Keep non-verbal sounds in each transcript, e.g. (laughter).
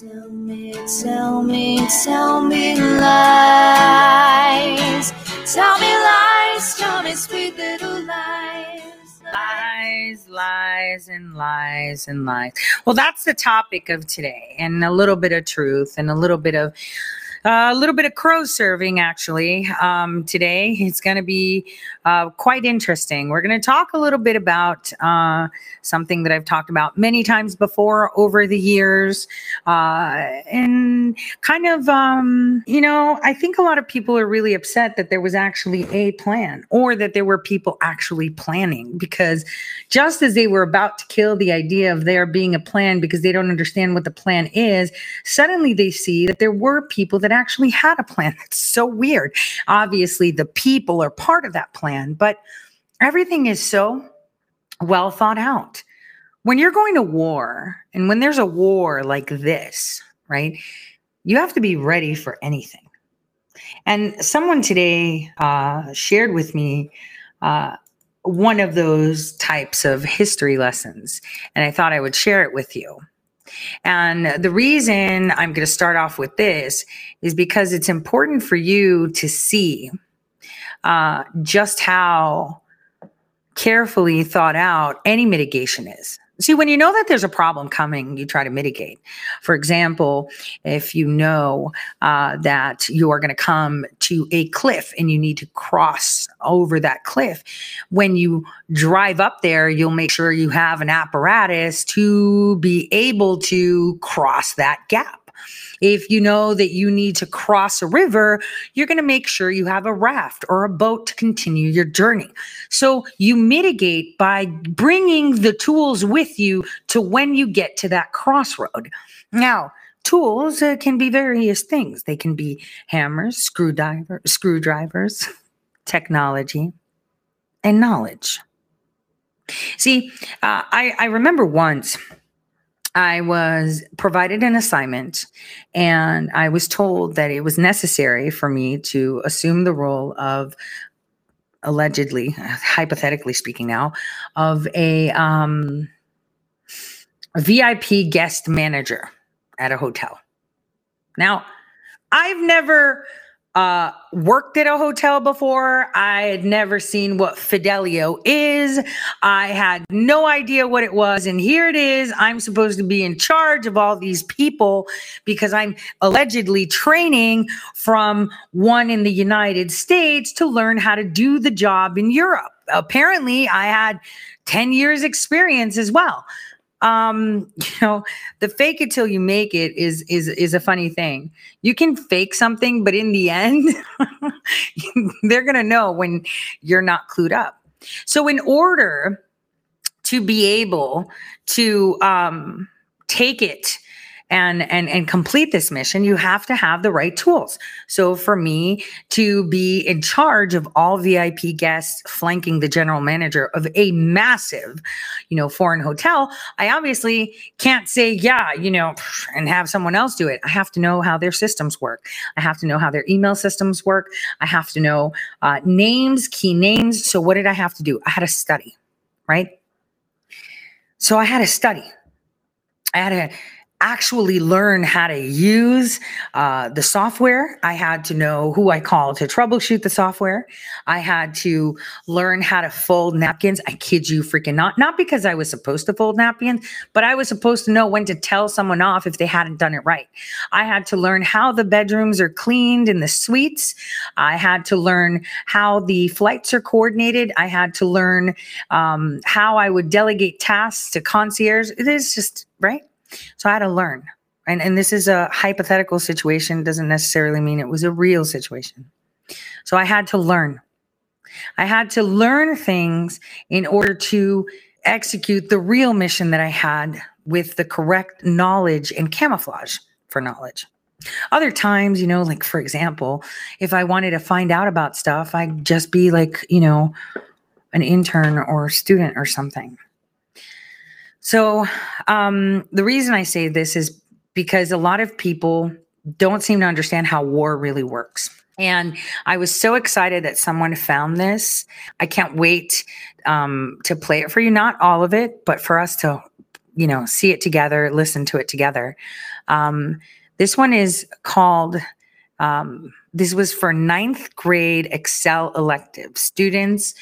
Tell me, tell me, tell me lies. Tell me lies, tell me sweet little lies. Lies, lies, and lies, and lies. Well, that's the topic of today, and a little bit of truth, and a little bit of a little bit of crow serving actually um, today. It's going to be uh, quite interesting. We're going to talk a little bit about uh, something that I've talked about many times before over the years, uh, and kind of, um, you know, I think a lot of people are really upset that there was actually a plan or that there were people actually planning because just as they were about to kill the idea of there being a plan because they don't understand what the plan is, suddenly they see that there were people that actually had a plan. (laughs) It's so weird. Obviously, the people are part of that plan, but everything is so well thought out. When you're going to war, and when there's a war like this, right, you have to be ready for anything. And someone today uh, shared with me uh, one of those types of history lessons, and I thought I would share it with you. And the reason I'm going to start off with this is because it's important for you to see uh, just how carefully thought out any mitigation is. See, when you know that there's a problem coming, you try to mitigate. For example, if you know uh, that you are going to come to a cliff and you need to cross over that cliff, when you drive up there, you'll make sure you have an apparatus to be able to cross that gap. If you know that you need to cross a river, you're going to make sure you have a raft or a boat to continue your journey. So you mitigate by bringing the tools with you to when you get to that crossroad. Now, tools uh, can be various things. They can be hammers, screwdriver, screwdrivers, (laughs) technology, and knowledge. See, uh, I, I remember once I was provided an assignment and I was told that it was necessary for me to assume the role of allegedly, hypothetically speaking now, of a, um, a VIP guest manager at a hotel. Now, I've never uh, worked at a hotel before. I had never seen what Fidelio is. I had no idea what it was. And here it is. I'm supposed to be in charge of all these people because I'm allegedly training from one in the United States to learn how to do the job in Europe. Apparently, I had 10 years experience as well um (laughs) you know the fake it till you make it is is is a funny thing. You can fake something but in the end (laughs) they're to know when you're not clued up. So in order to be able to um take it and and and complete this mission you have to have the right tools. So for me to be in charge of all vip guests flanking the general manager of a massive you know foreign hotel i obviously can't say yeah you know and have someone else do it. I have to know how their systems work. I have to know how their email systems work. I have to know uh, names key names. So what did i have to do? I had to study right? So i had to study. I had to actually learn how to use uh, the software. I had to know who I called to troubleshoot the software. I had to learn how to fold napkins. I kid you freaking not. Not because I was supposed to fold napkins, but I was supposed to know when to tell someone off if they hadn't done it right. I had to learn how the bedrooms are cleaned in the suites. I had to learn how the flights are coordinated. I had to learn um, how I would delegate tasks to concierge. It is just, right? So I had to learn. And, and this is a hypothetical situation, doesn't necessarily mean it was a real situation. So I had to learn. I had to learn things in order to execute the real mission that I had with the correct knowledge and camouflage for knowledge. Other times, you know, like for example, if I wanted to find out about stuff, I'd just be like, you know, an intern or student or something. So, um, the reason I say this is because a lot of people don't seem to understand how war really works. And I was so excited that someone found this. I can't wait um, to play it for you. Not all of it, but for us to, you know, see it together, listen to it together. Um, this one is called, um, this was for ninth grade Excel elective. Students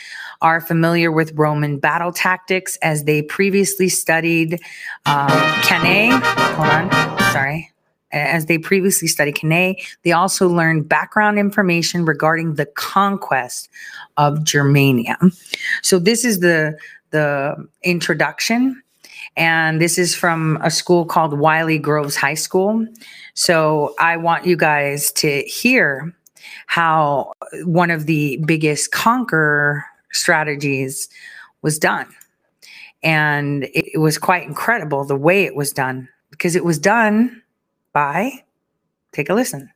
are familiar with Roman battle tactics as they previously studied um. Hold on, sorry. As they previously studied Cannae, they also learned background information regarding the conquest of Germania. So this is the the introduction and this is from a school called Wiley Groves High School. So I want you guys to hear how one of the biggest conquer strategies was done. And it, was quite incredible the way it was done because it was done by, take a listen.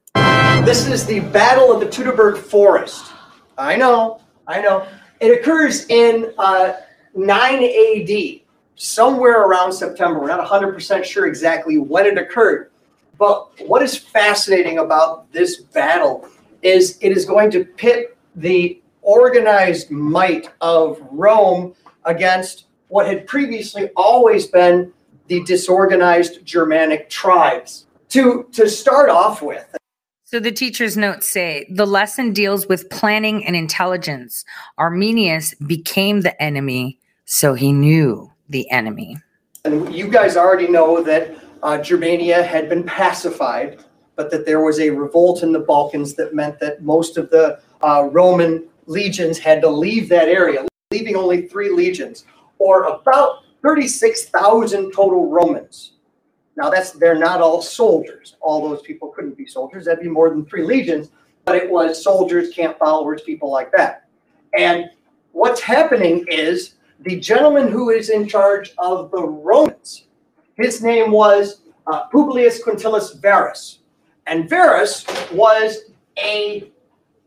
This is the Battle of the Teutoburg Forest. I know, I know. It occurs in uh, 9 AD, somewhere around September. We're not 100% sure exactly when it occurred. But what is fascinating about this battle is it is going to pit the organized might of Rome against what had previously always been the disorganized Germanic tribes. To, to start off with, So the teacher's notes say the lesson deals with planning and intelligence. Arminius became the enemy, so he knew the enemy. and you guys already know that uh, Germania had been pacified, but that there was a revolt in the Balkans that meant that most of the uh, Roman legions had to leave that area, leaving only three legions, or about 36,000 total Romans. Now, that's they're not all soldiers. All those people couldn't be soldiers. That'd be more than three legions, but it was soldiers, camp followers, people like that. And what's happening is the gentleman who is in charge of the Romans, his name was uh, Publius Quinctilius Varus. And Varus was a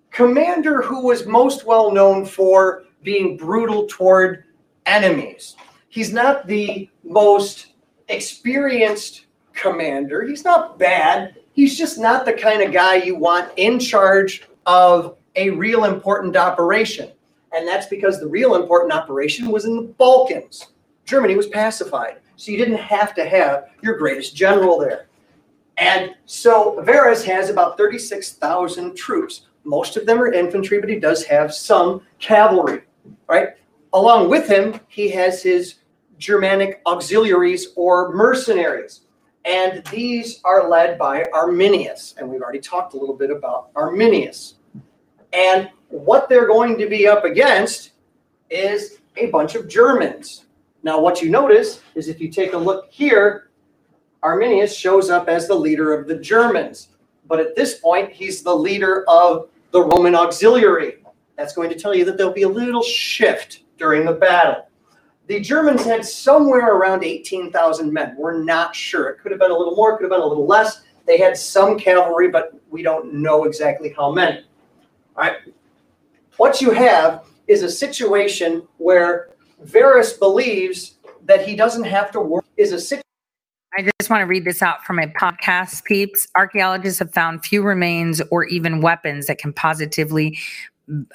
commander who was most well known for being brutal toward enemies. He's not the most experienced commander. He's not bad. He's just not the kind of guy you want in charge of a real important operation. And that's because the real important operation was in the Balkans. Germany was pacified. So you didn't have to have your greatest general there. And so Varus has about 36,000 troops. Most of them are infantry, but he does have some cavalry, right? Along with him, he has his Germanic auxiliaries or mercenaries. And these are led by Arminius. And we've already talked a little bit about Arminius. And what they're going to be up against is a bunch of Germans. Now, what you notice is if you take a look here, Arminius shows up as the leader of the Germans. But at this point, he's the leader of the Roman auxiliary. That's going to tell you that there'll be a little shift during the battle. The Germans had somewhere around 18,000 men. We're not sure. It could have been a little more, it could have been a little less. They had some cavalry, but we don't know exactly how many. All right. What you have is a situation where Varus believes that he doesn't have to work. Is a situation I just want to read this out from a podcast, peeps. Archaeologists have found few remains or even weapons that can positively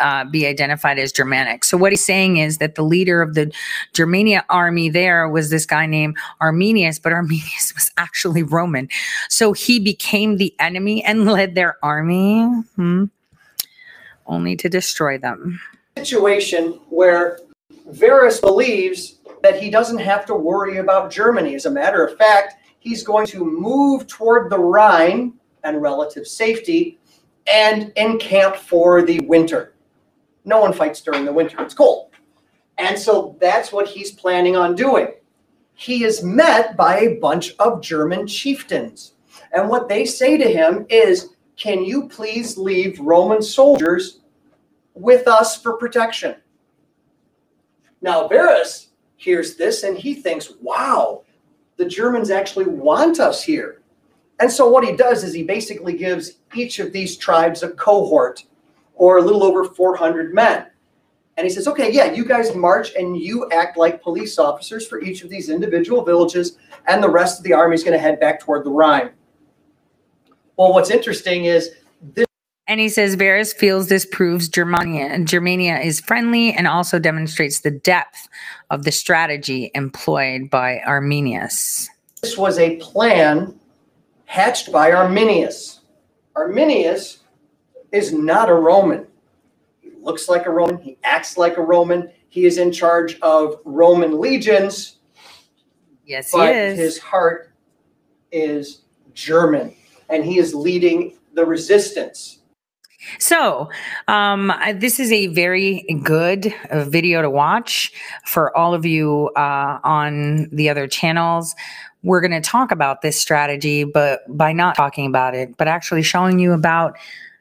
uh, be identified as Germanic. So, what he's saying is that the leader of the Germania army there was this guy named Arminius, but Arminius (laughs) was actually Roman. So, he became the enemy and led their army hmm, only to destroy them. situation where Varus believes that he doesn't have to worry about Germany. As a matter of fact, he's going to move toward the Rhine and relative safety and encamp for the winter. No one fights during the winter, it's cold. And so that's what he's planning on doing. He is met by a bunch of German chieftains. And what they say to him is, Can you please leave Roman soldiers with us for protection? Now, Varus hears this and he thinks, wow, the Germans actually want us here. And so, what he does is he basically gives each of these tribes a cohort or a little over 400 men. And he says, okay, yeah, you guys march and you act like police officers for each of these individual villages, and the rest of the army is going to head back toward the Rhine. Well, what's interesting is this And he says Varus feels this proves Germania and Germania is friendly and also demonstrates the depth of the strategy employed by Arminius. this was a plan hatched by Arminius. Arminius is not a Roman. He looks like a Roman, he acts like a Roman, he is in charge of Roman legions, Yes, he but is. his heart is German and he is leading the resistance. So, um, this is a very good uh, video to watch for all of you uh, on the other channels. We're going to talk about this strategy, but by not talking about it, but actually showing you about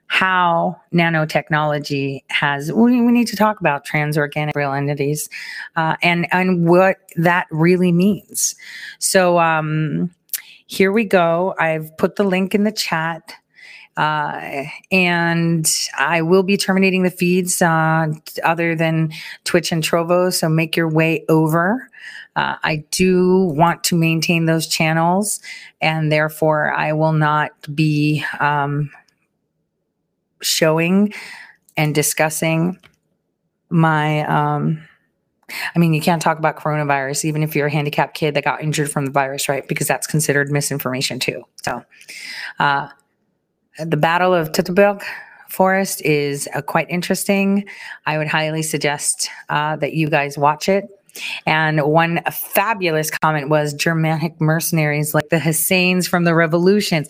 how nanotechnology has. We, we need to talk about transorganic real entities uh, and and what that really means. So, um, here we go. I've put the link in the chat. Uh, and I will be terminating the feeds uh, other than Twitch and Trovo. So make your way over. Uh, I do want to maintain those channels, and therefore I will not be um, showing and discussing my. Um, I mean, you can't talk about coronavirus, even if you're a handicapped kid that got injured from the virus, right? Because that's considered misinformation too. So, uh, the Battle of Teutoburg Forest is uh, quite interesting. I would highly suggest uh, that you guys watch it. And one fabulous comment was Germanic mercenaries like the Hessians from the revolutions,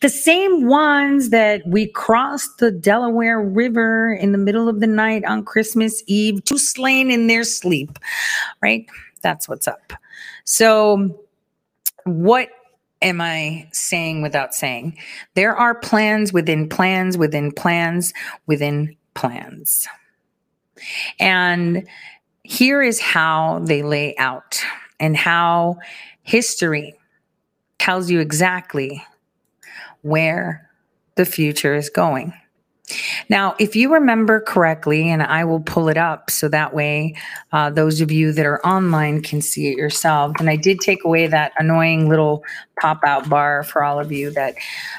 the same ones that we crossed the Delaware River in the middle of the night on Christmas Eve, two slain in their sleep, right? That's what's up. So, what am I saying without saying? There are plans within plans within plans within plans. And here is how they lay out and how history tells you exactly where the future is going. Now, if you remember correctly, and I will pull it up so that way uh, those of you that are online can see it yourself. And I did take away that annoying little pop out bar for all of you that,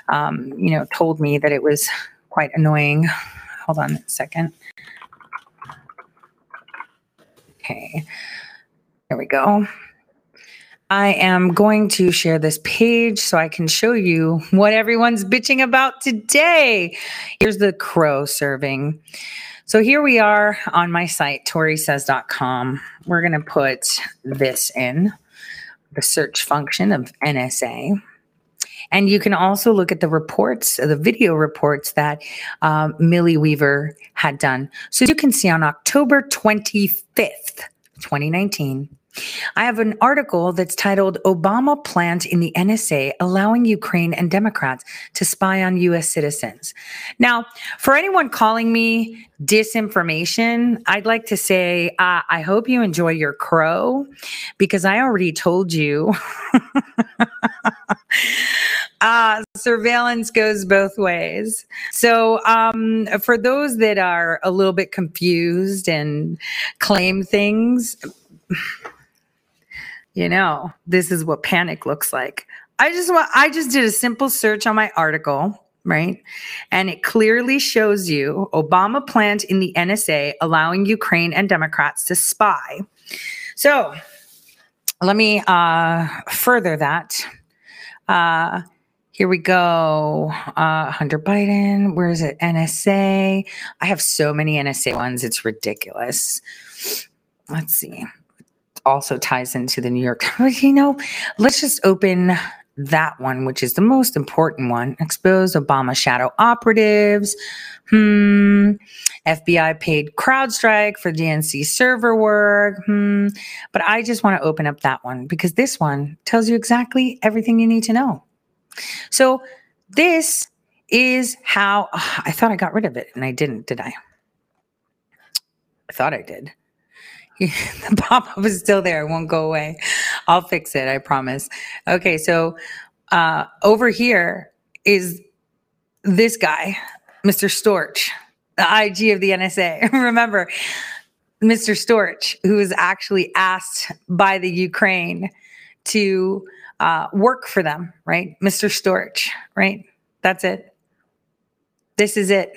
um, you know, told me that it was quite annoying. Hold on a second. Okay, there we go. I am going to share this page so I can show you what everyone's bitching about today. Here's the crow serving. So here we are on my site, toresays.com. We're going to put this in the search function of NSA. And you can also look at the reports, the video reports that um, Millie Weaver had done. So you can see on October 25th, 2019, I have an article that's titled Obama Plant in the NSA Allowing Ukraine and Democrats to Spy on US Citizens. Now, for anyone calling me disinformation, I'd like to say uh, I hope you enjoy your crow because I already told you. (laughs) uh, surveillance goes both ways. So, um, for those that are a little bit confused and claim things, you know, this is what panic looks like. I just want, I just did a simple search on my article, right? And it clearly shows you Obama plant in the NSA allowing Ukraine and Democrats to spy. So let me uh, further that. Uh, here we go. Uh, Hunter Biden. Where is it? NSA. I have so many NSA ones. It's ridiculous. Let's see also ties into the New York Times. (laughs) You know, let's just open that one, which is the most important one. Expose Obama shadow operatives. Hmm. FBI paid CrowdStrike for DNC server work. Hmm. But I just want to open up that one because this one tells you exactly everything you need to know. So this is how ugh, (sighs) I thought I got rid of it and I didn't, did I? I thought I did. (laughs) the pop up is still there. It won't go away. I'll fix it. I promise. Okay. So, uh, over here is this guy, Mr. Storch, the IG of the NSA. (laughs) Remember, Mr. Storch, who was actually asked by the Ukraine to uh, work for them, right? Mr. Storch, right? That's it. This is it.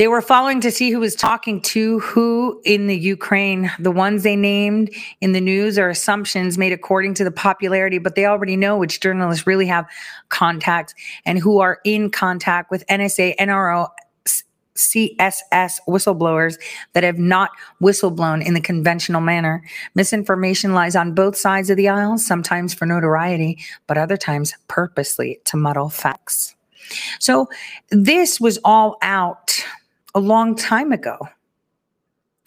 They were following to see who was talking to who in the Ukraine. The ones they named in the news are assumptions made according to the popularity, but they already know which journalists really have contacts and who are in contact with NSA, NRO, CSS whistleblowers that have not whistleblown in the conventional manner. Misinformation lies on both sides of the aisle, sometimes for notoriety, but other times purposely to muddle facts. So this was all out a long time ago.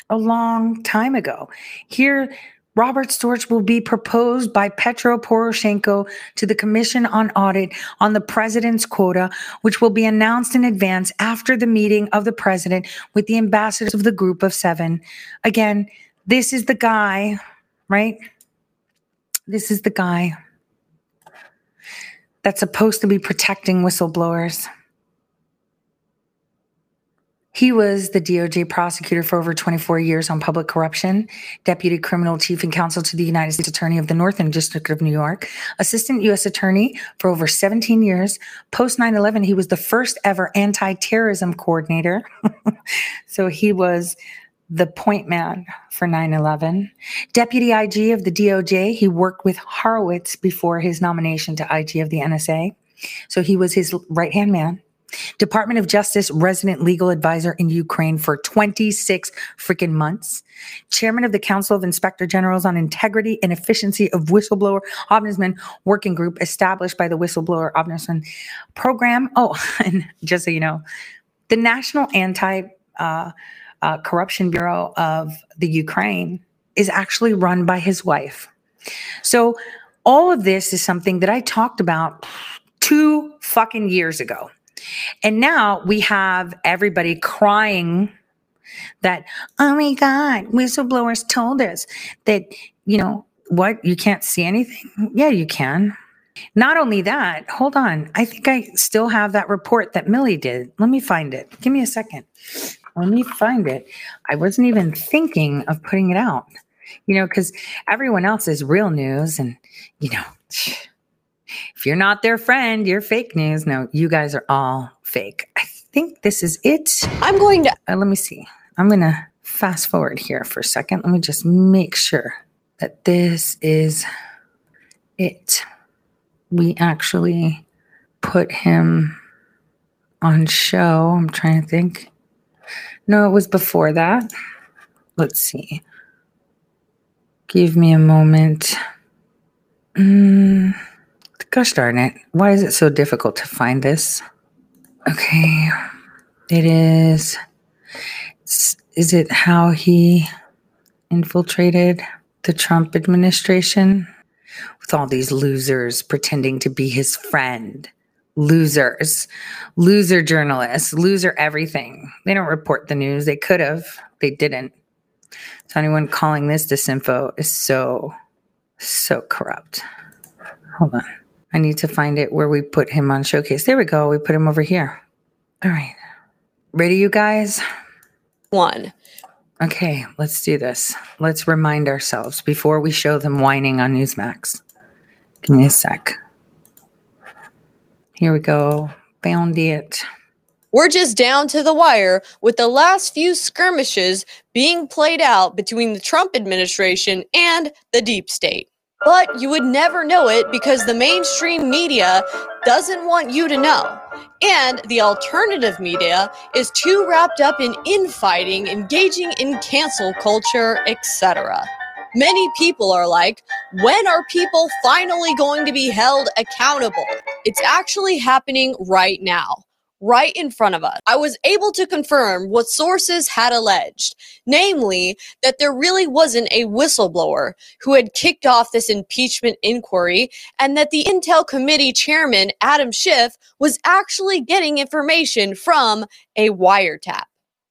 A long time ago. Here, Robert Storch will be proposed by Petro Poroshenko to the Commission on Audit on the president's quota, which will be announced in advance after the meeting of the president with the ambassadors of the group of seven. Again, this is the guy, right? This is the guy that's supposed to be protecting whistleblowers. He was the DOJ prosecutor for over 24 years on public corruption, deputy criminal chief and counsel to the United States Attorney of the Northern District of New York, assistant U.S. attorney for over 17 years. Post 9 11, he was the first ever anti terrorism coordinator. (laughs) so he was the point man for 9 11. Deputy IG of the DOJ, he worked with Horowitz before his nomination to IG of the NSA. So he was his right hand man. Department of Justice resident legal advisor in Ukraine for 26 freaking months. Chairman of the Council of Inspector Generals on Integrity and Efficiency of Whistleblower Ombudsman Working Group established by the Whistleblower Ombudsman Program. Oh, (laughs) and just so you know, the National Anti uh, uh, Corruption Bureau of the Ukraine is actually run by his wife. So all of this is something that I talked about two fucking years ago. And now we have everybody crying that, oh my God, whistleblowers told us that, you know, what? You can't see anything? Yeah, you can. Not only that, hold on. I think I still have that report that Millie did. Let me find it. Give me a second. Let me find it. I wasn't even thinking of putting it out, you know, because everyone else is real news and, you know, if you're not their friend, you're fake news. No, you guys are all fake. I think this is it. I'm going to. Uh, let me see. I'm going to fast forward here for a second. Let me just make sure that this is it. We actually put him on show. I'm trying to think. No, it was before that. Let's see. Give me a moment. Mm. Gosh darn it. Why is it so difficult to find this? Okay. It is. Is it how he infiltrated the Trump administration with all these losers pretending to be his friend? Losers, loser journalists, loser everything. They don't report the news. They could have, they didn't. So, anyone calling this disinfo is so, so corrupt. Hold on. I need to find it where we put him on showcase. There we go. We put him over here. All right. Ready, you guys? One. Okay, let's do this. Let's remind ourselves before we show them whining on Newsmax. Give me a sec. Here we go. Found it. We're just down to the wire with the last few skirmishes being played out between the Trump administration and the deep state. But you would never know it because the mainstream media doesn't want you to know. And the alternative media is too wrapped up in infighting, engaging in cancel culture, etc. Many people are like, when are people finally going to be held accountable? It's actually happening right now right in front of us. I was able to confirm what sources had alleged, namely that there really wasn't a whistleblower who had kicked off this impeachment inquiry and that the Intel Committee chairman, Adam Schiff, was actually getting information from a wiretap.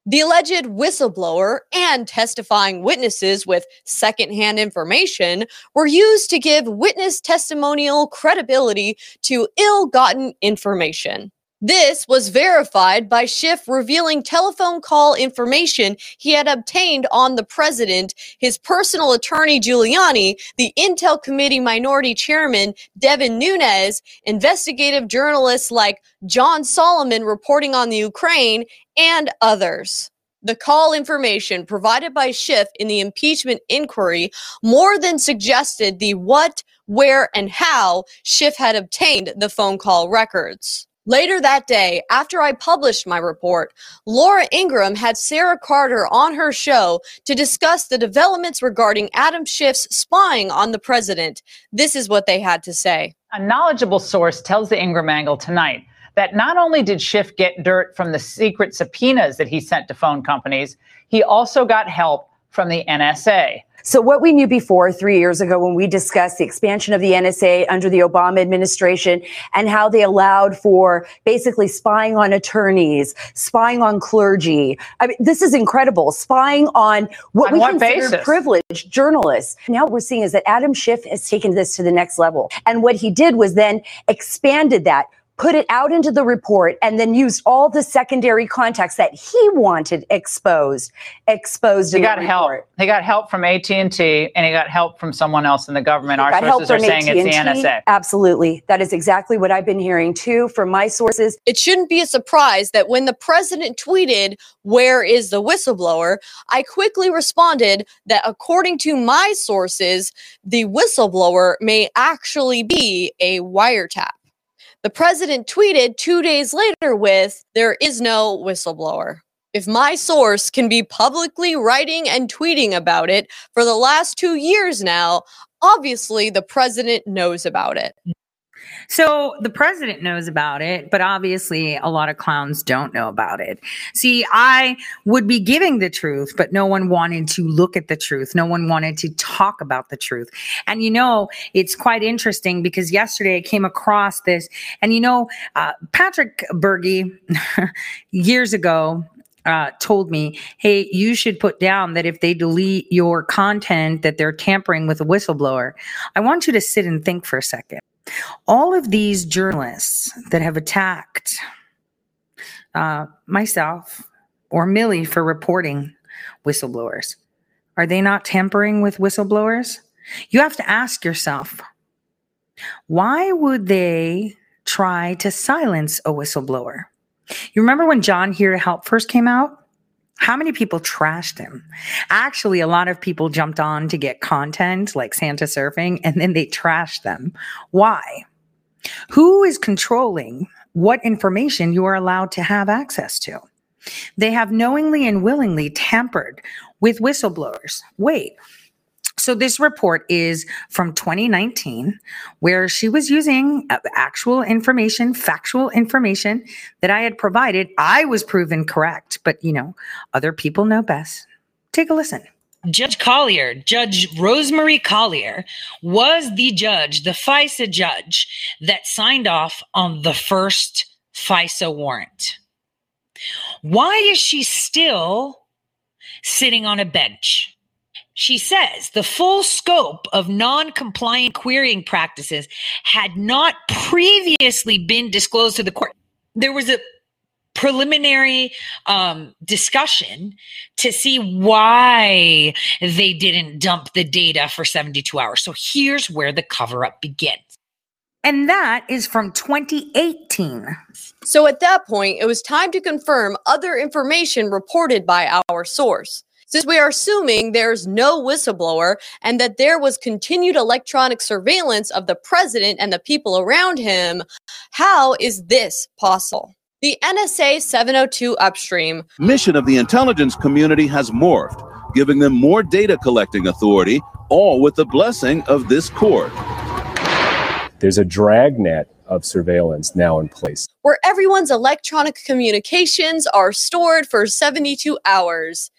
The alleged whistleblower and testifying witnesses with secondhand information were used to give witness testimonial credibility to ill gotten information. This was verified by Schiff revealing telephone call information he had obtained on the president, his personal attorney Giuliani, the Intel Committee Minority Chairman Devin Nunes, investigative journalists like John Solomon reporting on the Ukraine, and others. The call information provided by Schiff in the impeachment inquiry more than suggested the what, where, and how Schiff had obtained the phone call records. Later that day, after I published my report, Laura Ingraham had Sarah Carter on her show to discuss the developments regarding Adam Schiff's spying on the president. This is what they had to say. A knowledgeable source tells the Ingraham angle tonight that not only did Schiff get dirt from the secret subpoenas that he sent to phone companies, he also got help from the NSA. So, what we knew before, three years ago, when we discussed the expansion of the NSA under the Obama administration and how they allowed for basically spying on attorneys, spying on clergy. I mean, this is incredible. Spying on what On we what consider basis? privileged journalists. Now, what we're seeing is that Adam Schiff has taken this to the next level. And what he did was then expanded that put it out into the report and then used all the secondary contacts that he wanted exposed exposed He in the got help. report. He got help from AT and T, and he got help from someone else in the government. Our sources are saying it's the AT&T. NSA. Absolutely. That is exactly what I've been hearing too from my sources. It shouldn't be a surprise that when the president tweeted, Where is the whistleblower? I quickly responded that according to my sources, the whistleblower may actually be a wiretap. The president tweeted two days later with, There is no whistleblower. If my source can be publicly writing and tweeting about it for the last two years now, obviously the president knows about it. So the president knows about it, but obviously a lot of clowns don't know about it. See, I would be giving the truth, but no one wanted to look at the truth. No one wanted to talk about the truth. And you know, it's quite interesting because yesterday I came across this, and you know, uh, Patrick Byrne (laughs) years ago uh, told me, hey, you should put down that if they delete your content, that they're tampering with a whistleblower. I want you to sit and think for a second. All of these journalists that have attacked uh, myself or Millie for reporting whistleblowers, are they not tampering with whistleblowers? You have to ask yourself, why would they try to silence a whistleblower? You remember when John Here to Help first came out? How many people trashed him? Actually, a lot of people jumped on to get content like Santa surfing and then they trashed them. Why? Who is controlling what information you are allowed to have access to? They have knowingly and willingly tampered with whistleblowers. Wait. So this report is from 2019 where she was using uh, actual information, factual information that I had provided. I was proven correct, but you know, other people know best. Take a listen. Judge Collyer, Judge Rosemary Collyer, was the judge, the FISA judge that signed off on the first FISA warrant. Why is she still sitting on a bench? She says the full scope of non compliant querying practices had not previously been disclosed to the court. There was a preliminary um, discussion to see why they didn't dump the data for 72 hours. So here's where the cover up begins. And that is from 2018. So at that point, it was time to confirm other information reported by our source. Since we are assuming there's no whistleblower and that there was continued electronic surveillance of the president and the people around him, how is this possible? The NSA 702 upstream mission of the intelligence community has morphed, giving them more data collecting authority, all with the blessing of this court. There's a dragnet of surveillance now in place. where everyone's electronic communications are stored for 72 hours.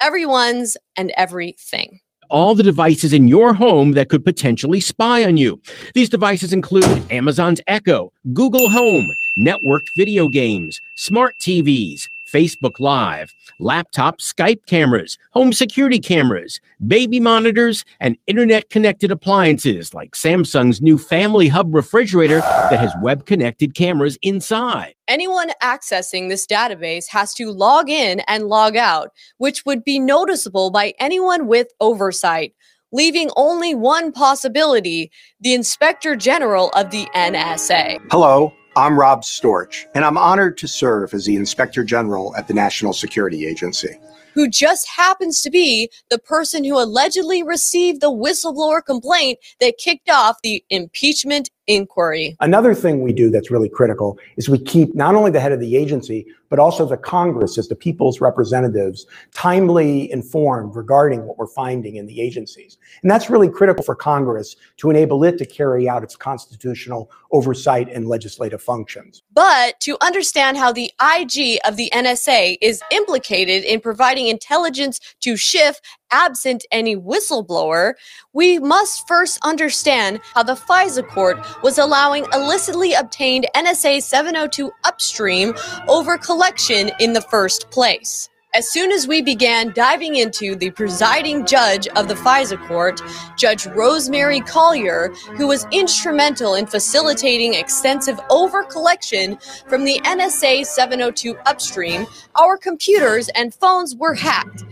Everyone's and everything. all the devices in your home that could potentially spy on you. These devices include Amazon's Echo, Google Home, networked video games, smart TVs, Facebook Live, laptop Skype cameras, home security cameras, baby monitors, and internet connected appliances like Samsung's new Family Hub refrigerator that has web connected cameras inside. Anyone accessing this database has to log in and log out, which would be noticeable by anyone with oversight, leaving only one possibility the Inspector General of the NSA. Hello, I'm Rob Storch, and I'm honored to serve as the Inspector General at the National Security Agency. Who just happens to be the person who allegedly received the whistleblower complaint that kicked off the impeachment inquiry. Another thing we do that's really critical is we keep not only the head of the agency, but also the Congress as the people's representatives timely informed regarding what we're finding in the agencies. And that's really critical for Congress to enable it to carry out its constitutional oversight and legislative functions. But to understand how the IG of the NSA is implicated in providing intelligence to Schiff absent any whistleblower, we must first understand how the FISA court was allowing illicitly obtained NSA 702 upstream over collection in the first place. As soon as we began diving into the presiding judge of the FISA court, Judge Rosemary Collyer, who was instrumental in facilitating extensive overcollection from the NSA 702 upstream, our computers and phones were hacked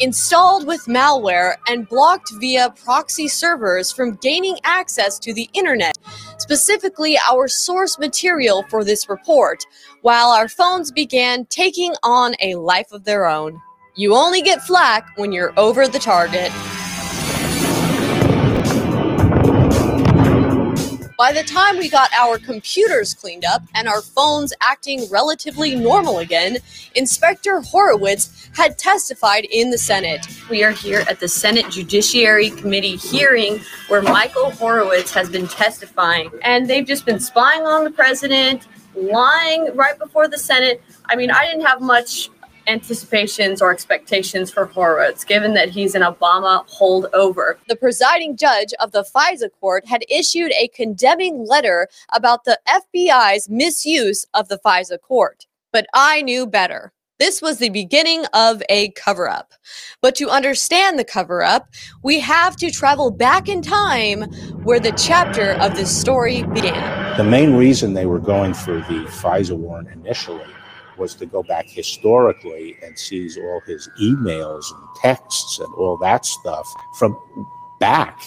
installed with malware and blocked via proxy servers from gaining access to the internet, specifically our source material for this report, while our phones began taking on a life of their own. You only get flack when you're over the target. By the time we got our computers cleaned up and our phones acting relatively normal again, Inspector Horowitz had testified in the Senate. We are here at the Senate Judiciary Committee hearing where Michael Horowitz has been testifying, and they've just been spying on the president, lying right before the Senate. I mean, I didn't have much anticipations or expectations for Horowitz, given that he's an Obama holdover. The presiding judge of the FISA court had issued a condemning letter about the FBI's misuse of the FISA court. But I knew better. This was the beginning of a cover up. But to understand the cover up, we have to travel back in time where the chapter of this story began. The main reason they were going for the FISA warrant initially was to go back historically and seize all his emails and texts and all that stuff from back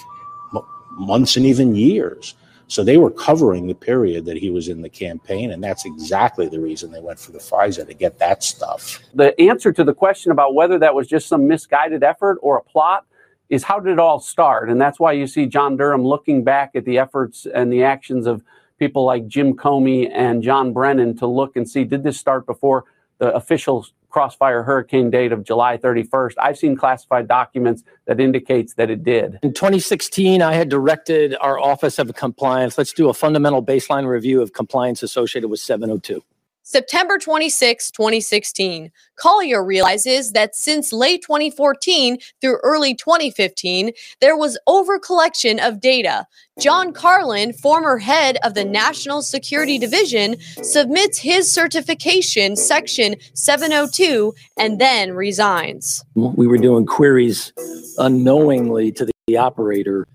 m- months and even years. So they were covering the period that he was in the campaign, and that's exactly the reason they went for the FISA to get that stuff. The answer to the question about whether that was just some misguided effort or a plot is how did it all start? And that's why you see John Durham looking back at the efforts and the actions of people like Jim Comey and John Brennan to look and see did this start before the official crossfire hurricane date of July 31st. I've seen classified documents that indicates that it did. In 2016, I had directed our Office of Compliance, let's do a fundamental baseline review of compliance associated with 702. September 26, 2016, Collyer realizes that since late 2014 through early 2015, there was overcollection of data. John Carlin, former head of the National Security Division, submits his certification, section 702, and then resigns. We were doing queries unknowingly to the operator.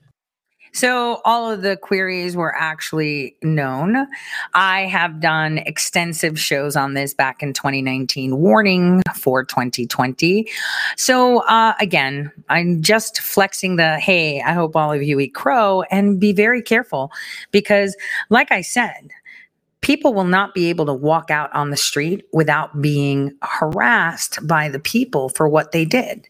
So all of the queries were actually known. I have done extensive shows on this back in 2019, warning for 2020. So uh, again, I'm just flexing the hey, I hope all of you eat crow and be very careful because, like I said, people will not be able to walk out on the street without being harassed by the people for what they did.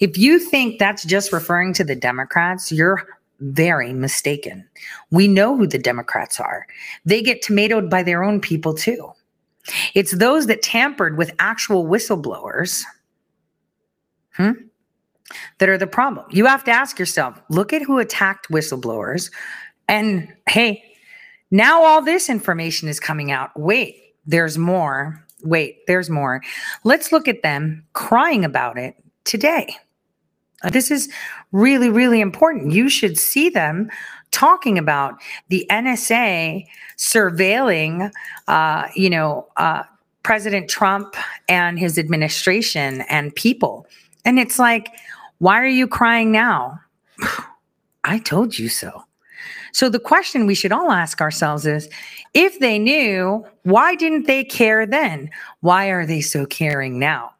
If you think that's just referring to the Democrats, you're very mistaken. We know who the Democrats are. They get tomatoed by their own people too. It's those that tampered with actual whistleblowers hmm, that are the problem. You have to ask yourself look at who attacked whistleblowers. And hey, now all this information is coming out. Wait, there's more. Wait, there's more. Let's look at them crying about it today. Uh, This is really, really important. You should see them talking about the NSA surveilling, uh, you know, uh, President Trump and his administration and people. And it's like, why are you crying now? (sighs) I told you so. So the question we should all ask ourselves is if they knew, why didn't they care then? Why are they so caring now?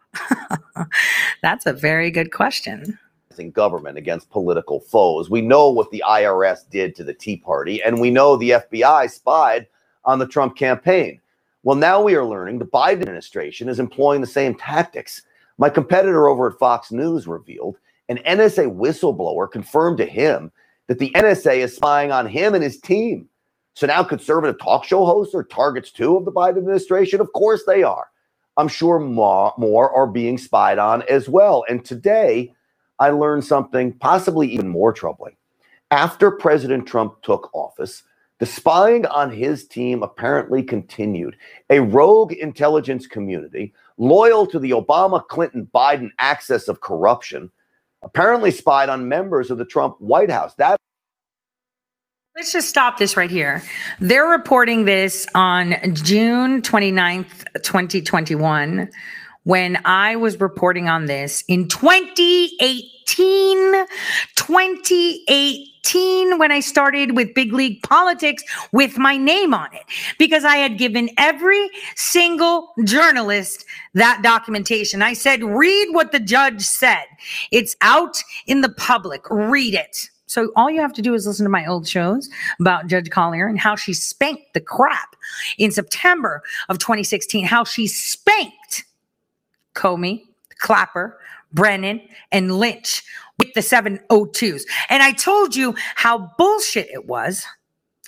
(laughs) That's a very good question. In government against political foes. We know what the IRS did to the Tea Party, and we know the FBI spied on the Trump campaign. Well, now we are learning the Biden administration is employing the same tactics. My competitor over at Fox News revealed an NSA whistleblower confirmed to him that the NSA is spying on him and his team. So now conservative talk show hosts are targets too of the Biden administration? Of course they are. I'm sure more, more are being spied on as well. And today, I learned something possibly even more troubling. After President Trump took office, the spying on his team apparently continued. A rogue intelligence community loyal to the Obama Clinton Biden axis of corruption apparently spied on members of the Trump White House. That Let's just stop this right here. They're reporting this on June 29th, 2021, when I was reporting on this in 2018. 2018, when I started with big league politics with my name on it, because I had given every single journalist that documentation. I said, read what the judge said. It's out in the public. Read it. So all you have to do is listen to my old shows about Judge Collyer and how she spanked the crap in September of 2016, how she spanked Comey, Clapper, Brennan, and Lynch with the 702s. And I told you how bullshit it was.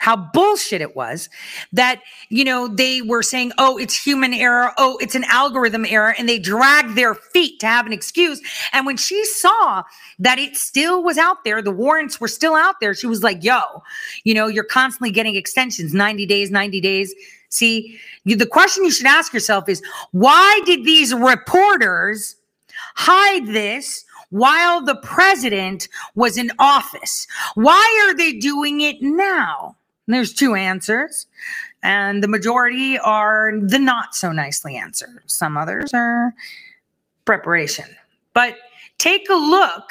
How bullshit it was that, you know, they were saying, oh, it's human error. Oh, it's an algorithm error. And they dragged their feet to have an excuse. And when she saw that it still was out there, the warrants were still out there, she was like, yo, you know, you're constantly getting extensions 90 days, 90 days. See, you, the question you should ask yourself is why did these reporters hide this while the president was in office? Why are they doing it now? And there's two answers, and the majority are the not so nicely answered. Some others are preparation. But take a look,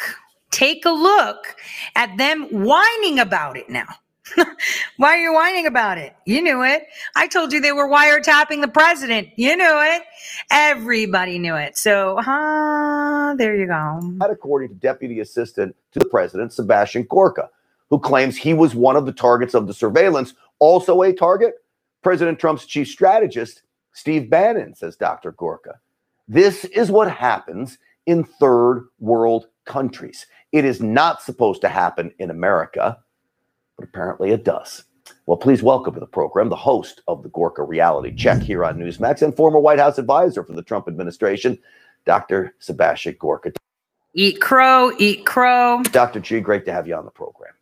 take a look at them whining about it now. (laughs) Why are you whining about it? You knew it. I told you they were wiretapping the president. You knew it. Everybody knew it. So, huh, there you go. That, according to Deputy Assistant to the President, Sebastian Gorka, who claims he was one of the targets of the surveillance. Also, a target, President Trump's chief strategist, Steve Bannon, says Dr. Gorka. This is what happens in third world countries. It is not supposed to happen in America, but apparently it does. Well, please welcome to the program the host of the Gorka Reality Check here on Newsmax and former White House advisor for the Trump administration, Dr. Sebastian Gorka. Eat crow, eat crow. Dr. G, great to have you on the program.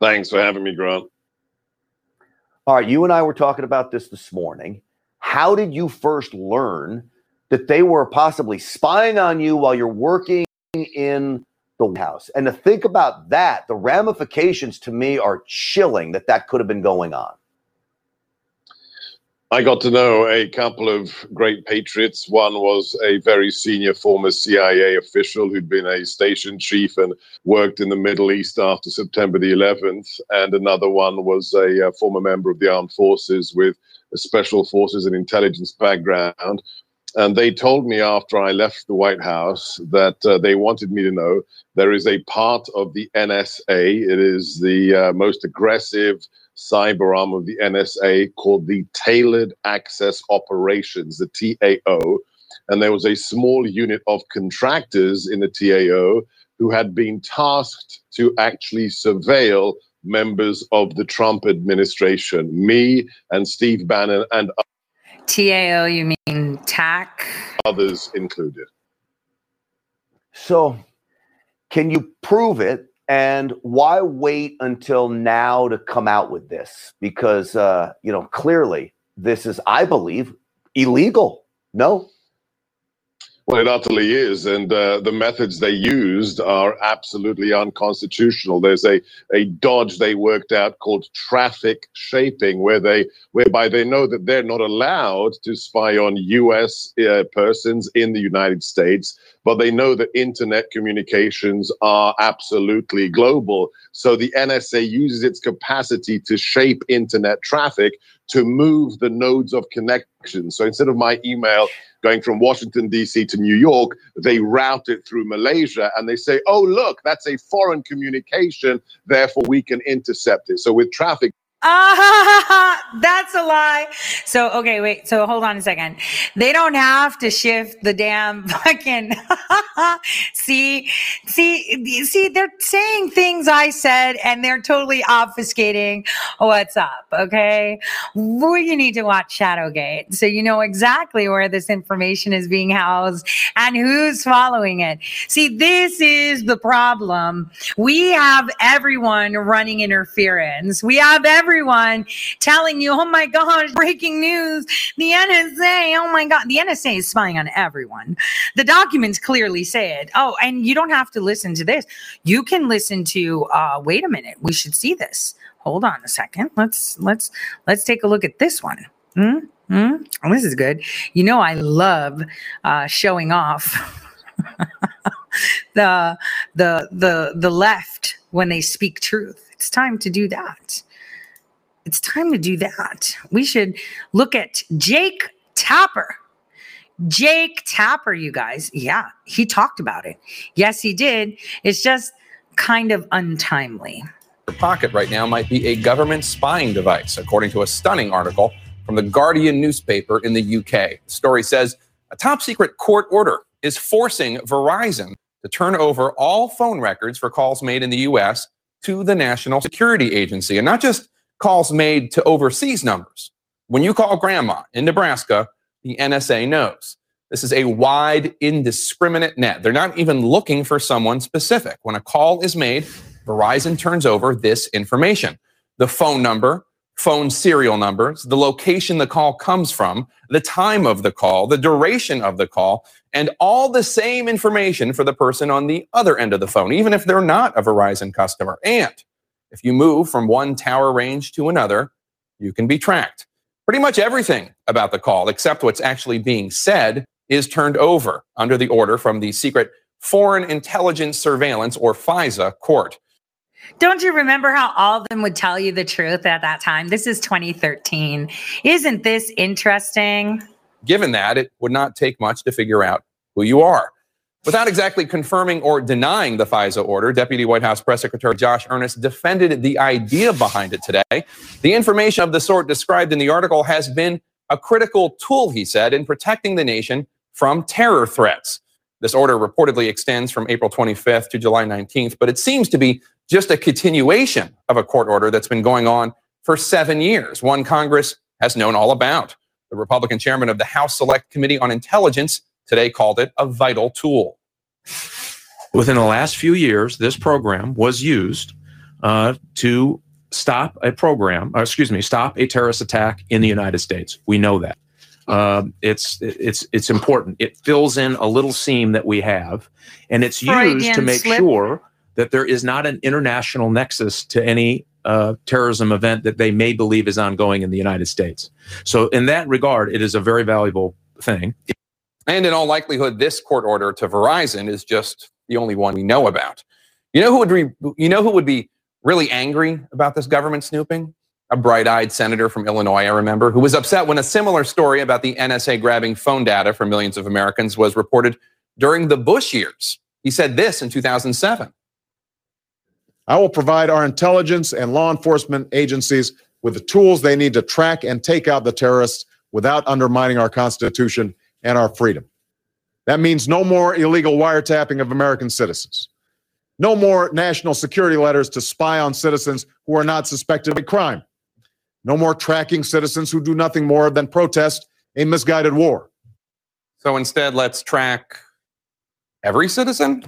Thanks for having me, Grant. All right, you and I were talking about this this morning. How did you first learn that they were possibly spying on you while you're working in the White House? And to think about that, the ramifications to me are chilling that that could have been going on. I got to know a couple of great patriots. One was a very senior former CIA official who'd been a station chief and worked in the Middle East after September the 11th. And another one was a, uh former member of the armed forces with a special forces and intelligence background. And they told me after I left the White House that uh, they wanted me to know there is a part of the NSA, it is the uh, most aggressive cyber arm of the NSA called the Tailored Access Operations, the TAO. And there was a small unit of contractors in the TAO who had been tasked to actually surveil members of the Trump administration, me and Steve Bannon and TAO, you mean TAC? others included. So, can you prove it? And why wait until now to come out with this? Because, uh, you know, clearly this is, I believe, illegal. No? Well, it utterly is, and uh, the methods they used are absolutely unconstitutional. There's a, a dodge they worked out called traffic shaping, where they whereby they know that they're not allowed to spy on U.S. Uh, persons in the United States, but they know that internet communications are absolutely global. So the NSA uses its capacity to shape internet traffic to move the nodes of connection. So instead of my email going from Washington, D.C. to New York, they route it through Malaysia and they say, oh, look, that's a foreign communication. Therefore, we can intercept it. So with traffic, Ah, (laughs) that's a lie. So, okay, wait. So, hold on a second. They don't have to shift the damn (laughs) fucking. (laughs) see, see, see, they're saying things I said and they're totally obfuscating what's up. Okay. Well, you need to watch Shadowgate so you know exactly where this information is being housed and who's following it. See, this is the problem. We have everyone running interference. We have everyone telling you, oh my gosh, breaking news. The NSA, oh my God. The NSA is spying on everyone. The documents clearly say it. Oh, and you don't have to listen to this. You can listen to, uh, wait a minute, we should see this. Hold on a second. Let's, let's, let's take a look at this one. Hmm? Hmm? Oh, this is good. You know, I love uh, showing off (laughs) the the the the left when they speak truth. It's time to do that. It's time to do that. We should look at Jake Tapper. Jake Tapper, you guys. Yeah, he talked about it. Yes, he did. It's just kind of untimely. Your pocket right now might be a government spying device, according to a stunning article from the Guardian newspaper in the UK. The story says a top secret court order is forcing Verizon to turn over all phone records for calls made in the US to the National Security Agency. And not just calls made to overseas numbers. When you call grandma in Nebraska, the NSA knows. This is a wide, indiscriminate net. They're not even looking for someone specific. When a call is made, Verizon turns over this information the phone number, phone serial numbers, the location the call comes from, the time of the call, the duration of the call, and all the same information for the person on the other end of the phone, even if they're not a Verizon customer. And if you move from one tower range to another, you can be tracked. Pretty much everything about the call, except what's actually being said, is turned over under the order from the secret Foreign Intelligence Surveillance, or FISA, court. Don't you remember how all of them would tell you the truth at that time? This is 2013. Isn't this interesting? Given that, it would not take much to figure out who you are. Without exactly confirming or denying the FISA order, Deputy White House Press Secretary Josh Earnest defended the idea behind it today. The information of the sort described in the article has been a critical tool, he said, in protecting the nation from terror threats. This order reportedly extends from April 25th to July 19th, but it seems to be just a continuation of a court order that's been going on for seven years, one Congress has known all about. The Republican chairman of the House Select Committee on Intelligence today called it a vital tool. Within the last few years, this program was used uh, to stop a program, excuse me, stop a terrorist attack in the United States. We know that. Uh, it's it's it's important. It fills in a little seam that we have, and it's used to make slip. sure that there is not an international nexus to any uh, terrorism event that they may believe is ongoing in the United States. So, in that regard, it is a very valuable thing. And in all likelihood, this court order to Verizon is just the only one we know about. You know who would be, you know who would be really angry about this government snooping? A bright-eyed senator from Illinois, I remember, who was upset when a similar story about the NSA grabbing phone data from millions of Americans was reported during the Bush years. He said this in 2007. I will provide our intelligence and law enforcement agencies with the tools they need to track and take out the terrorists without undermining our Constitution and our freedom. That means no more illegal wiretapping of American citizens. No more national security letters to spy on citizens who are not suspected of a crime. No more tracking citizens who do nothing more than protest a misguided war. So instead, let's track every citizen.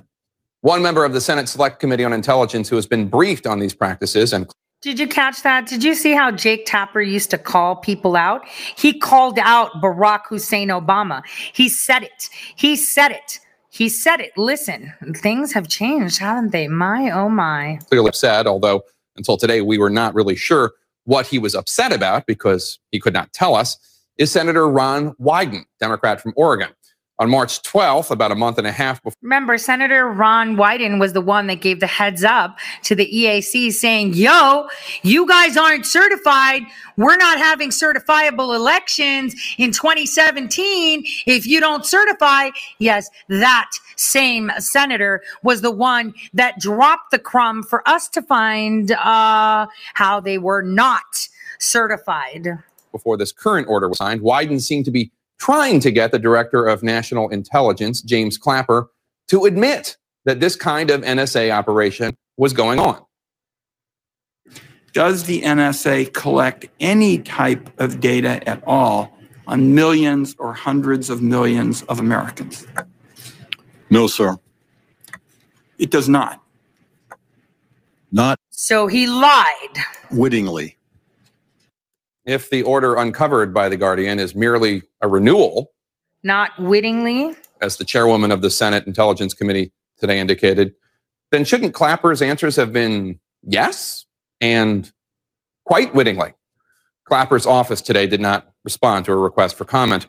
One member of the Senate Select Committee on Intelligence who has been briefed on these practices and Did you catch that? Did you see how Jake Tapper used to call people out? He called out Barack Hussein Obama. He said it. He said it. He said it. Listen, things have changed, haven't they? My, oh my. clearly upset, although until today we were not really sure what he was upset about because he could not tell us, is Senator Ron Wyden, Democrat from Oregon. On March 12th, about a month and a half before. Remember, Senator Ron Wyden was the one that gave the heads up to the EAC saying, yo, you guys aren't certified. We're not having certifiable elections in 2017 if you don't certify. Yes, that same senator was the one that dropped the crumb for us to find uh, how they were not certified. before this current order was signed, Wyden seemed to be trying to get the director of national intelligence, James Clapper, to admit that this kind of NSA operation was going on. Does the NSA collect any type of data at all on millions or hundreds of millions of Americans? No, sir. It does not. Not So he lied. wittingly. If the order uncovered by The Guardian is merely a renewal, Not wittingly. as the chairwoman of the Senate Intelligence Committee today indicated, then shouldn't Clapper's answers have been yes and quite wittingly? Clapper's office today did not respond to a request for comment.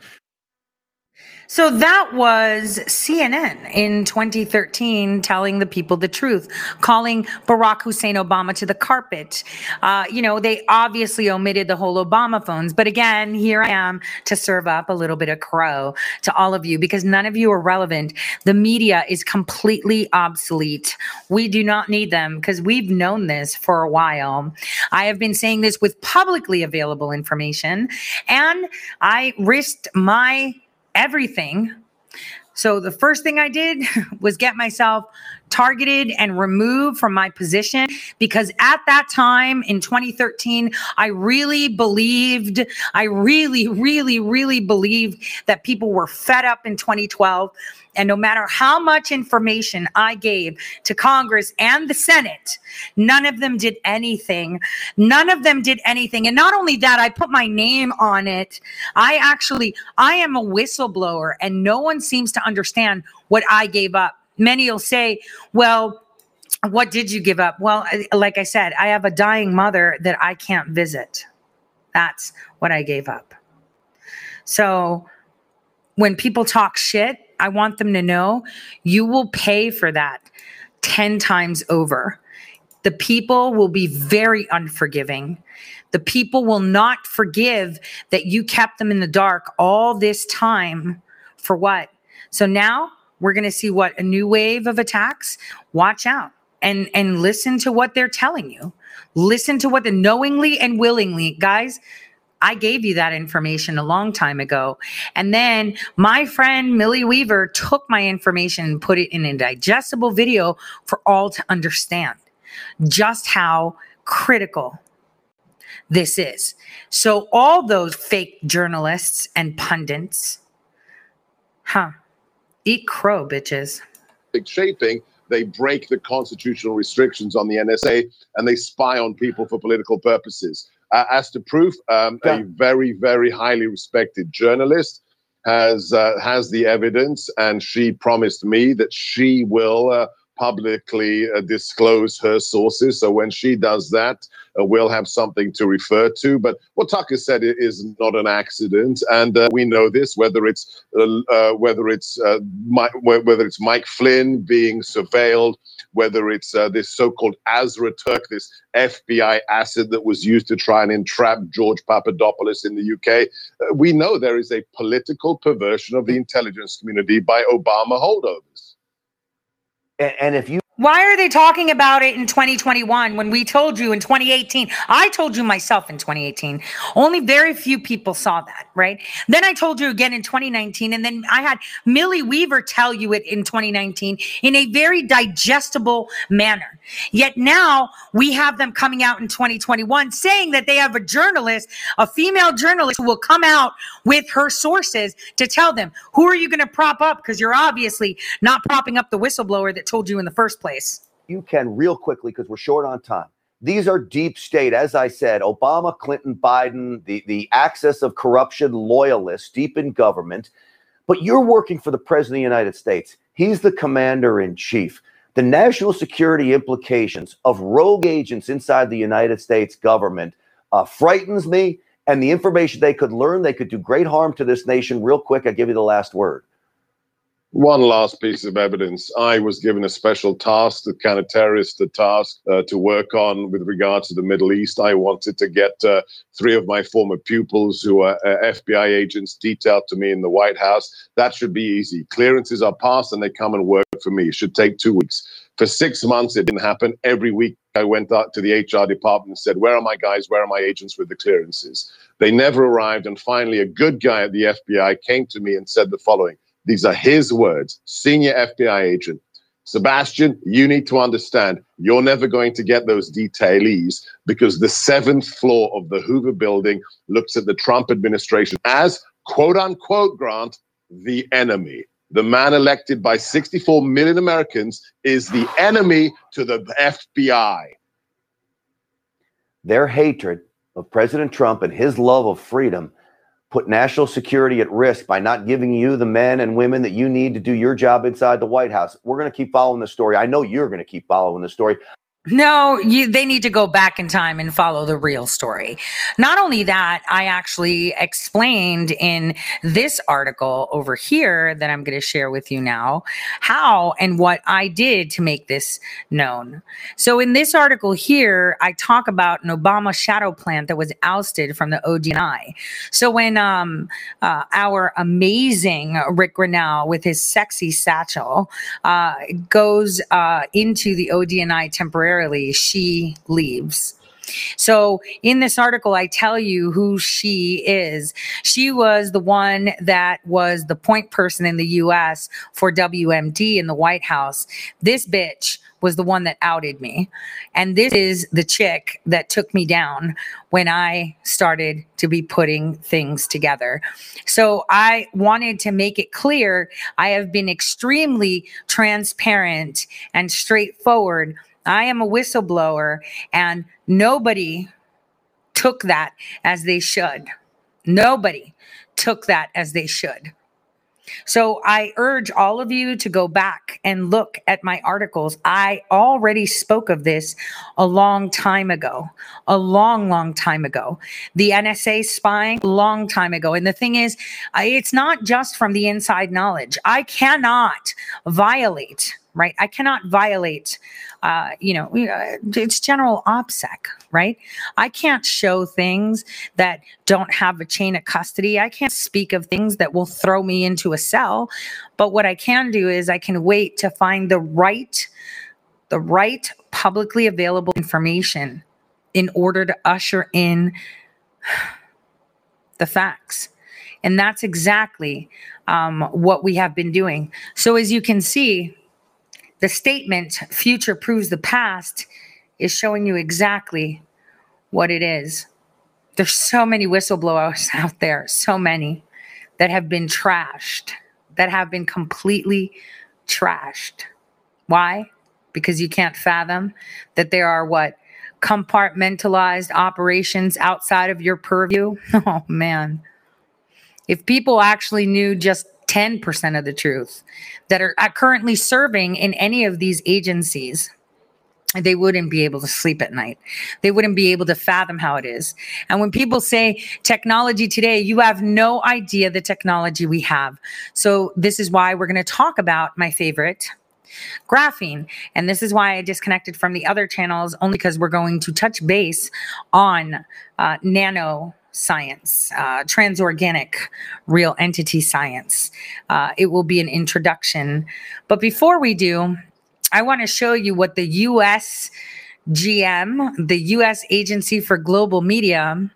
So that was CNN in 2013 telling the people the truth, calling Barack Hussein Obama to the carpet. Uh, you know, they obviously omitted the whole Obama phones. But again, here I am to serve up a little bit of crow to all of you because none of you are relevant. The media is completely obsolete. We do not need them because we've known this for a while. I have been saying this with publicly available information, and I risked my everything. So the first thing I did (laughs) was get myself targeted and removed from my position because at that time in 2013 I really believed I really really really believed that people were fed up in 2012 and no matter how much information I gave to Congress and the Senate none of them did anything none of them did anything and not only that I put my name on it I actually I am a whistleblower and no one seems to understand what I gave up many will say, well, what did you give up? Well, like I said, I have a dying mother that I can't visit. That's what I gave up. So when people talk shit, I want them to know you will pay for that 10 times over. The people will be very unforgiving. The people will not forgive that you kept them in the dark all this time for what? So now we're going to see what a new wave of attacks. Watch out and and listen to what they're telling you. Listen to what the knowingly and willingly, guys. I gave you that information a long time ago. And then my friend Millie Weaver took my information and put it in a digestible video for all to understand just how critical this is. So, all those fake journalists and pundits, huh? Eat crow, bitches. shaping, they break the constitutional restrictions on the NSA and they spy on people for political purposes. Uh, as to proof, um, a very, very highly respected journalist has uh, has the evidence, and she promised me that she will uh, publicly uh, disclose her sources. So when she does that, uh, we'll have something to refer to. But what Tucker said is not an accident, and uh, we know this. Whether it's uh, uh, whether it's uh, Mi- whether it's Mike Flynn being surveilled, whether it's this so-called Azra Turk, this FBI asset that was used to try and entrap George Papadopoulos in the UK, we know there is a political perversion of the intelligence community by Obama holdovers. And if you Why are they talking about it in 2021 when we told you in 2018? I told you myself in 2018. Only very few people saw that, right? Then I told you again in 2019. And then I had Millie Weaver tell you it in 2019 in a very digestible manner. Yet now we have them coming out in 2021 saying that they have a journalist, a female journalist who will come out with her sources to tell them who are you going to prop up? Because you're obviously not propping up the whistleblower that told you in the first place. You can real quickly because we're short on time These are deep state, as I said, Obama, Clinton, Biden, the, the access of corruption loyalists deep in government. But you're working for the President of the United States. He's the commander in chief. The national security implications of rogue agents inside the United States government uh, frightens me. And the information they could learn, they could do great harm to this nation. Real quick, I give you the last word. One last piece of evidence. I was given a special task, the kind of terrorist task uh, to work on with regard to the Middle East. I wanted to get uh, three of my former pupils who are uh, FBI agents detailed to me in the White House. That should be easy. Clearances are passed and they come and work for me. It should take two weeks. For six months, it didn't happen. Every week, I went out to the HR department and said, Where are my guys? Where are my agents with the clearances? They never arrived. And finally, a good guy at the FBI came to me and said the following these are his words, senior FBI agent. Sebastian, you need to understand you're never going to get those detailees because the seventh floor of the Hoover building looks at the Trump administration as, quote unquote, Grant, the enemy. The man elected by 64 million Americans is the enemy to the FBI. Their hatred of President Trump and his love of freedom put national security at risk by not giving you the men and women that you need to do your job inside the White House. We're going to keep following the story. I know you're going to keep following the story. No, you, they need to go back in time and follow the real story. Not only that, I actually explained in this article over here that I'm going to share with you now how and what I did to make this known. So, in this article here, I talk about an Obama shadow plant that was ousted from the ODNI. So, when um, uh, our amazing Rick Grenell with his sexy satchel uh, goes uh, into the ODNI temporarily, she leaves. So, in this article, I tell you who she is. She was the one that was the point person in the US for WMD in the White House. This bitch was the one that outed me. And this is the chick that took me down when I started to be putting things together. So I wanted to make it clear I have been extremely transparent and straightforward I am a whistleblower, and nobody took that as they should. Nobody took that as they should. So I urge all of you to go back and look at my articles. I already spoke of this a long time ago, a long, long time ago. The NSA spying, long time ago. And the thing is, it's not just from the inside knowledge. I cannot violate right? I cannot violate, uh, you know, uh, it's general OPSEC, right? I can't show things that don't have a chain of custody. I can't speak of things that will throw me into a cell. But what I can do is I can wait to find the right, the right publicly available information in order to usher in the facts. And that's exactly um, what we have been doing. So, as you can see, the statement, future proves the past, is showing you exactly what it is. There's so many whistleblowers (laughs) out there, so many that have been trashed, that have been completely trashed. Why? Because you can't fathom that there are what? Compartmentalized operations outside of your purview. (laughs) Oh, man. If people actually knew just 10% of the truth that are currently serving in any of these agencies they wouldn't be able to sleep at night. They wouldn't be able to fathom how it is. And when people say technology today, you have no idea the technology we have. So, this is why we're going to talk about my favorite graphene. And this is why I disconnected from the other channels, only because we're going to touch base on uh, nano science, uh, transorganic real entity science. Uh, it will be an introduction. But before we do, I want to show you what the US GM, the US Agency for Global Media,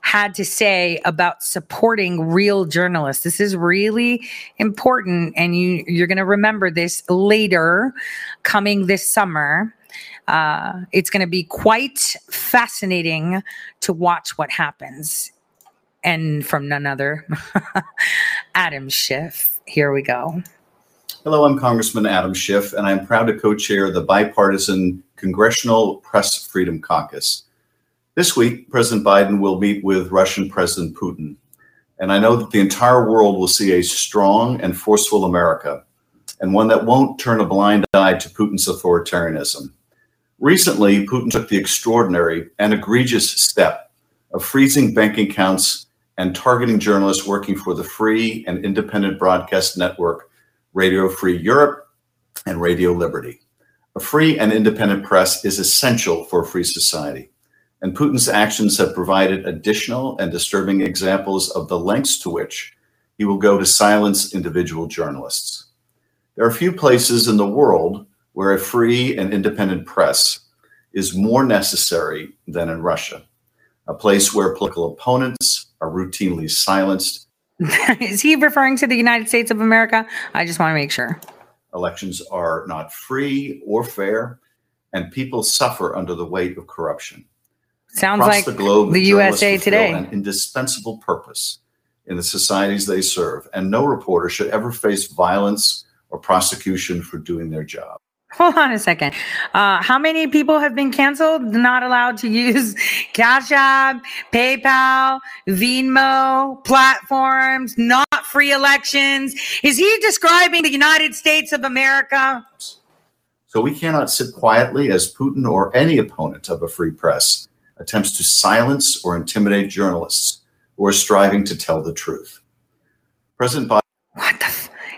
had to say about supporting real journalists. This is really important, and you, you're going to remember this later, coming this summer. Uh, it's going to be quite fascinating to watch what happens. And from none other, (laughs) Adam Schiff. Here we go. Hello, I'm Congressman Adam Schiff, and I'm proud to co chair the bipartisan Congressional Press Freedom Caucus. This week, President Biden will meet with Russian President Putin. And I know that the entire world will see a strong and forceful America, and one that won't turn a blind eye to Putin's authoritarianism. Recently, Putin took the extraordinary and egregious step of freezing bank accounts and targeting journalists working for the free and independent broadcast network Radio Free Europe and Radio Liberty. A free and independent press is essential for a free society, and Putin's actions have provided additional and disturbing examples of the lengths to which he will go to silence individual journalists. There are few places in the world where a free and independent press is more necessary than in Russia, a place where political opponents are routinely silenced, (laughs) Is he referring to the United States of America? I just want to make sure. elections are not free or fair, and people suffer under the weight of corruption. Sounds Across like the globe, the USA Today. An indispensable purpose in the societies they serve, and no reporter should ever face violence or prosecution for doing their job. Hold on a second. Uh, how many people have been canceled? Not allowed to use (laughs) Cash App, PayPal, Venmo, platforms, not free elections. Is he describing the United States of America? So we cannot sit quietly as Putin or any opponent of a free press attempts to silence or intimidate journalists who are striving to tell the truth. President Biden.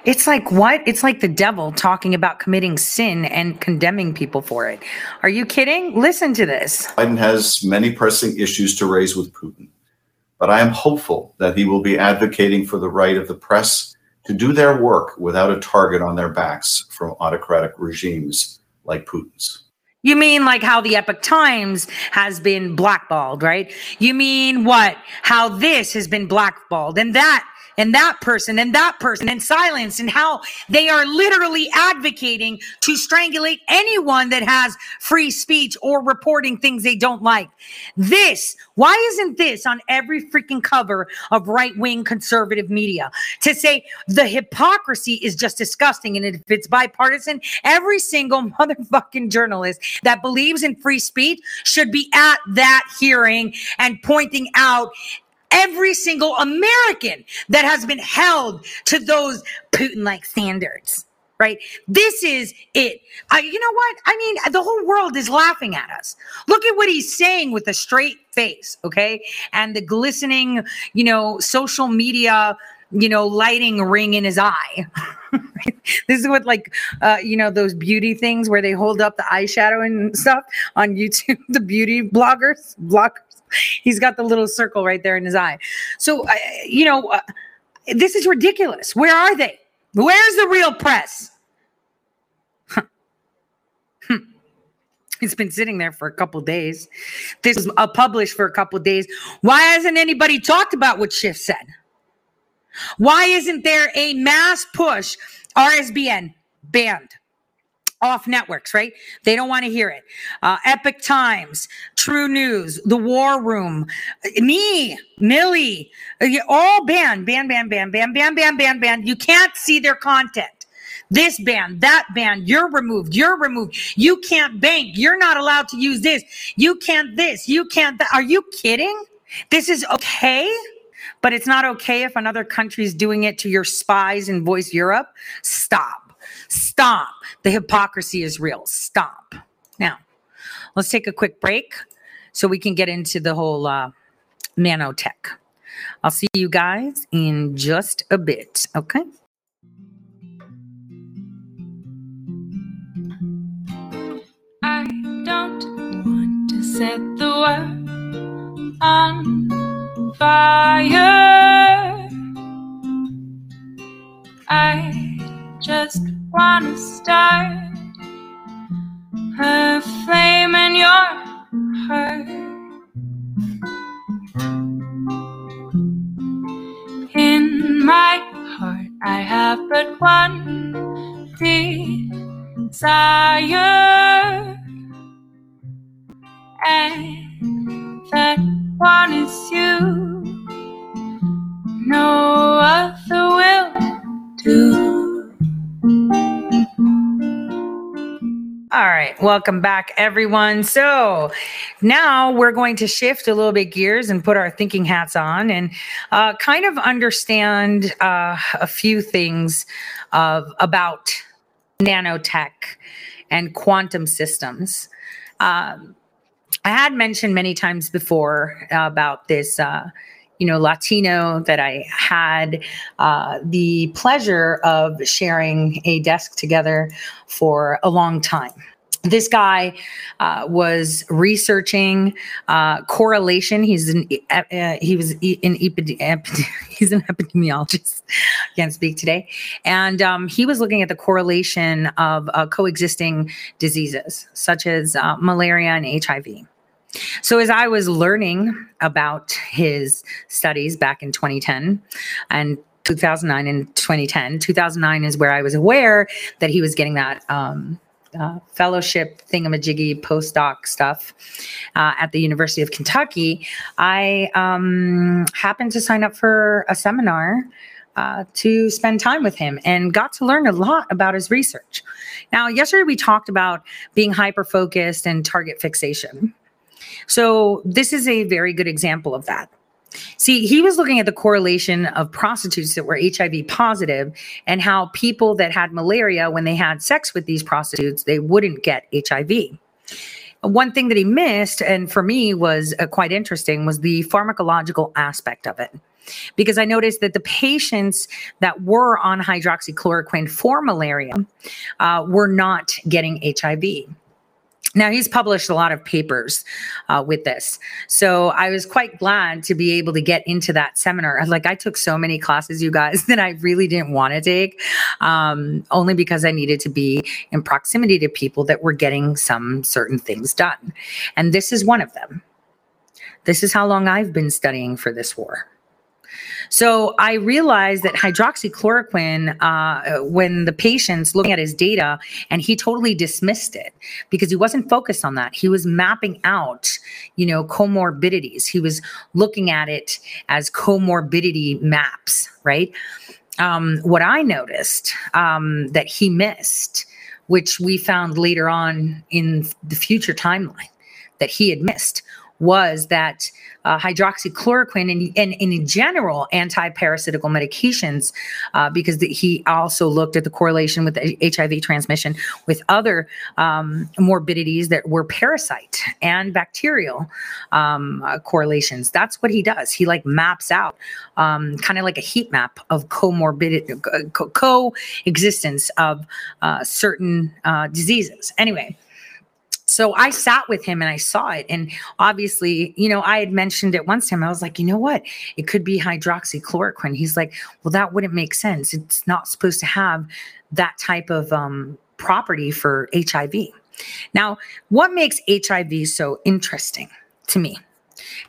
It's like what? It's like the devil talking about committing sin and condemning people for it. Are you kidding? Listen to this. Biden has many pressing issues to raise with Putin, but I am hopeful that he will be advocating for the right of the press to do their work without a target on their backs from autocratic regimes like Putin's. You mean like how the Epoch Times has been blackballed, right? You mean what? How this has been blackballed and that and that person and that person and silence and how they are literally advocating to strangulate anyone that has free speech or reporting things they don't like. This, why isn't this on every freaking cover of right wing conservative media to say the hypocrisy is just disgusting? And if it's bipartisan, every single (laughs) motherfucking journalist that believes in free speech should be at that hearing and pointing out every single American that has been held to those Putin like standards. Right? This is it. I, you know what? I mean, the whole world is laughing at us. Look at what he's saying with a straight face, okay? And the glistening, you know, social media, you know, lighting ring in his eye. (laughs) this is what, like, uh, you know, those beauty things where they hold up the eyeshadow and stuff on YouTube, (laughs) the beauty bloggers, bloggers he's got the little circle right there in his eye. So, uh, you know, uh, this is ridiculous. Where are they? Where's the real press? Hmm. It's been sitting there for a couple days. This was uh, published for a couple days. Why hasn't anybody talked about what Schiff said? Why isn't there a mass push? RSBN banned off networks, right? They don't want to hear it. Uh, Epoch Times, True News, The War Room, me, Millie, all banned, ban, ban, ban, ban, ban, ban, ban, ban. You can't see their content. This ban, that ban, you're removed, you're removed. You can't bank, you're not allowed to use this. You can't this, you can't that. Are you kidding? This is okay? But it's not okay if another country's doing it to your spies in Voice Europe. Stop. Stop. The hypocrisy is real. Stop. Now, let's take a quick break so we can get into the whole uh, nanotech. I'll see you guys in just a bit. Okay. I don't want to set the world on fire. I just want to start a flame in your heart. In my heart, I have but one desire, and that one is you. No other will do. All right. welcome back, everyone. So now we're going to shift a little bit gears and put our thinking hats on and uh, kind of understand uh, a few things of about nanotech and quantum systems. Um, I had mentioned many times before about this. Uh, you know, Latino that I had uh, the pleasure of sharing a desk together for a long time. This guy uh, was researching uh, correlation. He's an uh, he was an epide- (laughs) he's an epidemiologist. Can't speak today, and um, he was looking at the correlation of uh, coexisting diseases such as uh, malaria and HIV. So, as I was learning about his studies back in 2010 and 2009 and 2010, 2009 is where I was aware that he was getting that um, uh, fellowship thingamajiggy postdoc stuff uh, at the University of Kentucky. I um, happened to sign up for a seminar. Uh, to spend time with him and got to learn a lot about his research. Now, yesterday we talked about being hyper focused and target fixation. So, this is a very good example of that. See, he was looking at the correlation of prostitutes that were HIV positive and how people that had malaria, when they had sex with these prostitutes, they wouldn't get HIV. One thing that he missed, and for me was uh, quite interesting, was the pharmacological aspect of it. Because I noticed that the patients that were on hydroxychloroquine for malaria uh, were not getting HIV. Now, he's published a lot of papers uh, with this. So I was quite glad to be able to get into that seminar. Like, I took so many classes, you guys, (laughs) that I really didn't want to take, um, only because I needed to be in proximity to people that were getting some certain things done. And this is one of them. This is how long I've been studying for this war. So I realized that hydroxychloroquine, uh, when the patient's looking at his data, and he totally dismissed it because he wasn't focused on that. He was mapping out, you know, comorbidities. He was looking at it as comorbidity maps, right? Um, what I noticed um, that he missed, which we found later on in the future timeline that he had missed, was that uh, hydroxychloroquine and, and, and, in general anti-parasitical medications uh, because the, he also looked at the correlation with the hiv transmission with other um, morbidities that were parasite and bacterial um, uh, correlations. That's what he does. He like maps out um, kind of like a heat map of comorbidity co- coexistence of uh, certain uh, diseases. Anyway so I sat with him and I saw it. And obviously, you know, I had mentioned it once to him. I was like, you know what? It could be hydroxychloroquine. He's like, well, that wouldn't make sense. It's not supposed to have that type of um, property for HIV. Now, what makes HIV so interesting to me?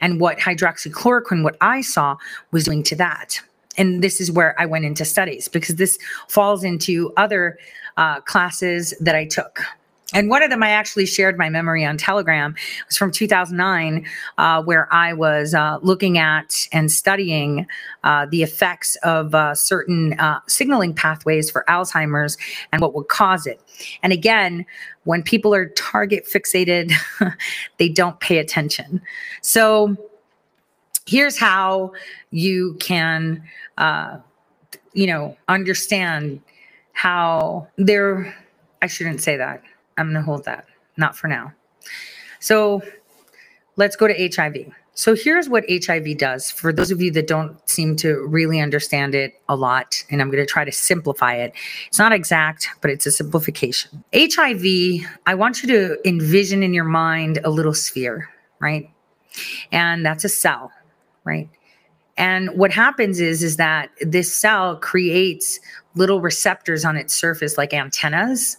And what hydroxychloroquine, what I saw, was doing to that. And this is where I went into studies because this falls into other uh, classes that I took and one of them I actually shared my memory on Telegram it was from 2009, uh, where I was uh, looking at and studying uh, the effects of uh, certain uh, signaling pathways for Alzheimer's and what would cause it. And again, when people are target fixated, (laughs) they don't pay attention. So here's how you can, uh, you know, understand how they're. I shouldn't say that I'm going to hold that. Not for now. So let's go to HIV. So here's what HIV does for those of you that don't seem to really understand it a lot, and I'm going to try to simplify it. It's not exact, but it's a simplification. HIV, I want you to envision in your mind a little sphere, right? And that's a cell, right? And what happens is is that this cell creates little receptors on its surface like antennas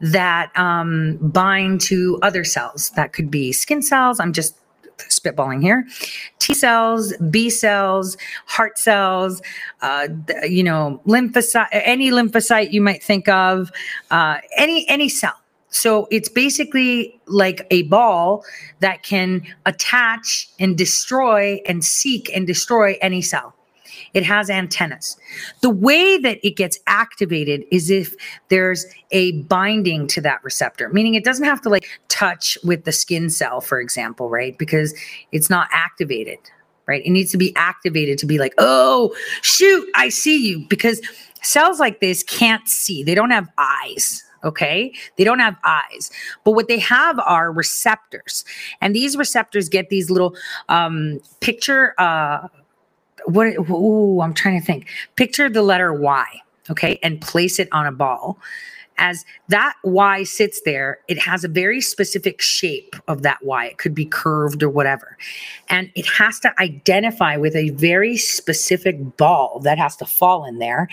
that um, bind to other cells. That could be skin cells. I'm just spitballing here T cells, B cells, heart cells, uh, you know, lymphocyte, any lymphocyte you might think of, uh, any any cell. So it's basically like a ball that can attach and destroy and seek and destroy any cell. It has antennas. The way that it gets activated is if there's a binding to that receptor, meaning it doesn't have to like touch with the skin cell, for example, right? Because it's not activated, right? It needs to be activated to be like, oh, shoot, I see you. Because cells like this can't see, they don't have eyes. Okay. They don't have eyes, but what they have are receptors. And these receptors get these little um, picture, uh, what, ooh, I'm trying to think. Picture the letter Y, okay, and place it on a ball. As that Y sits there, it has a very specific shape of that Y. It could be curved or whatever. And it has to identify with a very specific ball that has to fall in there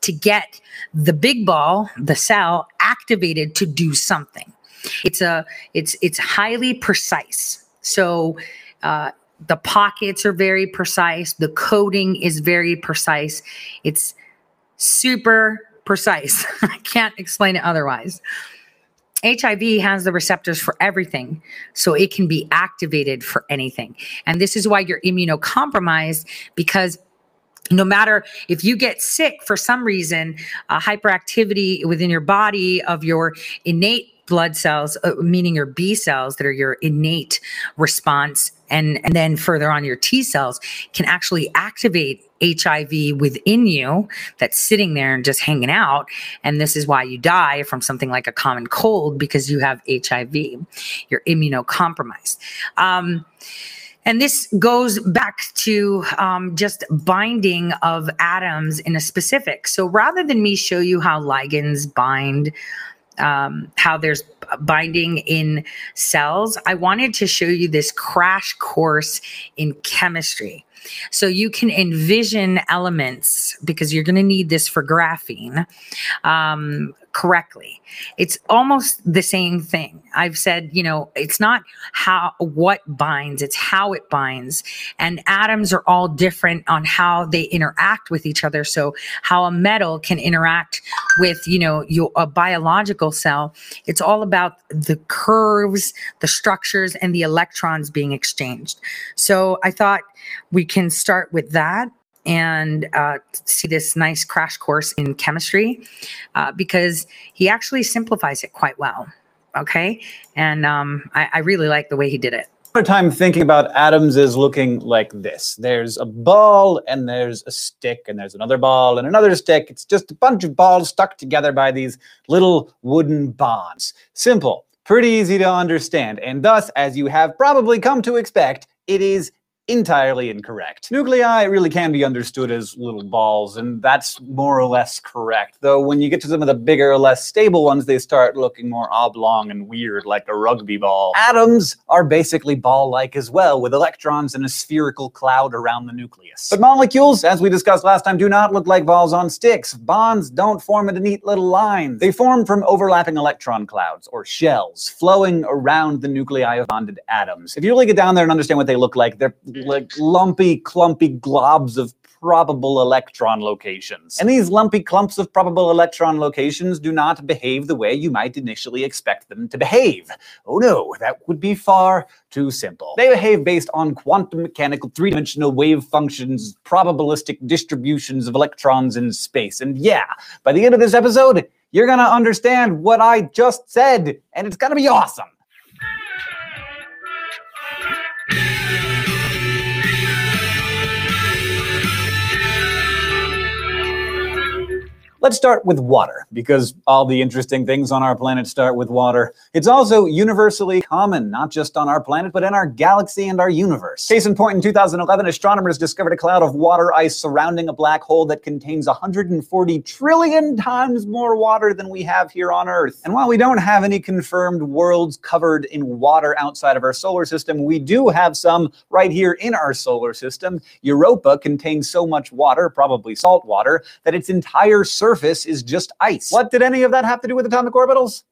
to get the big ball, the cell, activated to do something. It's a it's it's highly precise. So uh, the pockets are very precise. The coding is very precise. It's super precise. (laughs) I can't explain it otherwise. HIV has the receptors for everything, so it can be activated for anything. And this is why you're immunocompromised because no matter if you get sick for some reason, uh, hyperactivity within your body of your innate blood cells, uh, meaning your B cells that are your innate response, and, and then further on your T cells can actually activate HIV within you that's sitting there and just hanging out. And this is why you die from something like a common cold because you have HIV. You're immunocompromised. Um, and this goes back to um, just binding of atoms in a specific. So rather than me show you how ligands bind, um, how there's binding in cells, I wanted to show you this crash course in chemistry. So you can envision elements because you're going to need this for graphene um, correctly. It's almost the same thing. I've said, you know, it's not how what binds, it's how it binds. And atoms are all different on how they interact with each other. So how a metal can interact with, you know, your a biological cell, it's all about the curves, the structures and the electrons being exchanged. So I thought we can start with that and uh, see this nice crash course in chemistry uh, because he actually simplifies it quite well. Okay. And um, I, I really like the way he did it. Time thinking about atoms is looking like this. There's a ball and there's a stick and there's another ball and another stick. It's just a bunch of balls stuck together by these little wooden bonds. Simple, pretty easy to understand. And thus, as you have probably come to expect, it is entirely incorrect. Nuclei really can be understood as little balls, and that's more or less correct. Though when you get to some of the bigger, less stable ones, they start looking more oblong and weird, like a rugby ball. Atoms are basically ball-like as well, with electrons in a spherical cloud around the nucleus. But molecules, as we discussed last time, do not look like balls on sticks. Bonds don't form into neat little lines. They form from overlapping electron clouds, or shells, flowing around the nuclei of bonded atoms. If you really get down there and understand what they look like, they're Mm-hmm. like lumpy, clumpy globs of probable electron locations. And these lumpy clumps of probable electron locations do not behave the way you might initially expect them to behave. Oh no, that would be far too simple. They behave based on quantum mechanical three-dimensional wave functions, probabilistic distributions of electrons in space. And yeah, by the end of this episode, you're gonna understand what I just said, and it's gonna be awesome. Let's start with water, because all the interesting things on our planet start with water. It's also universally common, not just on our planet, but in our galaxy and our universe. Case in point, in 2011, astronomers discovered a cloud of water ice surrounding a black hole that contains 140 trillion times more water than we have here on Earth. And while we don't have any confirmed worlds covered in water outside of our solar system, we do have some right here in our solar system. Europa contains so much water, probably salt water, that its entire surface is just ice. What did any of that have to do with atomic orbitals?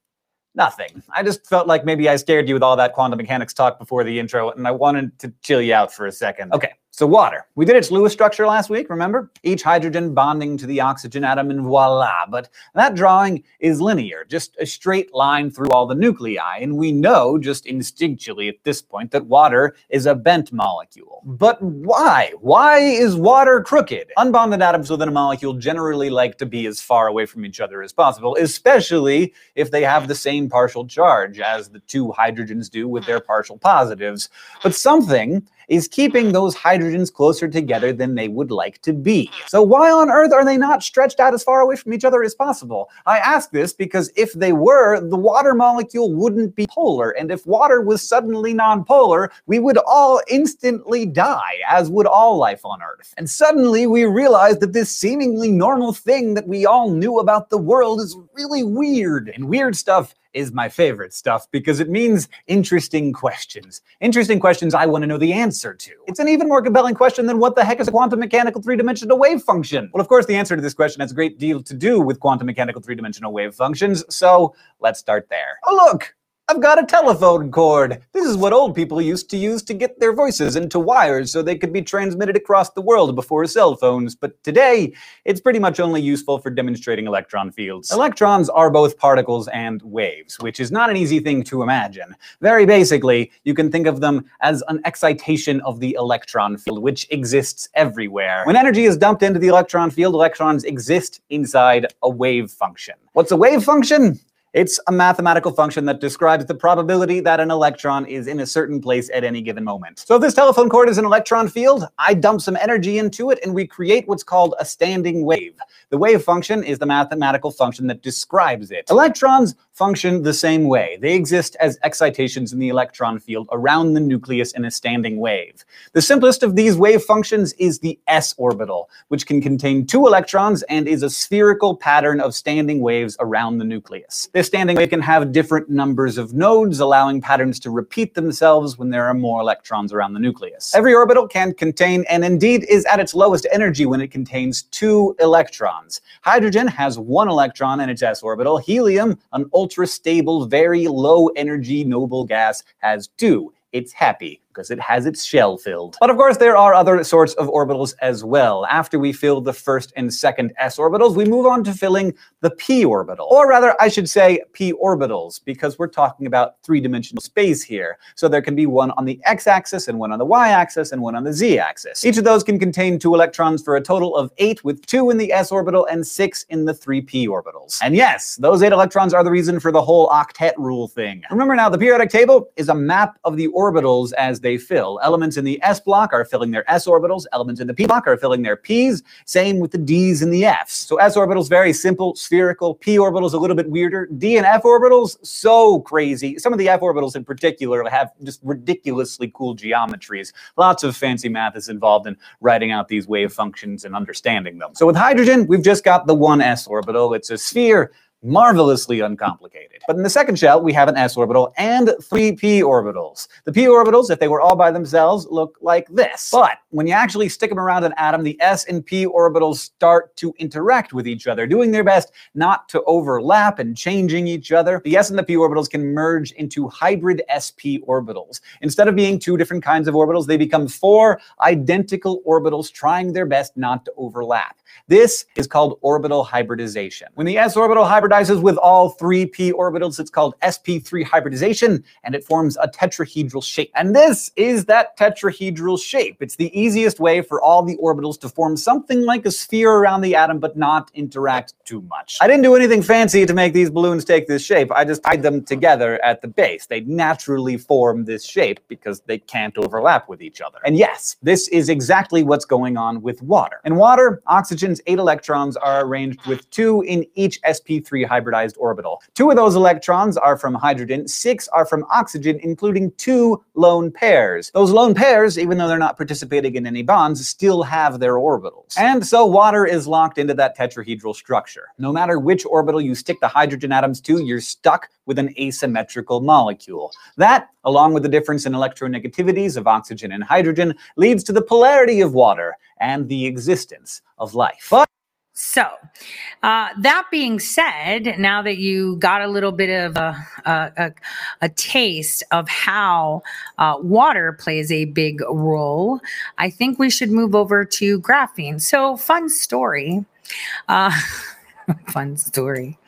Nothing. I just felt like maybe I scared you with all that quantum mechanics talk before the intro, and I wanted to chill you out for a second. Okay, So water. We did its Lewis structure last week, remember? Each hydrogen bonding to the oxygen atom and voila. But that drawing is linear, just a straight line through all the nuclei. And we know just instinctually at this point that water is a bent molecule. But why? Why is water crooked? Unbonded atoms within a molecule generally like to be as far away from each other as possible, especially if they have the same partial charge as the two hydrogens do with their partial positives. But something is keeping those hydrogens closer together than they would like to be. So why on earth are they not stretched out as far away from each other as possible? I ask this because if they were, the water molecule wouldn't be polar. And if water was suddenly nonpolar, we would all instantly die, as would all life on Earth. And suddenly we realize that this seemingly normal thing that we all knew about the world is really weird. And weird stuff is my favorite stuff because it means interesting questions. Interesting questions I want to know the answer to. It's an even more compelling question than what the heck is a quantum mechanical three dimensional wave function? Well, of course, the answer to this question has a great deal to do with quantum mechanical three dimensional wave functions, so let's start there. Oh, look! I've got a telephone cord. This is what old people used to use to get their voices into wires so they could be transmitted across the world before cell phones. But today, it's pretty much only useful for demonstrating electron fields. Electrons are both particles and waves, which is not an easy thing to imagine. Very basically, you can think of them as an excitation of the electron field, which exists everywhere. When energy is dumped into the electron field, electrons exist inside a wave function. What's a wave function? It's a mathematical function that describes the probability that an electron is in a certain place at any given moment. So if this telephone cord is an electron field, I dump some energy into it and we create what's called a standing wave. The wave function is the mathematical function that describes it. Electrons function the same way. They exist as excitations in the electron field around the nucleus in a standing wave. The simplest of these wave functions is the s orbital, which can contain two electrons and is a spherical pattern of standing waves around the nucleus. This standing wave can have different numbers of nodes, allowing patterns to repeat themselves when there are more electrons around the nucleus. Every orbital can contain, and indeed is at its lowest energy when it contains two electrons. Hydrogen has one electron in its s orbital. Helium, an ultra stable, very low energy noble gas, has two. It's happy because it has its shell filled. But of course, there are other sorts of orbitals as well. After we fill the first and second s orbitals, we move on to filling the p orbital. Or rather, I should say p orbitals, because we're talking about three-dimensional space here. So there can be one on the x-axis and one on the y-axis and one on the z-axis. Each of those can contain two electrons for a total of eight, with two in the s orbital and six in the three p orbitals. And yes, those eight electrons are the reason for the whole octet rule thing. Remember now, the periodic table is a map of the orbitals as they fill. Elements in the s block are filling their s orbitals. Elements in the p block are filling their p's. Same with the d's and the f's. So s orbitals very simple, spherical. P orbitals a little bit weirder. D and f orbitals so crazy. Some of the f orbitals in particular have just ridiculously cool geometries. Lots of fancy math is involved in writing out these wave functions and understanding them. So with hydrogen, we've just got the one s orbital. It's a sphere marvelously uncomplicated. But in the second shell, we have an s orbital and three p orbitals. The p orbitals, if they were all by themselves, look like this. But when you actually stick them around an atom, the s and p orbitals start to interact with each other, doing their best not to overlap and changing each other. The s and the p orbitals can merge into hybrid sp orbitals. Instead of being two different kinds of orbitals, they become four identical orbitals trying their best not to overlap. This is called orbital hybridization. When the s orbital hybridizes with all three p orbitals, it's called sp3 hybridization, and it forms a tetrahedral shape. And this is that tetrahedral shape. It's the easiest way for all the orbitals to form something like a sphere around the atom, but not interact too much. I didn't do anything fancy to make these balloons take this shape. I just tied them together at the base. They naturally form this shape because they can't overlap with each other. And yes, this is exactly what's going on with water. In water, eight electrons are arranged with two in each sp3 hybridized orbital. Two of those electrons are from hydrogen, six are from oxygen, including two lone pairs. Those lone pairs, even though they're not participating in any bonds, still have their orbitals. And so water is locked into that tetrahedral structure. No matter which orbital you stick the hydrogen atoms to, you're stuck with an asymmetrical molecule. That, along with the difference in electronegativities of oxygen and hydrogen, leads to the polarity of water and the existence of life. But So, uh, that being said, now that you got a little bit of a, a, a, taste of how uh, water plays a big role, I think we should move over to graphene. So, fun story. Uh, (laughs) fun story.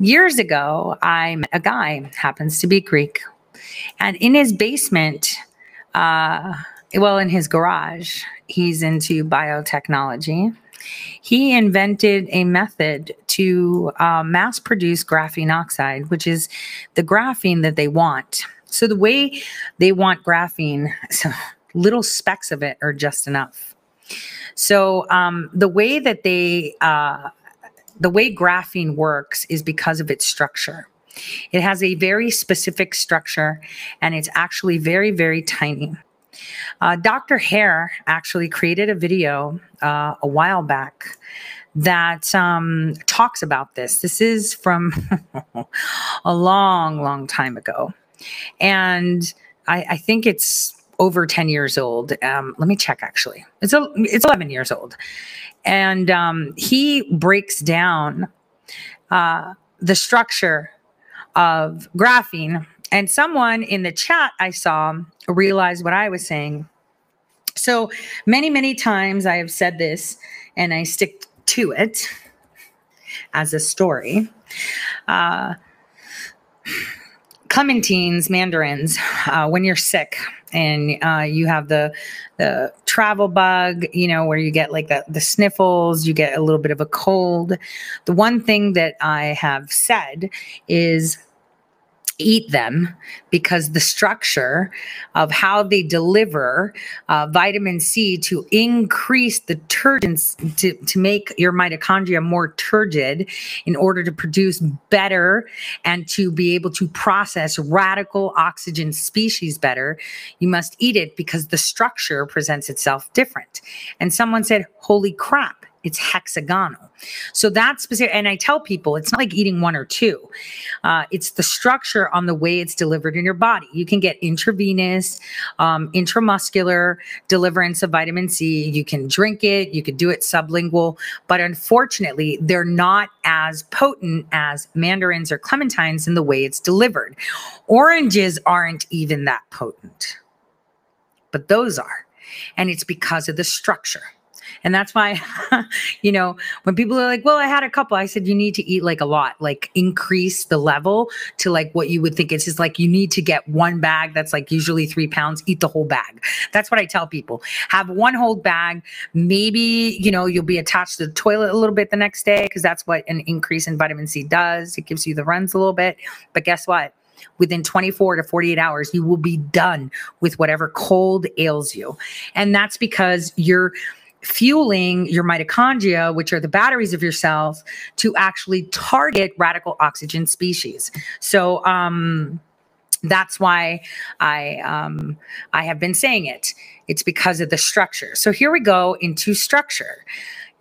Years ago, I met a guy, happens to be Greek, and in his basement, uh, well, in his garage, he's into biotechnology. He invented a method to uh, mass produce graphene oxide, which is the graphene that they want. So, the way they want graphene, so little specks of it are just enough. So, um, the way that they, uh, the way graphene works is because of its structure. It has a very specific structure and it's actually very, very tiny. Uh, Dr. Hare actually created a video uh, a while back that um, talks about this. This is from (laughs) a long, long time ago. And I, I think it's over 10 years old. Um, let me check actually. It's, a, it's 11 years old. And um, he breaks down uh, the structure of graphene. And someone in the chat I saw realized what I was saying. So many, many times I have said this and I stick to it as a story. Uh, clementines, mandarins, uh, when you're sick and uh, you have the the travel bug, you know, where you get like the, the sniffles, you get a little bit of a cold. The one thing that I have said is eat them because the structure of how they deliver uh, vitamin C to increase the turgidance to, to make your mitochondria more turgid in order to produce better and to be able to process radical oxygen species better, you must eat it because the structure presents itself different. And someone said, Holy crap it's hexagonal. So that's specific. And I tell people it's not like eating one or two. Uh, it's the structure on the way it's delivered in your body. You can get intravenous, um, intramuscular deliverance of vitamin C. You can drink it. You could do it sublingual. But unfortunately, they're not as potent as mandarins or clementines in the way it's delivered. Oranges aren't even that potent, but those are. And it's because of the structure. And that's why, (laughs) you know, when people are like, well, I had a couple, I said, you need to eat like a lot, like increase the level to like what you would think. It's just like you need to get one bag that's like usually three pounds, eat the whole bag. That's what I tell people. Have one whole bag. Maybe, you know, you'll be attached to the toilet a little bit the next day because that's what an increase in vitamin C does. It gives you the runs a little bit. But guess what? within 24 to 48 hours, you will be done with whatever cold ails you. And that's because you're fueling your mitochondria, which are the batteries of your cells, to actually target radical oxygen species. So, um, that's why I um, I have been saying it. It's because of the structure. So here we go into structure.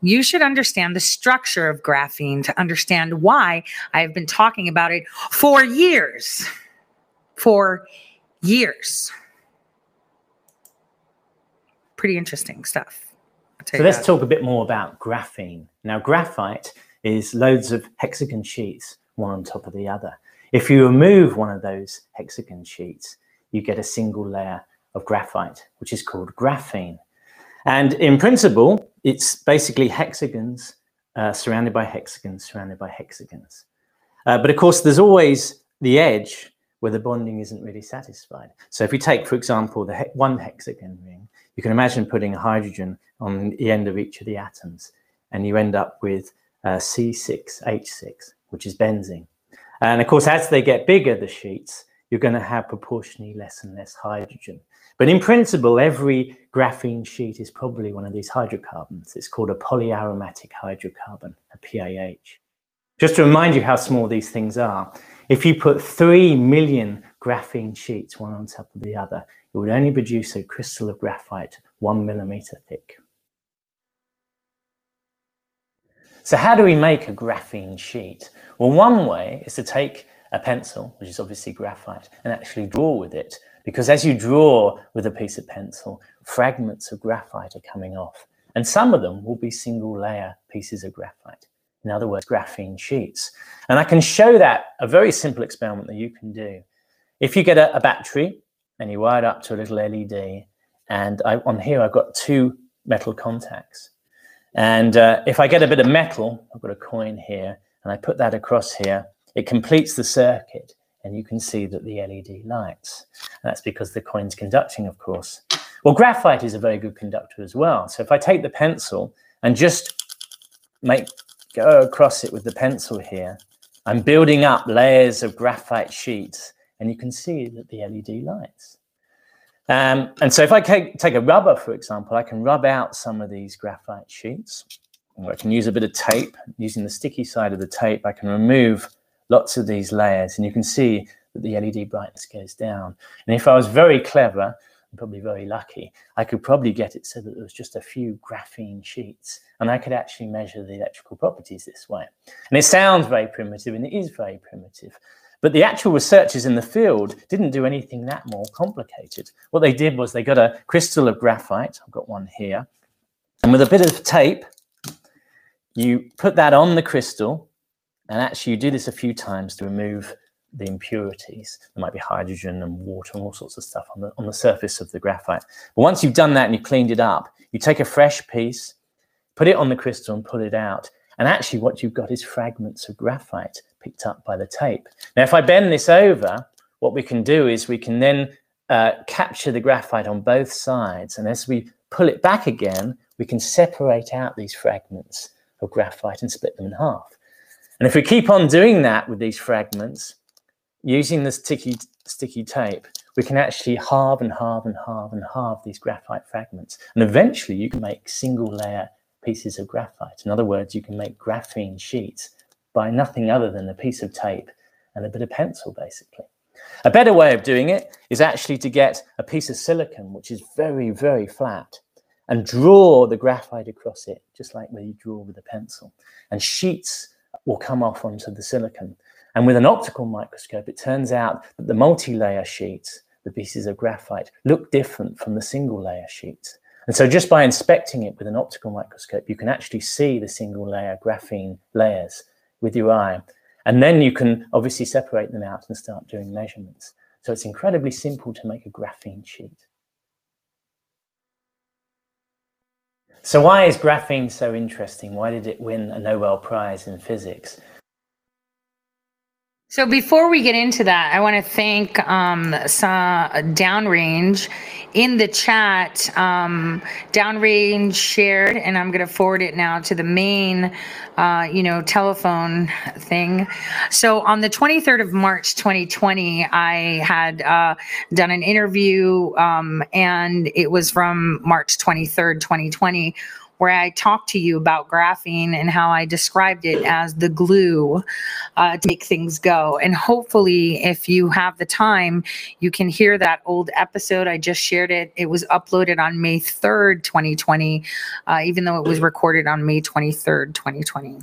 You should understand the structure of graphene to understand why I have been talking about it for years. For years. Pretty interesting stuff. So let's talk a bit more about graphene. Now, graphite is loads of hexagon sheets, one on top of the other. If you remove one of those hexagon sheets, you get a single layer of graphite, which is called graphene. And in principle, it's basically hexagons uh, surrounded by hexagons, surrounded by hexagons. Uh, but of course, there's always the edge where the bonding isn't really satisfied. So if we take, for example, the he one hexagon ring, you can imagine putting hydrogen on the end of each of the atoms, and you end up with uh, C6H6, which is benzene. And of course, as they get bigger, the sheets, you're going to have proportionally less and less hydrogen. But in principle, every graphene sheet is probably one of these hydrocarbons. It's called a polyaromatic hydrocarbon, a PAH. Just to remind you how small these things are, if you put 3 million graphene sheets one on top of the other, it would only produce a crystal of graphite one millimeter thick. So how do we make a graphene sheet? Well, one way is to take a pencil, which is obviously graphite, and actually draw with it. Because as you draw with a piece of pencil, fragments of graphite are coming off. And some of them will be single layer pieces of graphite. In other words, graphene sheets. And I can show that a very simple experiment that you can do. If you get a, a battery and you wire it up to a little LED, and I, on here I've got two metal contacts. And uh, if I get a bit of metal, I've got a coin here, and I put that across here, it completes the circuit, and you can see that the LED lights. And that's because the coin's conducting, of course. Well, graphite is a very good conductor as well. So if I take the pencil and just make go across it with the pencil here, I'm building up layers of graphite sheets, and you can see that the LED lights. Um, and so if I take, a rubber, for example, I can rub out some of these graphite sheets. Or I can use a bit of tape. Using the sticky side of the tape, I can remove lots of these layers, and you can see that the LED brightness goes down. And if I was very clever, and probably very lucky, I could probably get it so that there was just a few graphene sheets, and I could actually measure the electrical properties this way. And it sounds very primitive, and it is very primitive. But the actual researchers in the field didn't do anything that more complicated. What they did was they got a crystal of graphite, I've got one here, and with a bit of tape, you put that on the crystal, and actually you do this a few times to remove the impurities. There might be hydrogen and water and all sorts of stuff on the, on the surface of the graphite. But once you've done that and you've cleaned it up, you take a fresh piece, put it on the crystal and pull it out. And actually what you've got is fragments of graphite picked up by the tape. Now, if I bend this over, what we can do is we can then uh, capture the graphite on both sides. And as we pull it back again, we can separate out these fragments of graphite and split them in half. And if we keep on doing that with these fragments, using the sticky, sticky tape, we can actually halve and halve and halve and halve these graphite fragments. And eventually you can make single layer pieces of graphite. In other words, you can make graphene sheets by nothing other than a piece of tape and a bit of pencil, basically. A better way of doing it is actually to get a piece of silicon, which is very, very flat, and draw the graphite across it, just like where you draw with a pencil. And sheets will come off onto the silicon. And with an optical microscope, it turns out that the multi-layer sheets, the pieces of graphite, look different from the single layer sheets. And so just by inspecting it with an optical microscope, you can actually see the single layer graphene layers with your eye. And then you can obviously separate them out and start doing measurements. So it's incredibly simple to make a graphene sheet. So why is graphene so interesting? Why did it win a Nobel Prize in physics? So before we get into that, I want to thank um, some downrange in the chat. Um, downrange shared, and I'm going to forward it now to the main, uh, you know, telephone thing. So on the 23rd of March, 2020, I had uh, done an interview, um, and it was from March 23rd, 2020 where I talked to you about graphene and how I described it as the glue uh, to make things go. And hopefully, if you have the time, you can hear that old episode. I just shared it. It was uploaded on May 3rd, 2020, uh, even though it was recorded on May 23rd, 2020.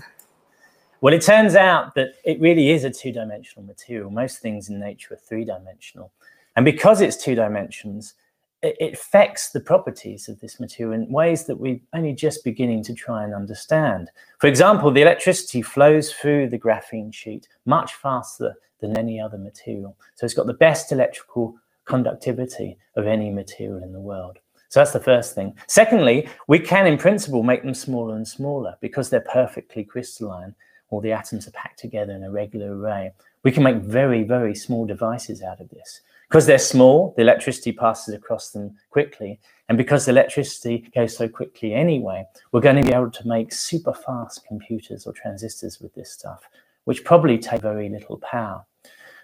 Well, it turns out that it really is a two dimensional material. Most things in nature are three dimensional. And because it's two dimensions, it affects the properties of this material in ways that we're only just beginning to try and understand. For example, the electricity flows through the graphene sheet much faster than any other material. So it's got the best electrical conductivity of any material in the world. So that's the first thing. Secondly, we can in principle make them smaller and smaller because they're perfectly crystalline All the atoms are packed together in a regular array. We can make very, very small devices out of this. Because they're small, the electricity passes across them quickly. And because the electricity goes so quickly anyway, we're going to be able to make super fast computers or transistors with this stuff, which probably take very little power.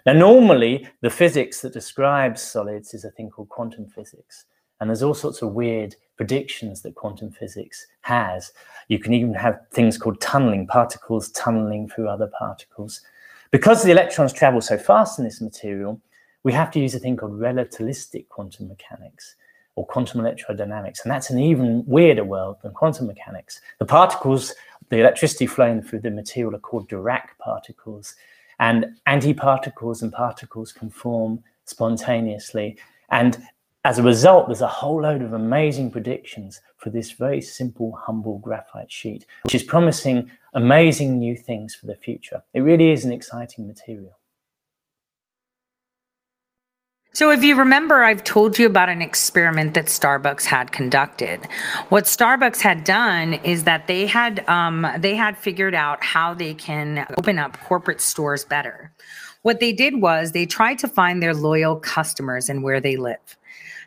Now, normally, the physics that describes solids is a thing called quantum physics. And there's all sorts of weird predictions that quantum physics has. You can even have things called tunneling, particles tunneling through other particles. Because the electrons travel so fast in this material, we have to use a thing called relativistic quantum mechanics or quantum electrodynamics. And that's an even weirder world than quantum mechanics. The particles, the electricity flowing through the material are called Dirac particles. And antiparticles and particles can form spontaneously. And As a result, there's a whole load of amazing predictions for this very simple, humble graphite sheet, which is promising amazing new things for the future. It really is an exciting material. So, if you remember, I've told you about an experiment that Starbucks had conducted. What Starbucks had done is that they had um, they had figured out how they can open up corporate stores better. What they did was they tried to find their loyal customers and where they live.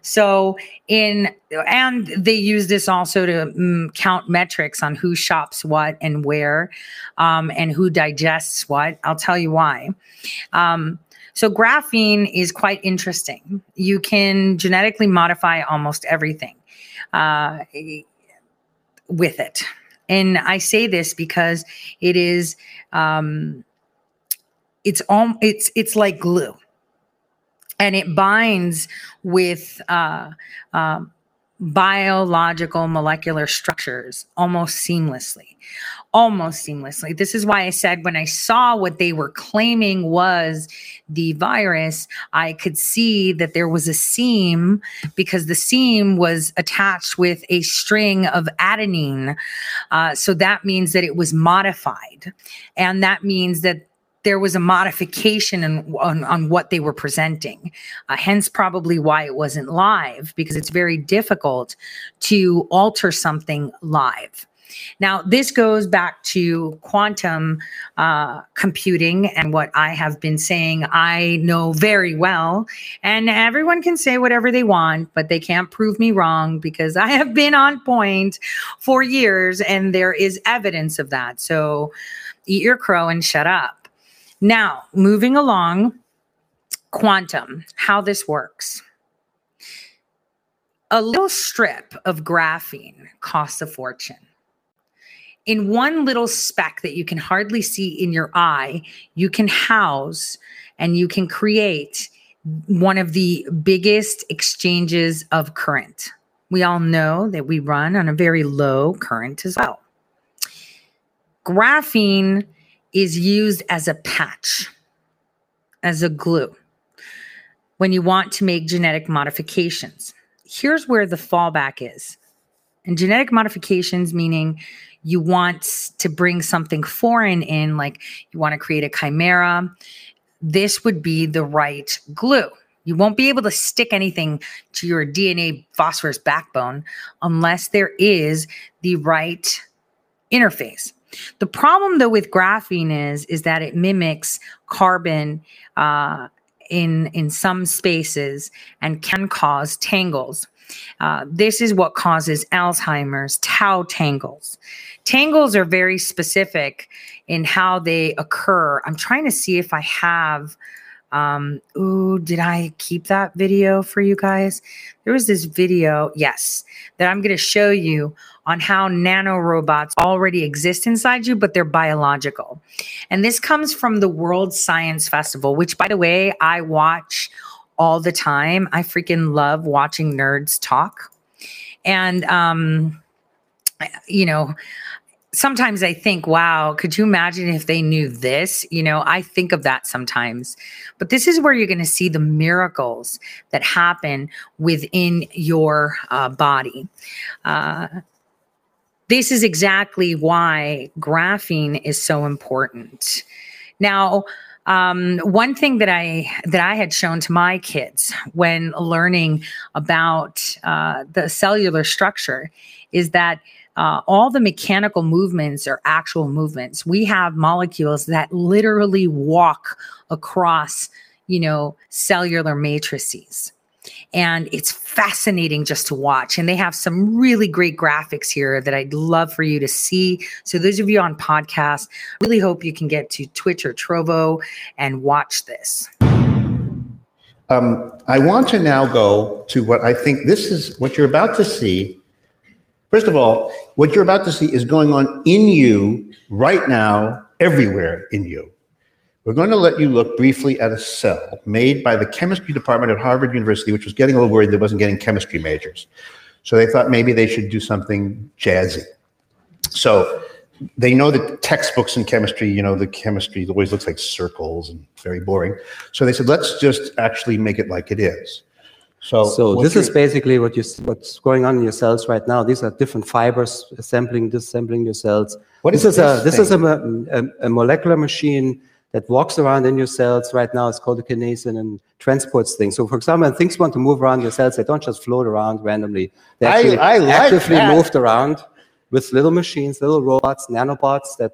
So, in and they use this also to mm, count metrics on who shops what and where, um, and who digests what. I'll tell you why. Um, so graphene is quite interesting. You can genetically modify almost everything uh, with it. And I say this because it is um, it's all it's it's like glue, and it binds with uh, um, biological molecular structures almost seamlessly. Almost seamlessly. This is why i said when i saw what they were claiming was the virus i could see that there was a seam because the seam was attached with a string of adenine. Uh, so that means that it was modified. And that means that there was a modification in, on, on what they were presenting. Uh, hence, probably why it wasn't live, because it's very difficult to alter something live. Now, this goes back to quantum uh, computing and what I have been saying I know very well. And everyone can say whatever they want, but they can't prove me wrong because I have been on point for years and there is evidence of that. So eat your crow and shut up. Now, moving along, quantum, how this works. A little strip of graphene costs a fortune. In one little speck that you can hardly see in your eye, you can house and you can create one of the biggest exchanges of current. We all know that we run on a very low current as well. Graphene is used as a patch, as a glue, when you want to make genetic modifications. Here's where the fallback is. And genetic modifications, meaning you want to bring something foreign in, like you want to create a chimera, this would be the right glue. You won't be able to stick anything to your DNA phosphorus backbone unless there is the right interface. The problem though with graphene is is that it mimics carbon uh, in in some spaces and can cause tangles. Uh, this is what causes Alzheimer's, tau tangles. Tangles are very specific in how they occur. I'm trying to see if I have. Um, ooh, did I keep that video for you guys? There was this video, yes, that I'm going to show you on how nanorobots already exist inside you, but they're biological. And this comes from the World Science Festival, which, by the way, I watch all the time. I freaking love watching nerds talk. And, um, you know, sometimes I think, wow, could you imagine if they knew this? You know, I think of that sometimes. But this is where you're going to see the miracles that happen within your uh, body. Uh, this is exactly why graphene is so important. Now, um, one thing that I that I had shown to my kids when learning about uh, the cellular structure is that uh, all the mechanical movements are actual movements. We have molecules that literally walk across, you know, cellular matrices and it's fascinating just to watch. And they have some really great graphics here that I'd love for you to see. So those of you on podcast, really hope you can get to Twitch or Trovo and watch this. Um, I want to now go to what I think this is what you're about to see. First of all, what you're about to see is going on in you right now, everywhere in you. We're going to let you look briefly at a cell made by the chemistry department at Harvard University, which was getting a little worried they wasn't getting chemistry majors. So they thought maybe they should do something jazzy. So they know that textbooks in chemistry, you know, the chemistry always looks like circles and very boring. So they said, let's just actually make it like it is. So, So this is basically what you what's going on in your cells right now. These are different fibers assembling, disassembling your cells. What this is is a this this is a, a, a molecular machine that walks around in your cells right now. It's called a kinesin and transports things. So, for example, when things want to move around your cells, they don't just float around randomly. They I- actually I like actively that. moved around with little machines, little robots, nanobots that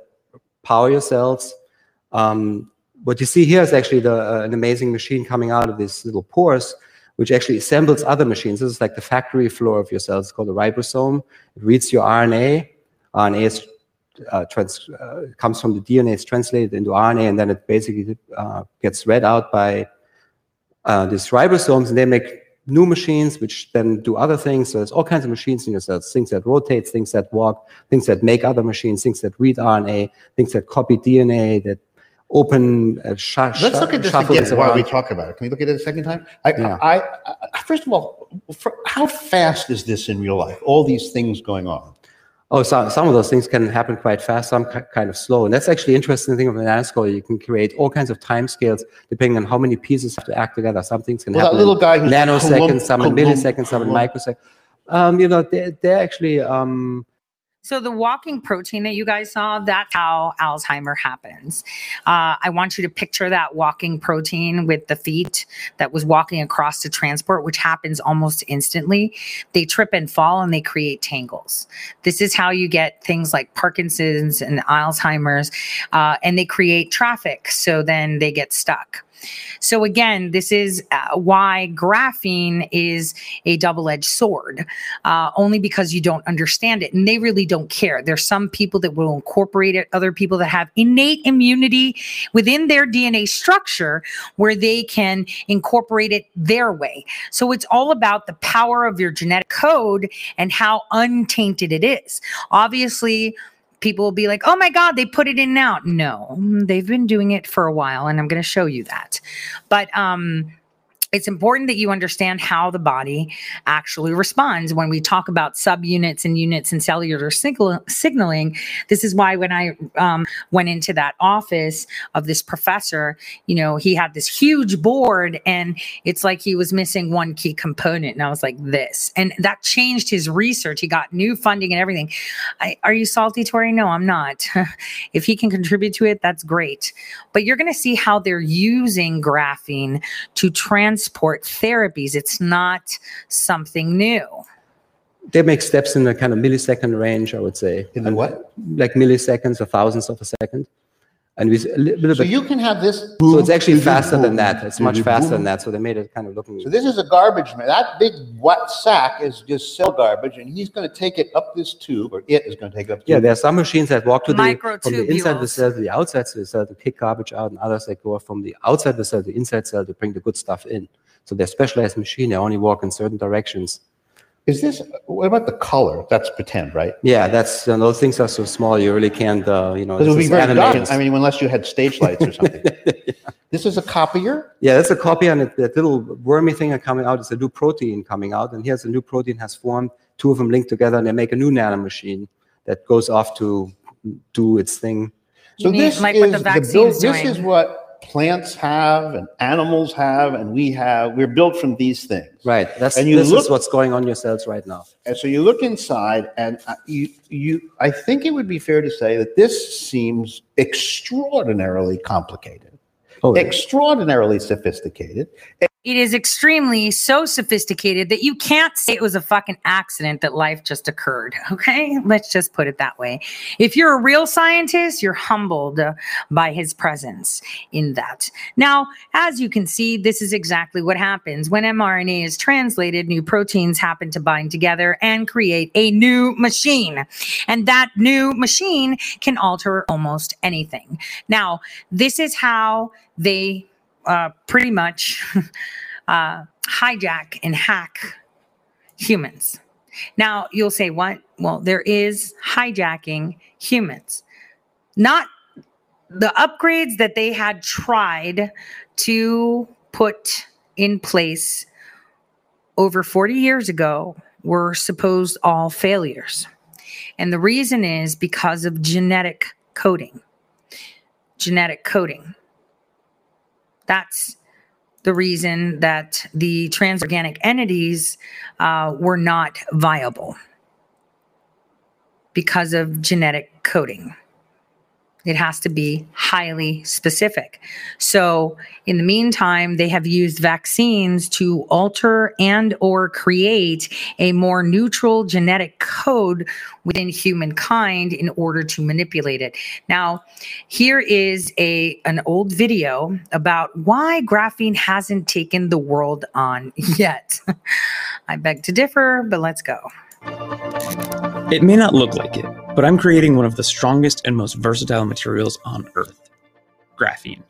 power your cells. Um, what you see here is actually the, uh, an amazing machine coming out of these little pores, which actually assembles other machines. This is like the factory floor of your cells. It's called a ribosome. It reads your RNA. RNA is, uh, trans, uh, comes from the DNA, it's translated into RNA, and then it basically uh, gets read out by uh, these ribosomes, and they make new machines which then do other things. So there's all kinds of machines in your cells, things that rotate, things that walk, things that make other machines, things that read RNA, things that copy DNA, that open, uh, sh- Let's look at this again things while we talk about it. Can we look at it a second time? I, Yeah. I, I, first of all, for, how fast is this in real life? All these things going on. Oh, so, some of those things can happen quite fast, some ki- kind of slow. And that's actually interesting thing of an. You can create all kinds of time scales depending on how many pieces have to act together. Some things can Well, that happen little guy who's nanoseconds, some in milliseconds, some in microseconds. Um, you know, they're, they're actually um, So the walking protein that you guys saw, that's how Alzheimer happens. Uh, I want you to picture that walking protein with the feet that was walking across the transport, which happens almost instantly. They trip and fall and they create tangles. This is how you get things like Parkinson's and Alzheimer's, uh, and they create traffic. So then they get stuck. So again, this is uh, why graphene is a double-edged sword, uh, only because you don't understand it, and they really don't care. There's some people that will incorporate it, other people that have innate immunity within their DNA structure where they can incorporate it their way. So it's all about the power of your genetic code and how untainted it is. Obviously, people will be like, oh my God, they put it in now. No, they've been doing it for a while, and I'm going to show you that. But, um, it's important that you understand how the body actually responds when we talk about subunits and units and cellular signal- signaling. This is why when I um, went into that office of this professor, you know, he had this huge board and it's like he was missing one key component. And I was like, this. And that changed his research. He got new funding and everything. I, are you salty, Tore? No, I'm not. (laughs) if he can contribute to it, that's great. But you're going to see how they're using graphene to transport therapies. It's not something new. they make steps in the kind of millisecond range, I would say. In the what? Like milliseconds or thousandths of a second. And we a li- little So bit. you can have this. so it's actually boom, faster than that. It's much faster boom. than that. So they made it kind of looking. So this is a garbage man. That big wet sack is just cell garbage, and he's going to take it up this tube, or it is going to take it up. Yeah, tube. there are some machines that walk to the from the inside of the cell to the outside of the cell to kick garbage out, and others that go from the outside of the cell to the inside cell to bring the good stuff in. So they're specialized machine. They only walk in certain directions. Is this? What about the color? That's pretend, right? Yeah, that's uh, those things are so small you really can't. Uh, you know, Because it would this be is very dark. animations. I mean, unless you had stage lights or something. (laughs) This is a copier. Yeah, that's a copy, and it, that little wormy thing are coming out is a new protein coming out, and here's a new protein has formed. Two of them linked together, and they make a new nanomachine that goes off to do its thing. So You mean this like is what the the vaccine's build, This doing. is what plants have and animals have, and we have. We're built from these things. Right. That's And you this look- is what's going on your cells right now. And so you look inside, and uh, you, you, I think it would be fair to say that this seems extraordinarily complicated, Oh, extraordinarily sophisticated. It is extremely so sophisticated that you can't say it was a fucking accident that life just occurred. (laughs) Okay. Let's just put it that way. If you're a real scientist, you're humbled by his presence in that. Now, as you can see, this is exactly what happens when mRNA is translated, new proteins happen to bind together and create a new machine. And that new machine can alter almost anything. Now, this is how they uh, pretty much (laughs) uh, hijack and hack humans. Now, you'll say, what? Well, there is hijacking humans. Not the upgrades that they had tried to put in place over 40 years ago were supposed all failures. And the reason is because of genetic coding. Genetic coding. That's the reason that the transorganic entities uh, were not viable because of genetic coding. It has to be highly specific. So, in the meantime, they have used vaccines to alter and or create a more neutral genetic code within humankind in order to manipulate it. Now, here is a an old video about why graphene hasn't taken the world on (laughs) yet. I beg to differ, but let's go. It may not look like it, but I'm creating one of the strongest and most versatile materials on Earth graphene.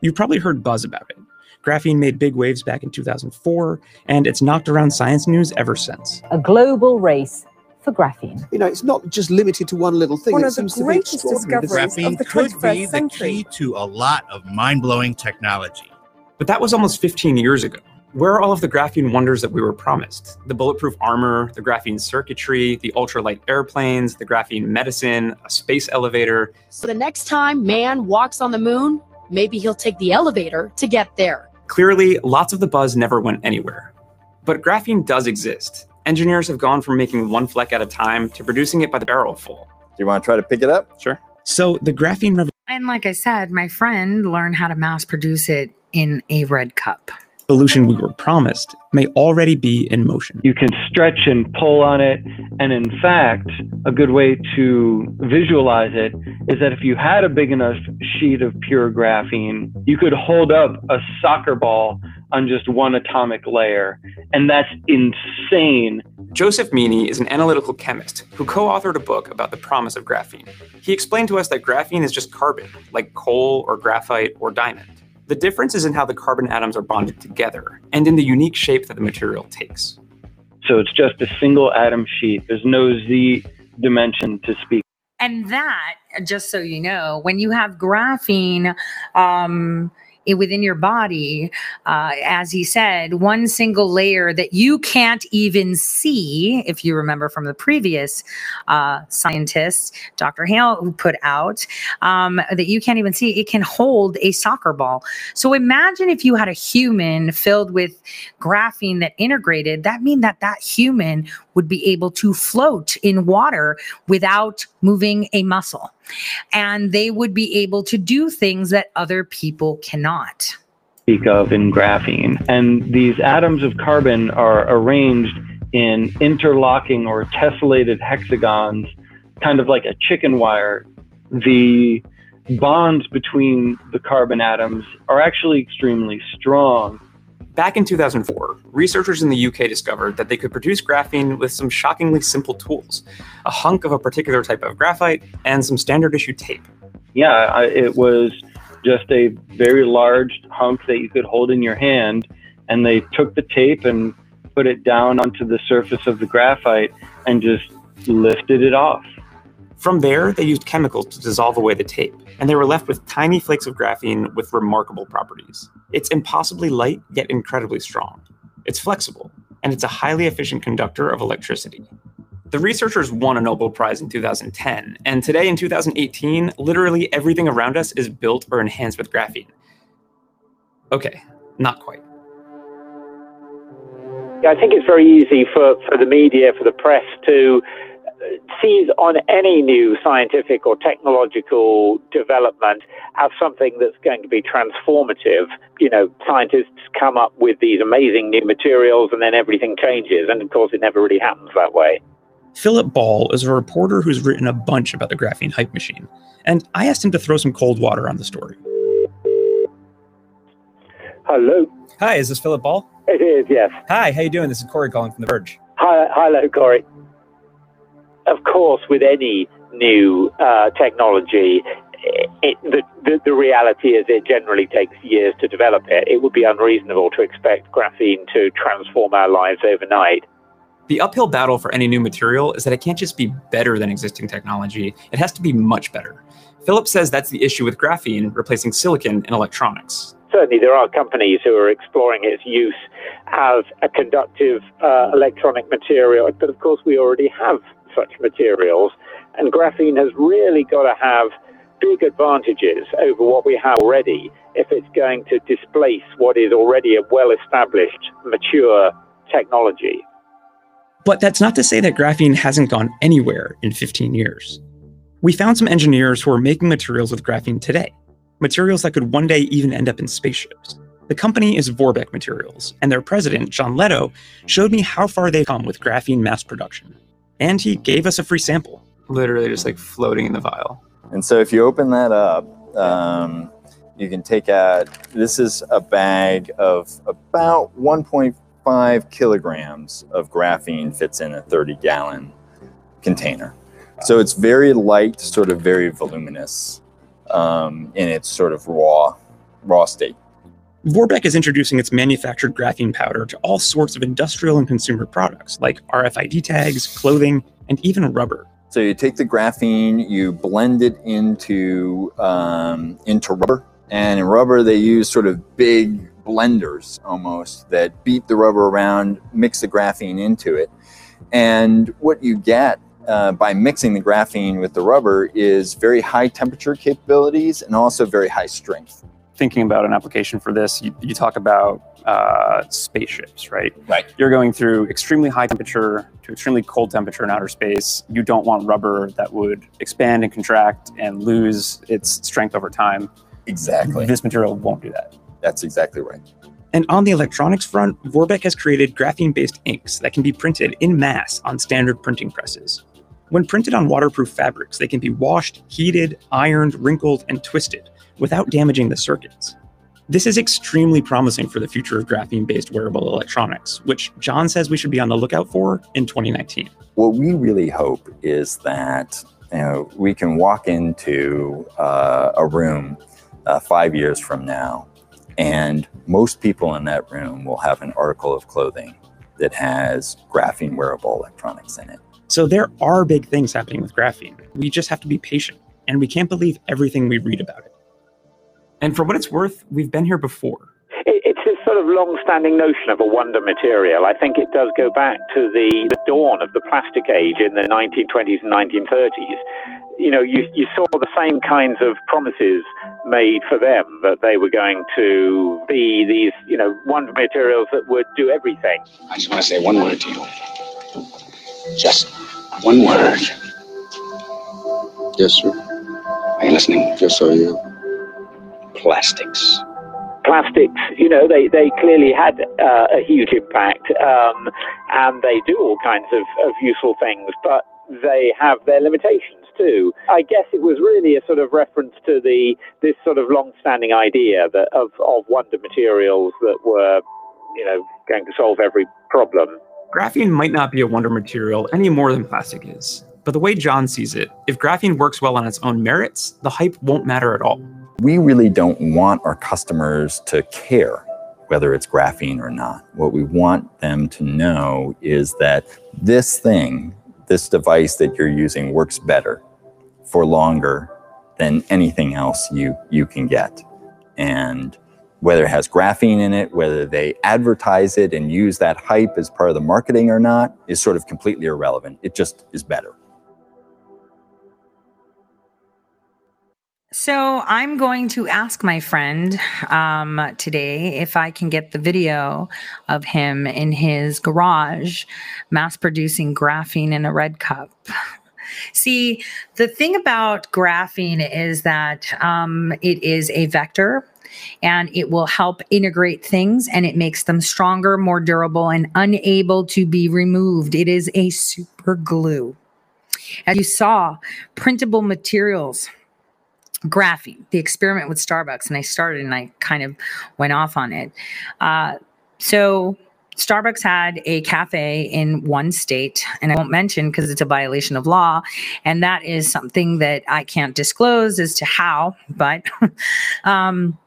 You've probably heard buzz about it. Graphene made big waves back in 2004, and it's knocked around science news ever since. a global race for graphene. You know, it's not just limited to one little thing. One it of the seems to be greatest extraordinary. discoveries Graphene of the could be 21st the century. key to a lot of mind blowing technology. But that was almost 15 years ago. Where are all of the graphene wonders that we were promised? The bulletproof armor, the graphene circuitry, the ultralight airplanes, the graphene medicine, a space elevator. So the next time man walks on the moon, maybe he'll take the elevator to get there. Clearly, lots of the buzz never went anywhere. But graphene does exist. Engineers have gone from making one fleck at a time to producing it by the barrel full. Do you want to try to pick it up? Sure. So the graphene rev- And like I said, my friend learned how to mass produce it in a red cup. Revolution we were promised may already be in motion. You can stretch and pull on it. And in fact, a good way to visualize it is that if you had a big enough sheet of pure graphene, you could hold up a soccer ball on just one atomic layer. And that's insane. Joseph Meany is an analytical chemist who co authored a book about the promise of graphene. He explained to us that graphene is just carbon, like coal or graphite or diamond. The difference is in how the carbon atoms are bonded together and in the unique shape that the material takes. So it's just a single atom sheet. There's no Z dimension to speak. And that, just so you know, when you have graphene um, within your body, uh, as he said, one single layer that you can't even see, if you remember from the previous uh, scientist, Dr. Hale, who put out, um, that you can't even see, it can hold a soccer ball. So imagine if you had a human filled with graphene that integrated, that mean that that human would be able to float in water without moving a muscle. And they would be able to do things that other people cannot. speak of in graphene. And these atoms of carbon are arranged in interlocking or tessellated hexagons, kind of like a chicken wire. The bonds between the carbon atoms are actually extremely strong. Back in 2004, researchers in the UK discovered that they could produce graphene with some shockingly simple tools a hunk of a particular type of graphite and some standard issue tape. Yeah, I, it was just a very large hunk that you could hold in your hand. And they took the tape and put it down onto the surface of the graphite and just lifted it off. From there, they used chemicals to dissolve away the tape, and they were left with tiny flakes of graphene with remarkable properties. It's impossibly light, yet incredibly strong. It's flexible, and it's a highly efficient conductor of electricity. The researchers won a Nobel Prize in 2010, and today in 2018, literally everything around us is built or enhanced with graphene. Okay, not quite. I think it's very easy for, for the media, for the press to uh, seize on any new scientific or technological development as something that's going to be transformative. You know, scientists come up with these amazing new materials and then everything changes. And of course, it never really happens that way. Philip Ball is a reporter who's written a bunch about the graphene hype machine, and I asked him to throw some cold water on the story. Hello. Hi, is this Philip Ball? It is, yes. Hi, how you doing? This is Corey calling from The Verge. Hi, hello, Corey. Of course, with any new uh, technology, it, the, the, the reality is it generally takes years to develop it. It would be unreasonable to expect graphene to transform our lives overnight. The uphill battle for any new material is that it can't just be better than existing technology, it has to be much better. Philip says that's the issue with graphene replacing silicon in electronics. Certainly, there are companies who are exploring its use as a conductive uh, electronic material, but of course, we already have such materials. And graphene has really got to have big advantages over what we have already if it's going to displace what is already a well established, mature technology. But that's not to say that graphene hasn't gone anywhere in 15 years. We found some engineers who are making materials with graphene today, materials that could one day even end up in spaceships. The company is Vorbeck Materials, and their president, John Lettow, showed me how far they've come with graphene mass production. And he gave us a free sample. Literally just like floating in the vial. And so if you open that up, um, you can take out, this is a bag of about 1.5 kilograms of graphene fits in a 30 gallon container. So it's very light, sort of very voluminous um, in its sort of raw, raw state. Vorbeck is introducing its manufactured graphene powder to all sorts of industrial and consumer products like RFID tags, clothing, and even rubber. So you take the graphene, you blend it into um, into rubber, and in rubber they use sort of big blenders almost that beat the rubber around, mix the graphene into it, and what you get uh, by mixing the graphene with the rubber is very high temperature capabilities and also very high strength. Thinking about an application for this, you, you talk about uh, spaceships, right? Right. You're going through extremely high temperature to extremely cold temperature in outer space. You don't want rubber that would expand and contract and lose its strength over time. Exactly. This material won't do that. That's exactly right. And on the electronics front, Vorbeck has created graphene based inks that can be printed in mass on standard printing presses. When printed on waterproof fabrics, they can be washed, heated, ironed, wrinkled, and twisted without damaging the circuits. This is extremely promising for the future of graphene based wearable electronics, which John says we should be on the lookout for in 2019. What we really hope is that you know, we can walk into uh, a room uh, five years from now, and most people in that room will have an article of clothing that has graphene wearable electronics in it. So there are big things happening with graphene. We just have to be patient, and we can't believe everything we read about it. And for what it's worth, we've been here before. It's this sort of long-standing notion of a wonder material. I think it does go back to the, the dawn of the plastic age in the 1920s and 1930s. You know, you, you saw the same kinds of promises made for them that they were going to be these, you know, wonder materials that would do everything. I just want to say one word to you. Just one word. Yes, sir. Are you listening? Yes, so you. Plastics. plastics, you know, they, they clearly had uh, a huge impact, um, and they do all kinds of, of useful things, but they have their limitations too. I guess it was really a sort of reference to the this sort of long-standing idea that of, of wonder materials that were, you know, going to solve every problem. Graphene might not be a wonder material any more than plastic is. But the way John sees it, if graphene works well on its own merits, the hype won't matter at all. We really don't want our customers to care whether it's graphene or not. What we want them to know is that this thing, this device that you're using, works better for longer than anything else you, you can get. And whether it has graphene in it, whether they advertise it and use that hype as part of the marketing or not, is sort of completely irrelevant. It just is better. So I'm going to ask my friend um, today if I can get the video of him in his garage mass producing graphene in a red cup. See, the thing about graphene is that um, it is a vector and it will help integrate things and it makes them stronger, more durable, and unable to be removed. It is a super glue. As you saw, printable materials graphene, the experiment with Starbucks, and I started and I kind of went off on it. Uh, so Starbucks had a cafe in one state, and I won't mention because it's a violation of law, and that is something that I can't disclose as to how, but (laughs) um,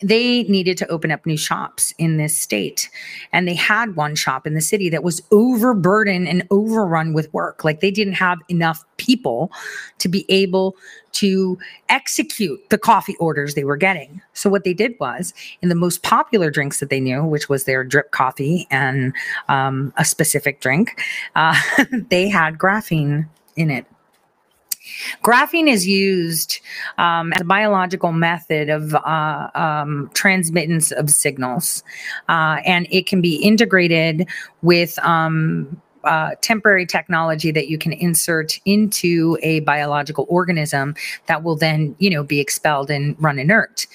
they needed to open up new shops in this state. And they had one shop in the city that was overburdened and overrun with work. Like they didn't have enough people to be able to execute the coffee orders they were getting. So what they did was, in the most popular drinks that they knew, which was their drip coffee and um, a specific drink, uh, (laughs) they had graphene in it. Graphene is used um, as a biological method of uh, um, transmittance of signals, uh, and it can be integrated with um, uh, temporary technology that you can insert into a biological organism that will then, you know, be expelled and run inert.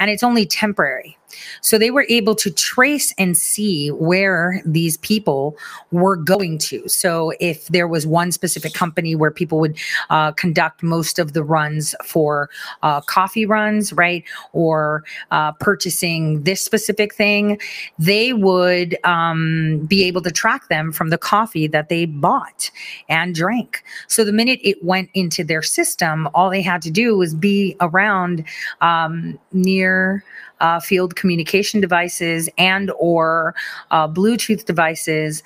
And it's only temporary. So they were able to trace and see where these people were going to. So if there was one specific company where people would uh, conduct most of the runs for uh, coffee runs, right, or uh, purchasing this specific thing, they would um, be able to track them from the coffee that they bought and drank. So the minute it went into their system, all they had to do was be around um, near uh, field communication devices and or uh, bluetooth devices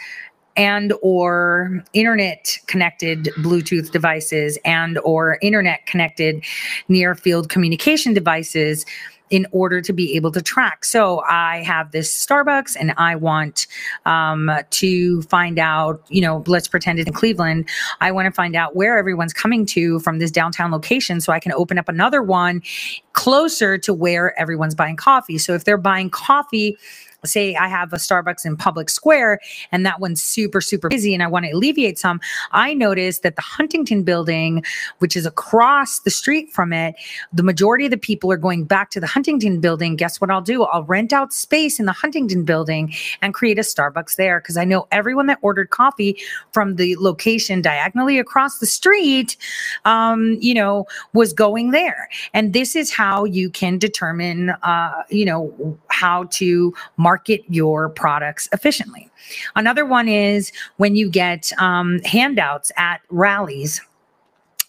and or internet connected bluetooth devices and or internet connected near field communication devices in order to be able to track. So I have this Starbucks and I want um, to find out, you know, let's pretend it's in Cleveland. I want to find out where everyone's coming to from this downtown location so I can open up another one closer to where everyone's buying coffee. So if they're buying coffee, say I have a Starbucks in Public Square and that one's super, super busy and I want to alleviate some, I noticed that the Huntington building, which is across the street from it, the majority of the people are going back to the Huntington building. Guess what I'll do? I'll rent out space in the Huntington building and create a Starbucks there because I know everyone that ordered coffee from the location diagonally across the street, um, you know, was going there. And this is how you can determine, uh, you know, how to market market your products efficiently. Another one is when you get um, handouts at rallies.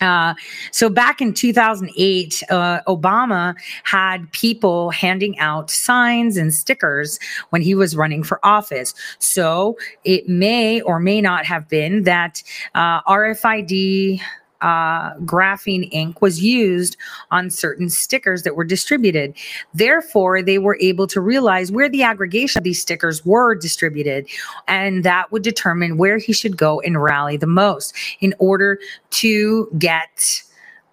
Uh, so back in 2008, uh, Obama had people handing out signs and stickers when he was running for office. So it may or may not have been that uh, RFID uh, graphene ink was used on certain stickers that were distributed. Therefore, they were able to realize where the aggregation of these stickers were distributed, and that would determine where he should go and rally the most in order to get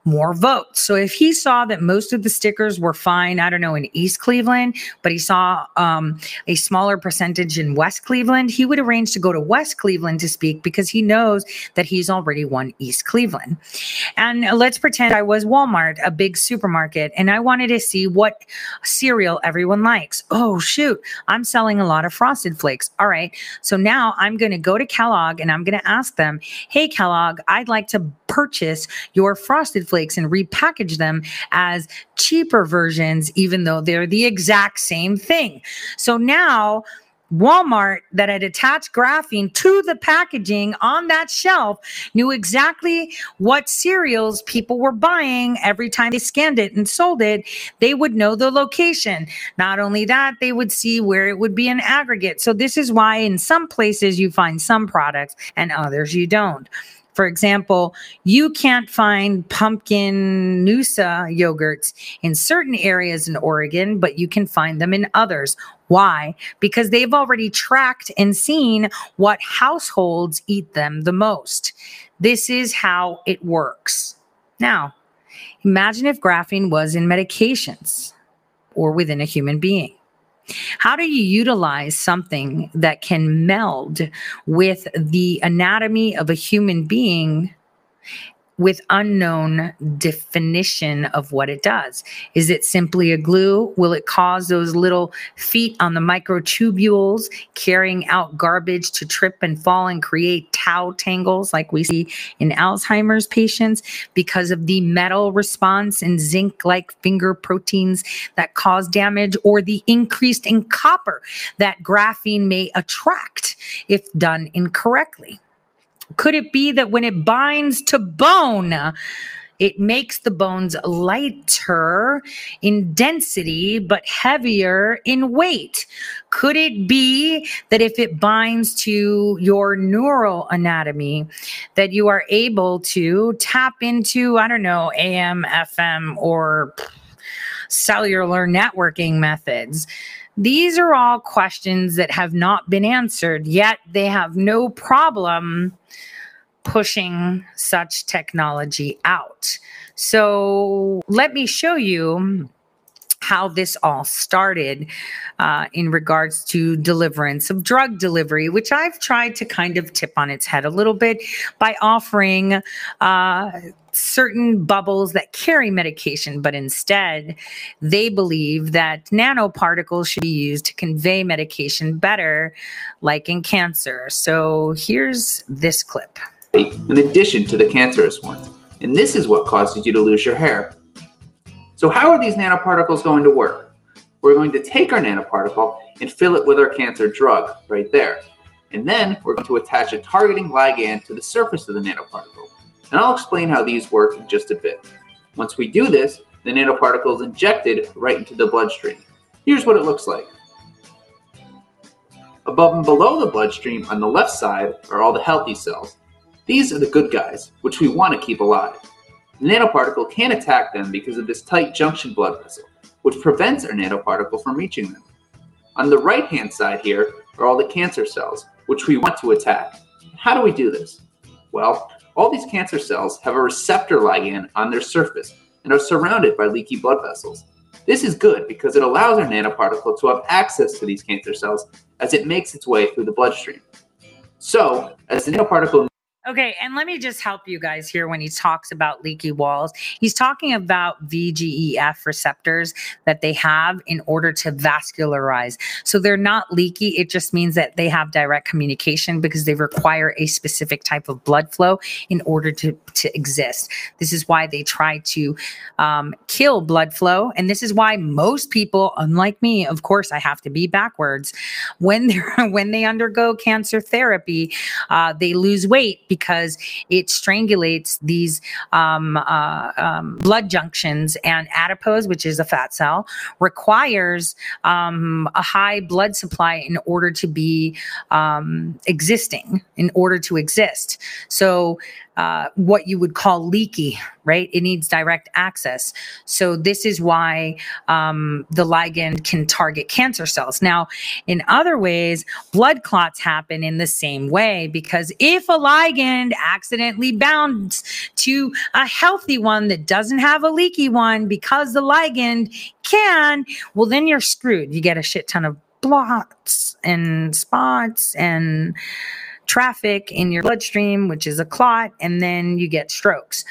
more votes. So if he saw that most of the stickers were fine, I don't know, in East Cleveland, but he saw um, a smaller percentage in West Cleveland, he would arrange to go to West Cleveland to speak because he knows that he's already won East Cleveland. And let's pretend I was Walmart, a big supermarket, and I wanted to see what cereal everyone likes. Oh, shoot, I'm selling a lot of frosted flakes. All right. So now I'm going to go to Kellogg and I'm going to ask them, hey, Kellogg, I'd like to purchase your frosted flakes and repackage them as cheaper versions, even though they're the exact same thing. So now, Walmart that had attached graphene to the packaging on that shelf knew exactly what cereals people were buying every time they scanned it and sold it. They would know the location. Not only that, they would see where it would be an aggregate. So, this is why in some places you find some products and others you don't. For example, you can't find pumpkin Noosa yogurts in certain areas in Oregon, but you can find them in others. Why? Because they've already tracked and seen what households eat them the most. This is how it works. Now, imagine if graphene was in medications or within a human being. How do you utilize something that can meld with the anatomy of a human being with unknown definition of what it does. Is it simply a glue? Will it cause those little feet on the microtubules carrying out garbage to trip and fall and create tau tangles like we see in Alzheimer's patients because of the metal response and zinc like finger proteins that cause damage or the increased in copper that graphene may attract if done incorrectly? Could it be that when it binds to bone, it makes the bones lighter in density but heavier in weight? Could it be that if it binds to your neural anatomy, that you are able to tap into, I don't know, AM, FM, or cellular networking methods? These are all questions that have not been answered, yet they have no problem pushing such technology out. So let me show you how this all started uh, in regards to deliverance of drug delivery, which I've tried to kind of tip on its head a little bit by offering uh, certain bubbles that carry medication, but instead they believe that nanoparticles should be used to convey medication better, like in cancer. So here's this clip. in addition to the cancerous ones. And this is what causes you to lose your hair. So how are these nanoparticles going to work? We're going to take our nanoparticle and fill it with our cancer drug right there. And then we're going to attach a targeting ligand to the surface of the nanoparticle. And I'll explain how these work in just a bit. Once we do this, the nanoparticle is injected right into the bloodstream. Here's what it looks like. Above and below the bloodstream on the left side are all the healthy cells. These are the good guys, which we want to keep alive. The nanoparticle can't attack them because of this tight junction blood vessel, which prevents our nanoparticle from reaching them. On the right hand side here are all the cancer cells, which we want to attack. How do we do this? Well, all these cancer cells have a receptor ligand on their surface and are surrounded by leaky blood vessels. This is good because it allows our nanoparticle to have access to these cancer cells as it makes its way through the bloodstream. So, as the nanoparticle Okay, and let me just help you guys here when he talks about leaky walls. He's talking about VGEF receptors that they have in order to vascularize. So they're not leaky, it just means that they have direct communication because they require a specific type of blood flow in order to, to exist. This is why they try to um, kill blood flow. And this is why most people, unlike me, of course, I have to be backwards, when they're (laughs) when they undergo cancer therapy, uh, they lose weight because it strangulates these um, uh, um, blood junctions and adipose, which is a fat cell, requires um, a high blood supply in order to be um, existing, in order to exist. So uh, what you would call leaky, right? It needs direct access. So this is why um, the ligand can target cancer cells. Now, in other ways, blood clots happen in the same way because if a ligand accidentally bounds to a healthy one that doesn't have a leaky one because the ligand can, well, then you're screwed. You get a shit ton of blots and spots and traffic in your bloodstream, which is a clot, and then you get strokes.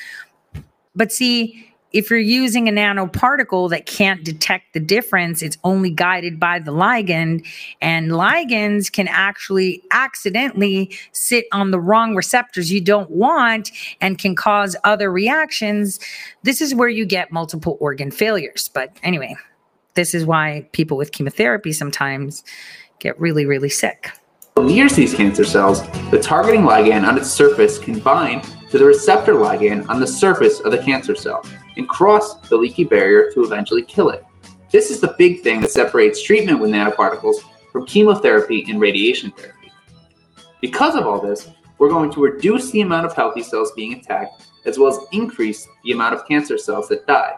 But see, if you're using a nanoparticle that can't detect the difference, it's only guided by the ligand, and ligands can actually accidentally sit on the wrong receptors you don't want and can cause other reactions. This is where you get multiple organ failures. But anyway, this is why people with chemotherapy sometimes get really, really sick nears these cancer cells, the targeting ligand on its surface can bind to the receptor ligand on the surface of the cancer cell and cross the leaky barrier to eventually kill it. This is the big thing that separates treatment with nanoparticles from chemotherapy and radiation therapy. Because of all this, we're going to reduce the amount of healthy cells being attacked as well as increase the amount of cancer cells that die.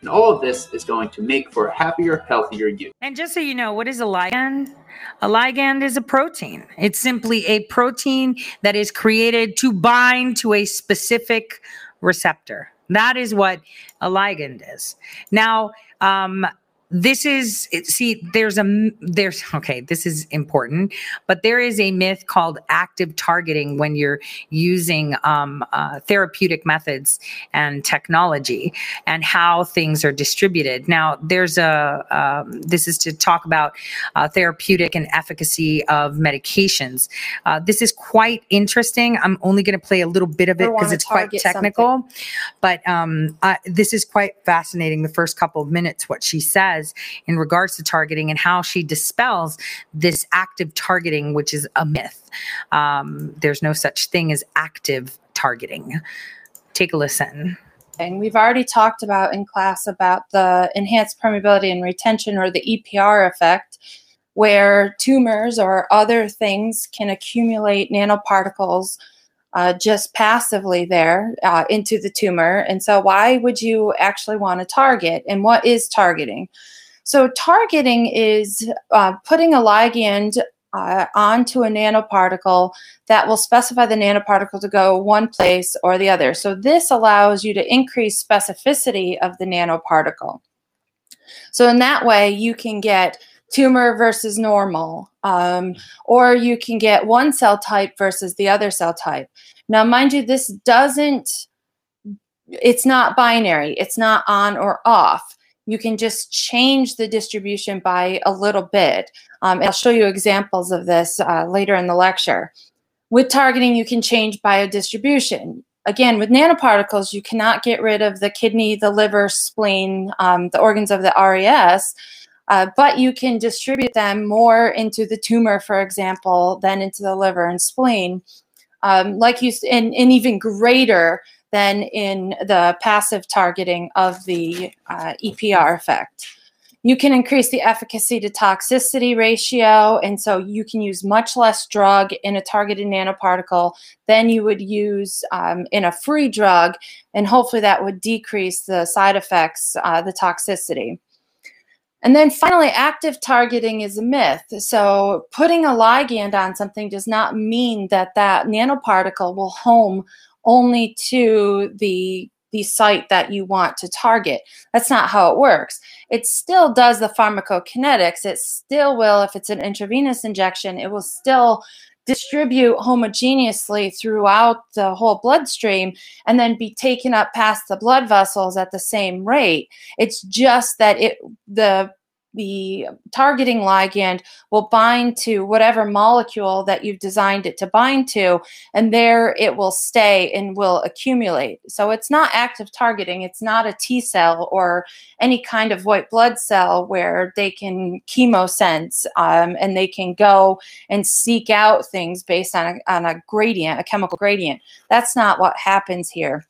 And all of this is going to make for a happier, healthier you. And just so you know, what is a ligand? A ligand is a protein. It's simply a protein that is created to bind to a specific receptor. That is what a ligand is. Now, um, this is see there's a there's okay this is important but there is a myth called active targeting when you're using um, uh, therapeutic methods and technology and how things are distributed. Now there's a um, this is to talk about uh, therapeutic and efficacy of medications. Uh, this is quite interesting. I'm only going to play a little bit of it because it's quite technical but um, uh, this is quite fascinating the first couple of minutes what she says in regards to targeting and how she dispels this active targeting which is a myth. Um, there's no such thing as active targeting. Take a listen. And we've already talked about in class about the enhanced permeability and retention or the EPR effect, where tumors or other things can accumulate nanoparticles uh, just passively there uh, into the tumor. And so, why would you actually want to target? And what is targeting? So, targeting is uh, putting a ligand uh, onto a nanoparticle that will specify the nanoparticle to go one place or the other. So this allows you to increase specificity of the nanoparticle. So in that way, you can get tumor versus normal, um, or you can get one cell type versus the other cell type. Now, mind you, this doesn't, it's not binary. It's not on or off. You can just change the distribution by a little bit. Um, I'll show you examples of this uh, later in the lecture. With targeting, you can change biodistribution. Again, with nanoparticles, you cannot get rid of the kidney, the liver, spleen, um, the organs of the RES, uh, but you can distribute them more into the tumor, for example, than into the liver and spleen. Um, like you, and, and even greater than in the passive targeting of the uh, EPR effect. You can increase the efficacy to toxicity ratio, and so you can use much less drug in a targeted nanoparticle than you would use um, in a free drug, and hopefully that would decrease the side effects, uh, the toxicity. And then finally, active targeting is a myth. So putting a ligand on something does not mean that that nanoparticle will home only to the the site that you want to target. That's not how it works. It still does the pharmacokinetics. It still will, if it's an intravenous injection, it will still distribute homogeneously throughout the whole bloodstream and then be taken up past the blood vessels at the same rate. It's just that it the the targeting ligand will bind to whatever molecule that you've designed it to bind to, and there it will stay and will accumulate. So it's not active targeting, it's not a T cell or any kind of white blood cell where they can chemosense um, and they can go and seek out things based on a, on a gradient, a chemical gradient. That's not what happens here.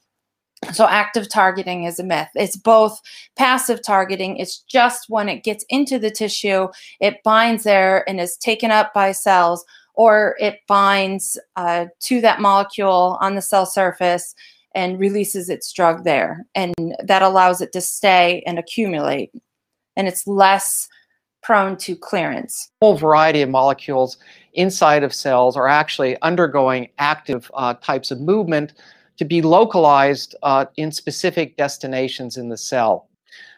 So active targeting is a myth. It's both passive targeting. It's just when it gets into the tissue, it binds there and is taken up by cells, or it binds uh, to that molecule on the cell surface and releases its drug there. And that allows it to stay and accumulate. And it's less prone to clearance. A whole variety of molecules inside of cells are actually undergoing active uh, types of movement to be localized uh, in specific destinations in the cell.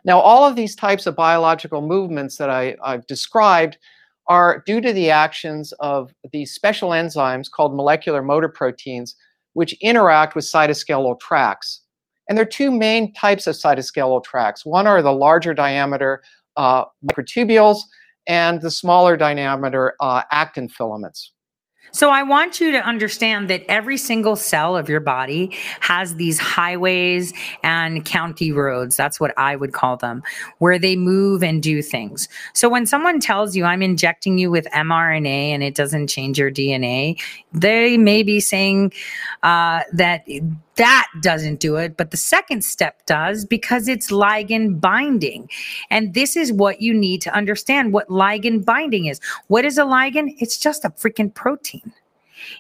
Now, all of these types of biological movements that I, have described are due to the actions of these special enzymes called molecular motor proteins, which interact with cytoskeletal tracts. And there are two main types of cytoskeletal tracts. One are the larger diameter uh, microtubules and the smaller diameter uh, actin filaments. So I want you to understand that every single cell of your body has these highways and county roads. That's what I would call them, where they move and do things. So when someone tells you I'm injecting you with mRNA and it doesn't change your DNA, they may be saying uh, that that doesn't do it, but the second step does because it's ligand binding. And this is what you need to understand what ligand binding is. What is a ligand? It's just a freaking protein.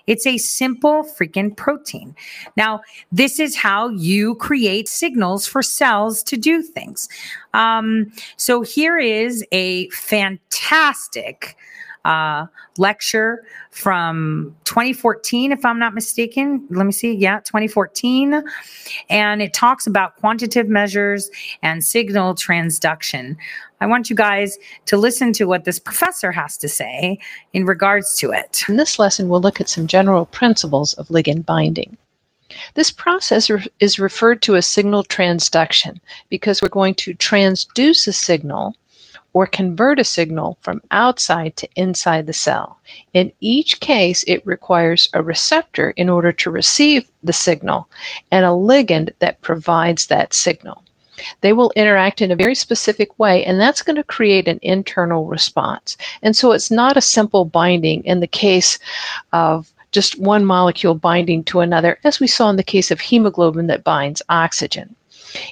It's a simple freaking protein. Now, this is how you create signals for cells to do things. Um, so here is a fantastic uh, lecture from 2014, if I'm not mistaken. Let me see. Yeah, 2014. And it talks about quantitative measures and signal transduction. I want you guys to listen to what this professor has to say in regards to it. In this lesson, we'll look at some general principles of ligand binding. This process re- is referred to as signal transduction because we're going to transduce a signal or convert a signal from outside to inside the cell. In each case, it requires a receptor in order to receive the signal and a ligand that provides that signal. They will interact in a very specific way, and that's going to create an internal response. And so it's not a simple binding in the case of just one molecule binding to another, as we saw in the case of hemoglobin that binds oxygen.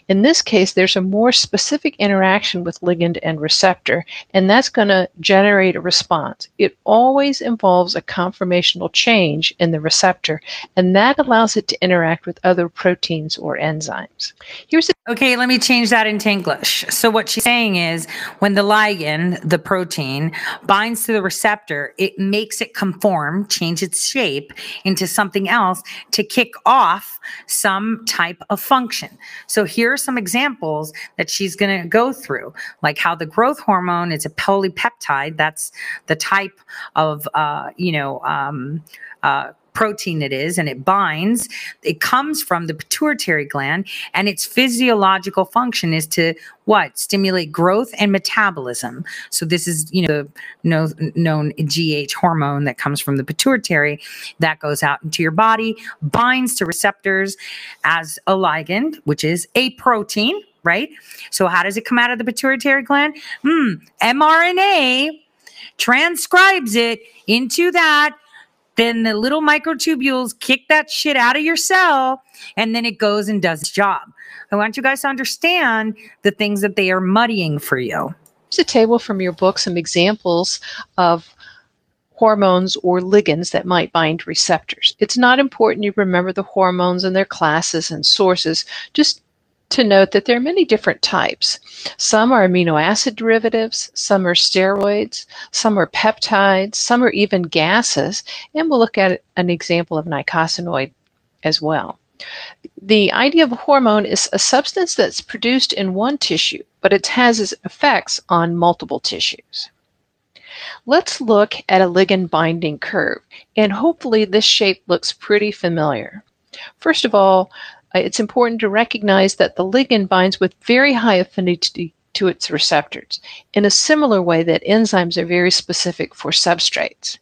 In this case, there's a more specific interaction with ligand and receptor, and that's going to generate a response. It always involves a conformational change in the receptor, and that allows it to interact with other proteins or enzymes. Here's a Okay, let me change that into English. So, what she's saying is when the ligand, the protein, binds to the receptor, it makes it conform, change its shape into something else to kick off some type of function. So, here are some examples that she's going to go through, like how the growth hormone is a polypeptide. That's the type of, uh, you know, um, uh, protein it is and it binds it comes from the pituitary gland and its physiological function is to what? Stimulate growth and metabolism. So this is you know the no, known gh hormone that comes from the pituitary that goes out into your body binds to receptors as a ligand which is a protein right? So how does it come out of the pituitary gland? Hmm mrna transcribes it into that then the little microtubules kick that shit out of your cell and then it goes and does its job. I want you guys to understand the things that they are muddying for you. Here's a table from your book, some examples of hormones or ligands that might bind receptors. It's not important you remember the hormones and their classes and sources. Just to note that there are many different types. Some are amino acid derivatives, some are steroids, some are peptides, some are even gases, and we'll look at an example of nicosanoid as well. The idea of a hormone is a substance that's produced in one tissue, but it has its effects on multiple tissues. Let's look at a ligand binding curve, and hopefully this shape looks pretty familiar. First of all, Uh, it's important to recognize that the ligand binds with very high affinity to its receptors in a similar way that enzymes are very specific for substrates.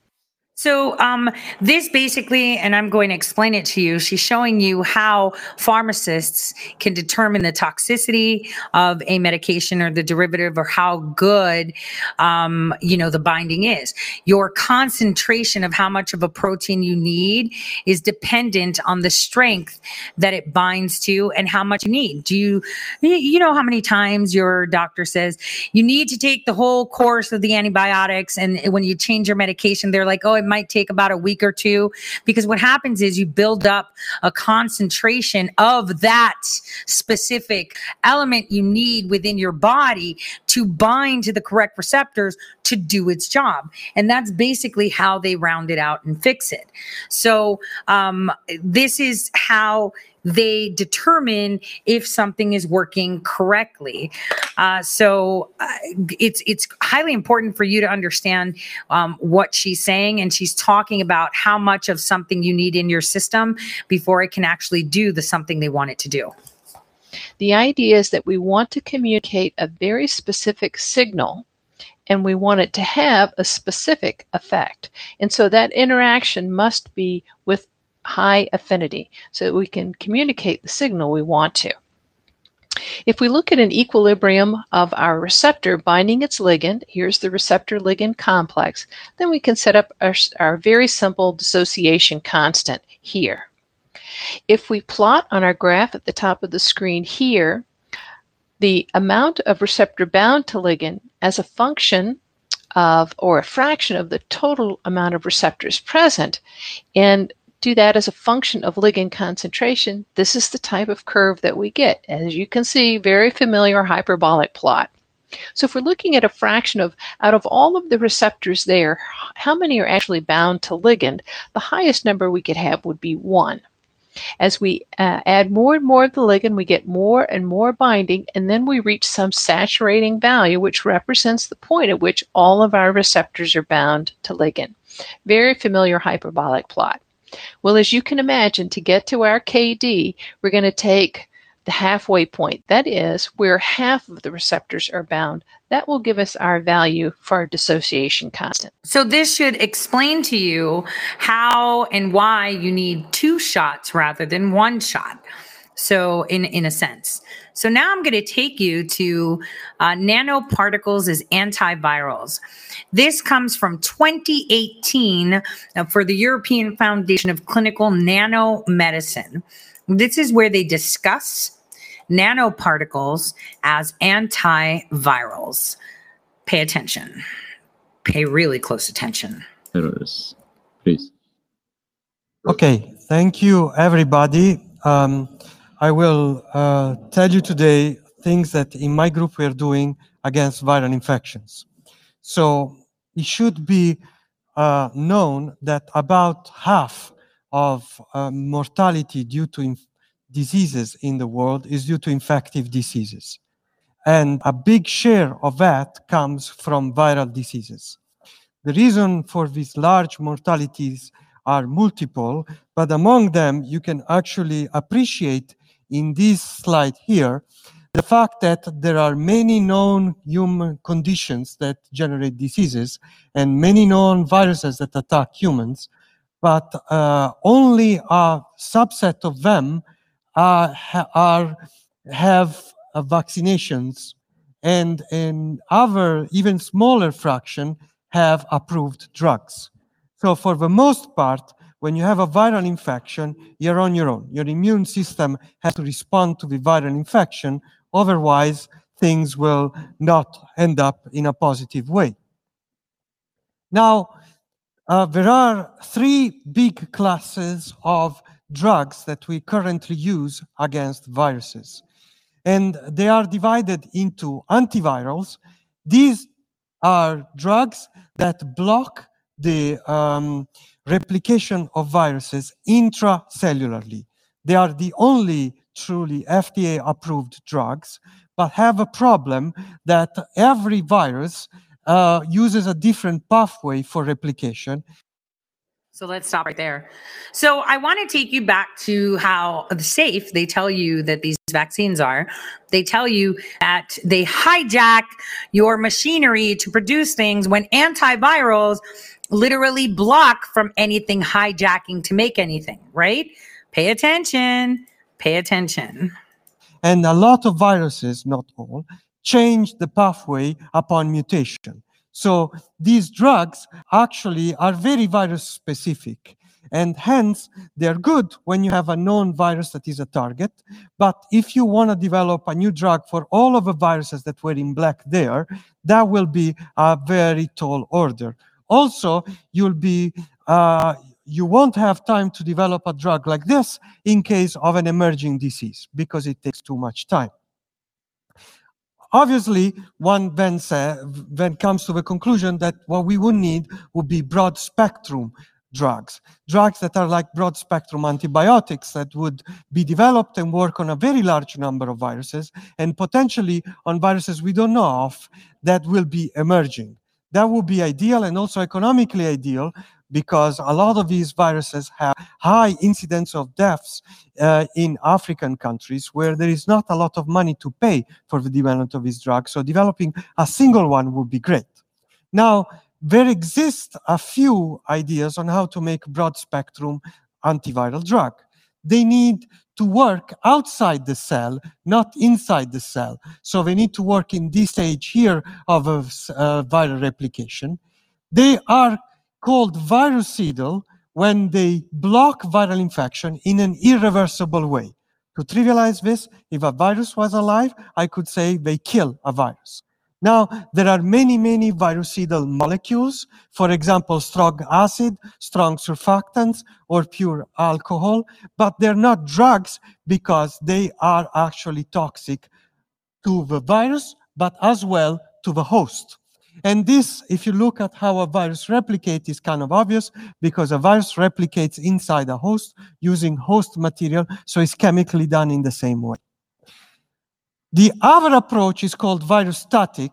So, um, this basically, and I'm going to explain it to you. She's showing you how pharmacists can determine the toxicity of a medication or the derivative, or how good, um, you know, the binding is. Your concentration of how much of a protein you need is dependent on the strength that it binds to and how much you need. Do you, you know, how many times your doctor says you need to take the whole course of the antibiotics, and when you change your medication, they're like, oh, it might take about a week or two because what happens is you build up a concentration of that specific element you need within your body to bind to the correct receptors to do its job. And that's basically how they round it out and fix it. So, um, this is how they determine if something is working correctly. Uh, so uh, it's it's highly important for you to understand um, what she's saying, and she's talking about how much of something you need in your system before it can actually do the something they want it to do. The idea is that we want to communicate a very specific signal and we want it to have a specific effect. And so that interaction must be with high affinity so that we can communicate the signal we want to. If we look at an equilibrium of our receptor binding its ligand, here's the receptor ligand complex, then we can set up our, our very simple dissociation constant here. If we plot on our graph at the top of the screen here, the amount of receptor bound to ligand as a function of or a fraction of the total amount of receptors present and do that as a function of ligand concentration, this is the type of curve that we get. As you can see, very familiar hyperbolic plot. So if we're looking at a fraction of, out of all of the receptors there, how many are actually bound to ligand, the highest number we could have would be one. As we uh, add more and more of the ligand, we get more and more binding, and then we reach some saturating value, which represents the point at which all of our receptors are bound to ligand. Very familiar hyperbolic plot. Well, as you can imagine, to get to our KD, we're going to take the halfway point. That is where half of the receptors are bound. That will give us our value for our dissociation constant. So this should explain to you how and why you need two shots rather than one shot. So in in a sense. So now I'm going to take you to uh, nanoparticles as antivirals. This comes from 2018 uh, for the European Foundation of Clinical Nanomedicine. This is where they discuss nanoparticles as antivirals. Pay attention. Pay really close attention. Errors, please. Okay, thank you, everybody. Um, I will uh, tell you today things that in my group we are doing against viral infections. So it should be uh, known that about half of uh, mortality due to inf- diseases in the world is due to infective diseases. And a big share of that comes from viral diseases. The reason for these large mortalities are multiple, but among them, you can actually appreciate in this slide here the fact that there are many known human conditions that generate diseases and many known viruses that attack humans, but uh, only a subset of them are, are have uh, vaccinations and an other even smaller fraction have approved drugs. So for the most part, when you have a viral infection, you're on your own. Your immune system has to respond to the viral infection. Otherwise, things will not end up in a positive way. Now, uh, there are three big classes of drugs that we currently use against viruses. And they are divided into antivirals. These are drugs that block the um, replication of viruses intracellularly. They are the only truly FDA approved drugs, but have a problem that every virus uh, uses a different pathway for replication. So let's stop right there. So I want to take you back to how safe they tell you that these vaccines are. They tell you that they hijack your machinery to produce things when antivirals literally block from anything hijacking to make anything, right? Pay attention. Pay attention. And a lot of viruses, not all, change the pathway upon mutation. So these drugs actually are very virus specific. And hence, they're good when you have a known virus that is a target. But if you want to develop a new drug for all of the viruses that were in black there, that will be a very tall order. Also, you'll be uh, you won't have time to develop a drug like this in case of an emerging disease because it takes too much time. Obviously, one then, say, then comes to the conclusion that what we would need would be broad spectrum drugs, drugs that are like broad spectrum antibiotics that would be developed and work on a very large number of viruses and potentially on viruses we don't know of that will be emerging. That would be ideal and also economically ideal because a lot of these viruses have high incidence of deaths uh, in African countries where there is not a lot of money to pay for the development of these drugs. So developing a single one would be great. Now, there exist a few ideas on how to make broad spectrum antiviral drug. They need to work outside the cell, not inside the cell. So they need to work in this stage here of a uh, viral replication. They are called virucidal when they block viral infection in an irreversible way. To trivialize this, if a virus was alive, I could say they kill a virus. Now, there are many, many virucidal molecules, for example, strong acid, strong surfactants, or pure alcohol, but they're not drugs because they are actually toxic to the virus, but as well to the host. And this, if you look at how a virus replicates, is kind of obvious because a virus replicates inside a host using host material, so it's chemically done in the same way. The other approach is called virustatic.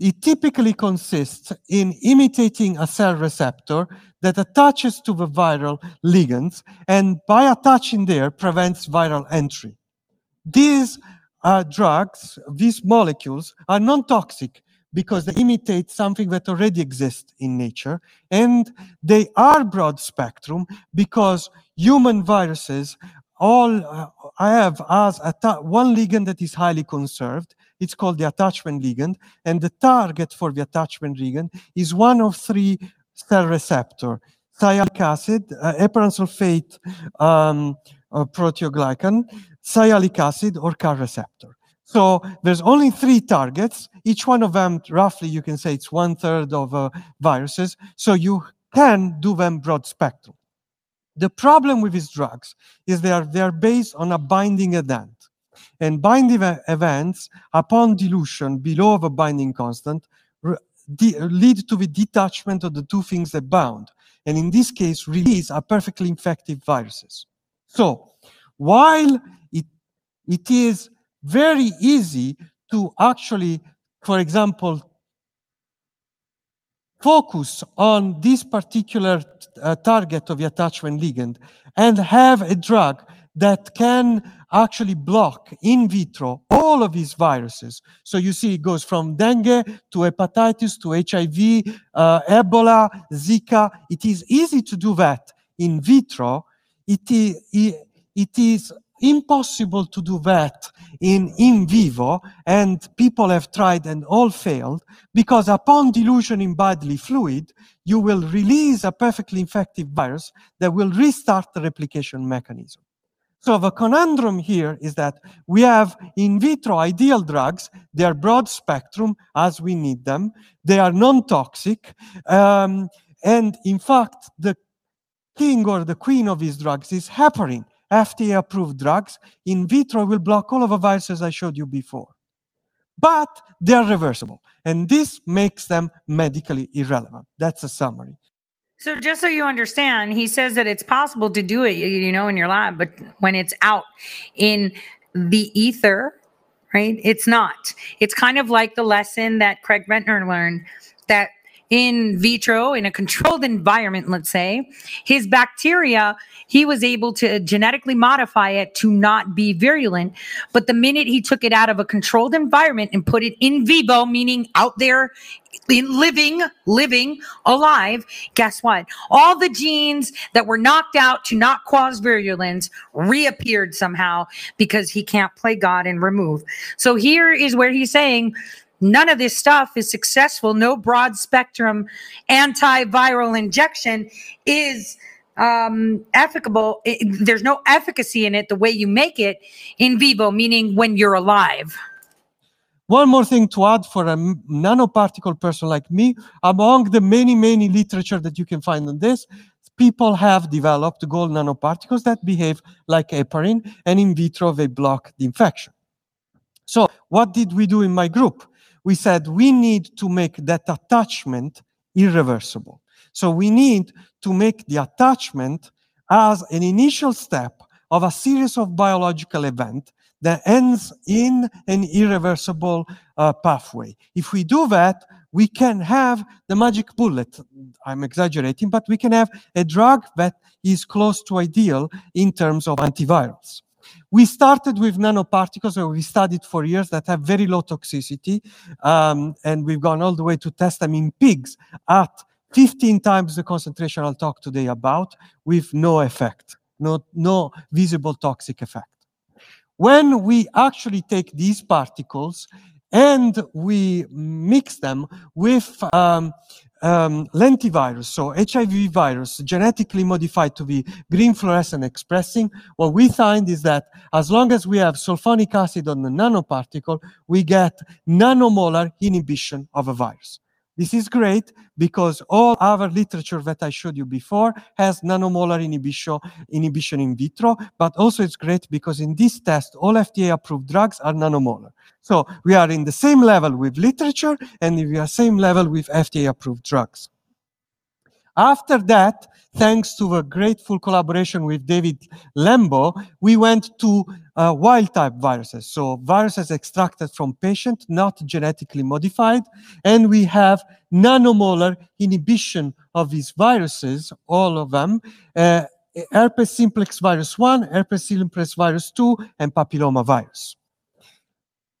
It typically consists in imitating a cell receptor that attaches to the viral ligands and by attaching there prevents viral entry. These uh, drugs, these molecules are non-toxic because they imitate something that already exists in nature. And they are broad spectrum because human viruses all uh, have as one ligand that is highly conserved. It's called the attachment ligand. And the target for the attachment ligand is one of three cell receptor, sialic acid, uh, sulfate um, uh, proteoglycan, sialic acid, or CAR receptor. So there's only three targets. Each one of them, roughly, you can say it's one third of uh, viruses. So you can do them broad spectrum. The problem with these drugs is they are, they are based on a binding event. And binding events, upon dilution below the binding constant, lead to the detachment of the two things that bound. And in this case, release are perfectly infective viruses. So while it, it is very easy to actually, for example, focus on this particular uh, target of the attachment ligand and have a drug that can actually block in vitro all of these viruses. So you see, it goes from dengue to hepatitis to HIV, uh, Ebola, Zika. It is easy to do that in vitro. It is, it is impossible to do that in in vivo and people have tried and all failed because upon dilution in bodily fluid you will release a perfectly infective virus that will restart the replication mechanism. So the conundrum here is that we have in vitro ideal drugs they are broad spectrum as we need them they are non-toxic um, and in fact the king or the queen of these drugs is heparin FDA approved drugs in vitro will block all of the viruses I showed you before. But they're reversible, and this makes them medically irrelevant. That's a summary. So just so you understand, he says that it's possible to do it, you know, in your lab, but when it's out in the ether, right? It's not. It's kind of like the lesson that Craig Ventner learned that in vitro in a controlled environment, let's say, his bacteria, he was able to genetically modify it to not be virulent. But the minute he took it out of a controlled environment and put it in vivo, meaning out there in living, living, alive, guess what? All the genes that were knocked out to not cause virulence reappeared somehow because he can't play God and remove. So here is where he's saying None of this stuff is successful. No broad spectrum antiviral injection is um, efficable. It, there's no efficacy in it the way you make it in vivo, meaning when you're alive. One more thing to add for a nanoparticle person like me, among the many, many literature that you can find on this, people have developed gold nanoparticles that behave like heparin, and in vitro they block the infection. So what did we do in my group? We said we need to make that attachment irreversible. So we need to make the attachment as an initial step of a series of biological events that ends in an irreversible uh, pathway. If we do that, we can have the magic bullet. I'm exaggerating, but we can have a drug that is close to ideal in terms of antivirals. We started with nanoparticles, where we studied for years that have very low toxicity, um, and we've gone all the way to test them in pigs at 15 times the concentration I'll talk today about, with no effect, no, no visible toxic effect. When we actually take these particles and we mix them with um, um, lentivirus, so HIV virus, genetically modified to be green fluorescent expressing, what we find is that as long as we have sulfonic acid on the nanoparticle, we get nanomolar inhibition of a virus. This is great because all other literature that I showed you before has nanomolar inhibition, inhibition in vitro, but also it's great because in this test, all FDA approved drugs are nanomolar. So we are in the same level with literature and we are same level with FDA approved drugs. After that, thanks to a grateful collaboration with David Lembo, we went to uh, wild type viruses. So viruses extracted from patient, not genetically modified. And we have nanomolar inhibition of these viruses, all of them. Uh, herpes simplex virus 1, herpes simplex virus 2, and papilloma virus.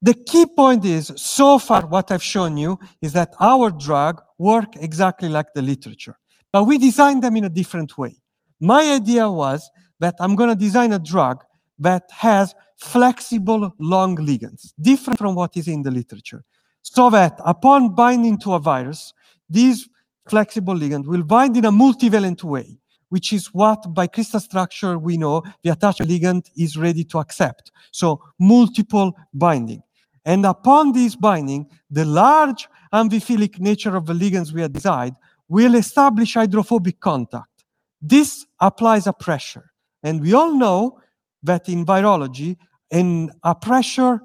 The key point is, so far what I've shown you is that our drug work exactly like the literature, but we designed them in a different way. My idea was that I'm going to design a drug that has flexible long ligands, different from what is in the literature, so that upon binding to a virus, these flexible ligand will bind in a multivalent way which is what by crystal structure we know the attachment ligand is ready to accept. So multiple binding. And upon this binding, the large amphiphilic nature of the ligands we had desired will establish hydrophobic contact. This applies a pressure. And we all know that in virology, a pressure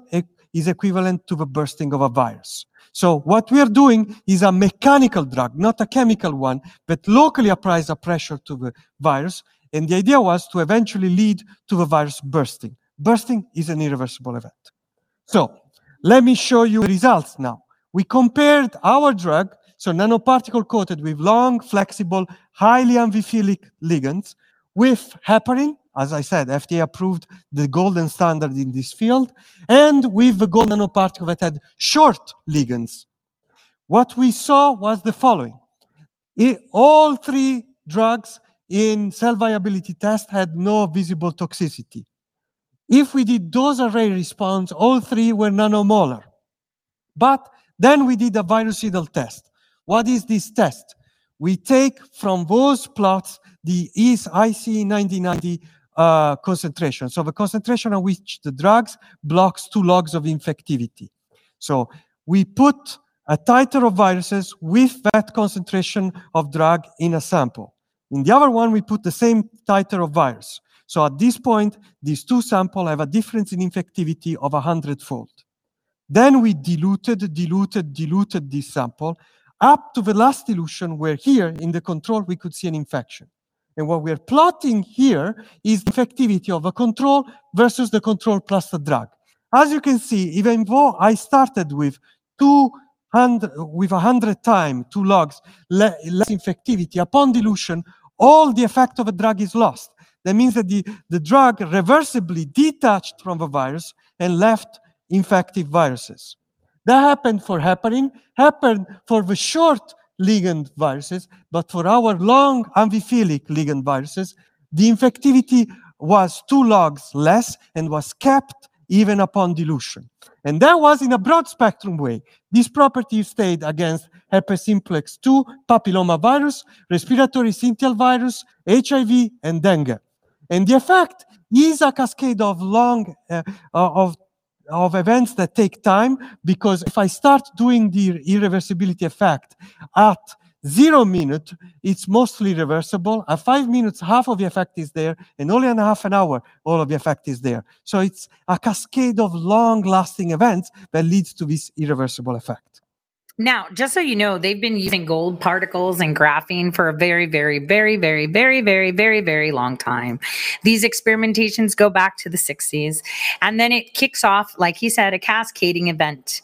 is equivalent to the bursting of a virus. So what we are doing is a mechanical drug, not a chemical one, that locally applies a pressure to the virus. And the idea was to eventually lead to the virus bursting. Bursting is an irreversible event. So let me show you the results now. We compared our drug, so nanoparticle coated with long, flexible, highly amphiphilic ligands, with heparin, as I said, FDA approved the golden standard in this field, and with the gold nanoparticle that had short ligands. What we saw was the following. I- all three drugs in cell viability test had no visible toxicity. If we did dose array response, all three were nanomolar. But then we did a virucidal test. What is this test? We take from those plots the IC 9090 uh, concentration. So the concentration at which the drugs blocks two logs of infectivity. So we put a titer of viruses with that concentration of drug in a sample. In the other one, we put the same titer of virus. So at this point, these two samples have a difference in infectivity of a hundredfold. Then we diluted, diluted, diluted this sample up to the last dilution where here in the control we could see an infection. And what we're plotting here is the infectivity of a control versus the control plus the drug. As you can see, even though I started with 200, with 100 times, two logs, le- less infectivity, upon dilution, all the effect of a drug is lost. That means that the, the drug reversibly detached from the virus and left infective viruses. That happened for heparin, happened for the short ligand viruses, but for our long amphiphilic ligand viruses, the infectivity was two logs less and was kept even upon dilution. And that was in a broad spectrum way. This property stayed against herpes simplex 2, papillomavirus, respiratory syncytial virus, HIV, and dengue. And the effect is a cascade of long uh, of of events that take time because if I start doing the irreversibility effect at zero minute, it's mostly reversible. At five minutes, half of the effect is there, and only in half an hour, all of the effect is there. So it's a cascade of long lasting events that leads to this irreversible effect. Now, just so you know, they've been using gold particles and graphene for a very, very, very, very, very, very, very, very long time. These experimentations go back to the 60s. And then it kicks off, like he said, a cascading event.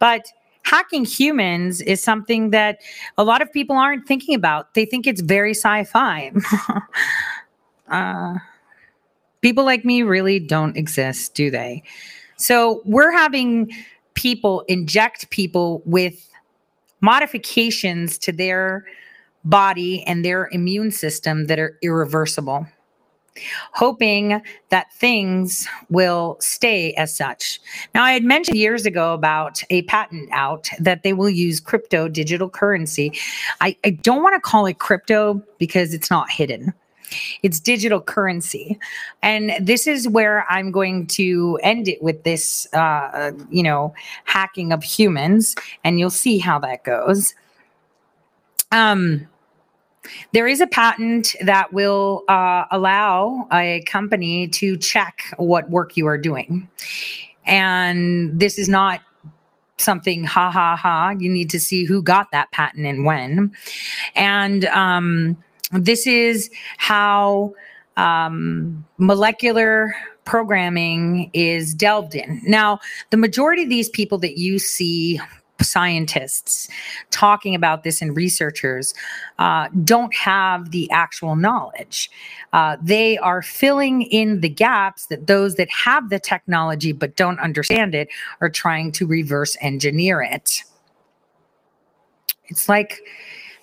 But hacking humans is something that a lot of people aren't thinking about. They think it's very sci fi. (laughs) uh, people like me really don't exist, do they? So we're having people inject people with modifications to their body and their immune system that are irreversible, hoping that things will stay as such. Now, I had mentioned years ago about a patent out that they will use crypto digital currency. I, I don't want to call it crypto because it's not hidden. It's digital currency. And this is where I'm going to end it with this, uh, you know, hacking of humans. And you'll see how that goes. Um, there is a patent that will uh, allow a company to check what work you are doing. And this is not something ha ha ha. You need to see who got that patent and when. And, um, this is how um, molecular programming is delved in. Now, the majority of these people that you see scientists talking about this and researchers uh, don't have the actual knowledge. Uh, they are filling in the gaps that those that have the technology but don't understand it are trying to reverse engineer it. It's like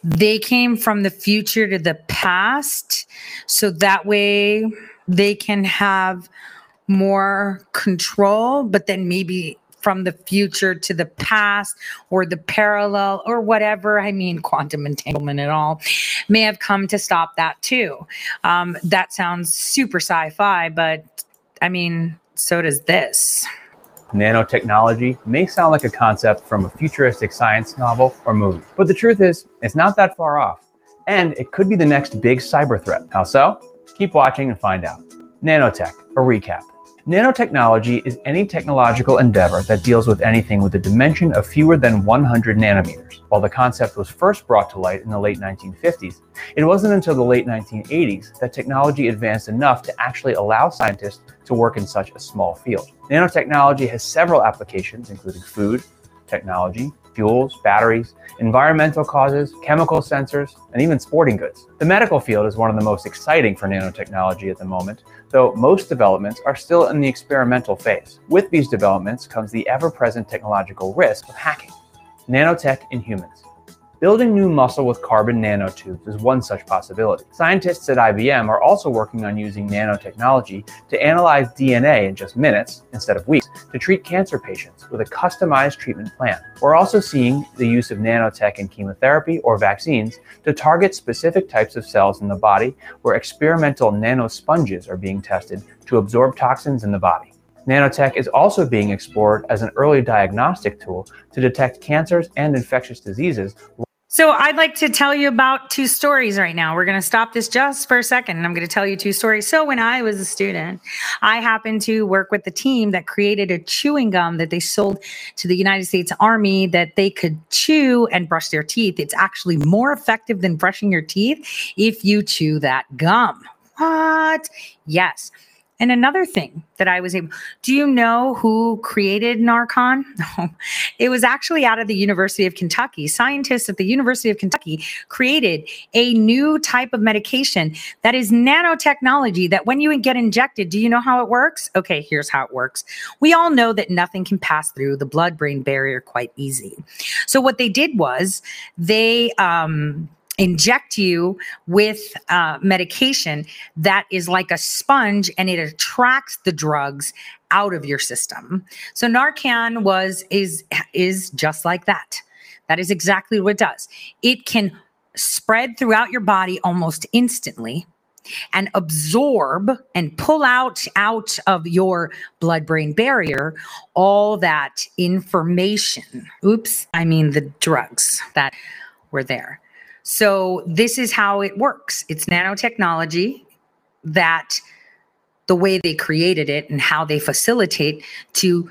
they came from the future to the past so that way they can have more control but then maybe from the future to the past or the parallel or whatever. I mean, quantum entanglement and all may have come to stop that too. Um, that sounds super sci fi, but I mean, so does this. Nanotechnology may sound like a concept from a futuristic science novel or movie, but the truth is, it's not that far off. And it could be the next big cyber threat. How so? Keep watching and find out. Nanotech, a recap. Nanotechnology is any technological endeavor that deals with anything with a dimension of fewer than 100 nanometers. While the concept was first brought to light in the late 1950s, it wasn't until the late 1980s that technology advanced enough to actually allow scientists to work in such a small field. Nanotechnology has several applications, including food, technology, fuels, batteries, environmental causes, chemical sensors, and even sporting goods. The medical field is one of the most exciting for nanotechnology at the moment, though most developments are still in the experimental phase. With these developments comes the ever-present technological risk of hacking. Nanotech in humans. Building new muscle with carbon nanotubes is one such possibility. Scientists at IBM are also working on using nanotechnology to analyze DNA in just minutes, instead of weeks, to treat cancer patients with a customized treatment plan. We're also seeing the use of nanotech in chemotherapy or vaccines to target specific types of cells in the body where experimental nanosponges are being tested to absorb toxins in the body. Nanotech is also being explored as an early diagnostic tool to detect cancers and infectious diseases So I'd like to tell you about two stories right now. We're going to stop this just for a second and I'm going to tell you two stories. So when I was a student, I happened to work with the team that created a chewing gum that they sold to the United States Army that they could chew and brush their teeth. It's actually more effective than brushing your teeth if you chew that gum. What? Yes. And another thing that I was able, do you know who created Narcan? (laughs) No, it was actually out of the University of Kentucky. Scientists at the University of Kentucky created a new type of medication that is nanotechnology that when you get injected, do you know how it works? Okay, here's how it works. We all know that nothing can pass through the blood brain barrier quite easy. So what they did was they, um, inject you with uh, medication that is like a sponge and it attracts the drugs out of your system. So Narcan was is is just like that. That is exactly what it does. It can spread throughout your body almost instantly and absorb and pull out out of your blood brain barrier all that information. Oops, I mean the drugs that were there. So this is how it works. It's nanotechnology that the way they created it and how they facilitate to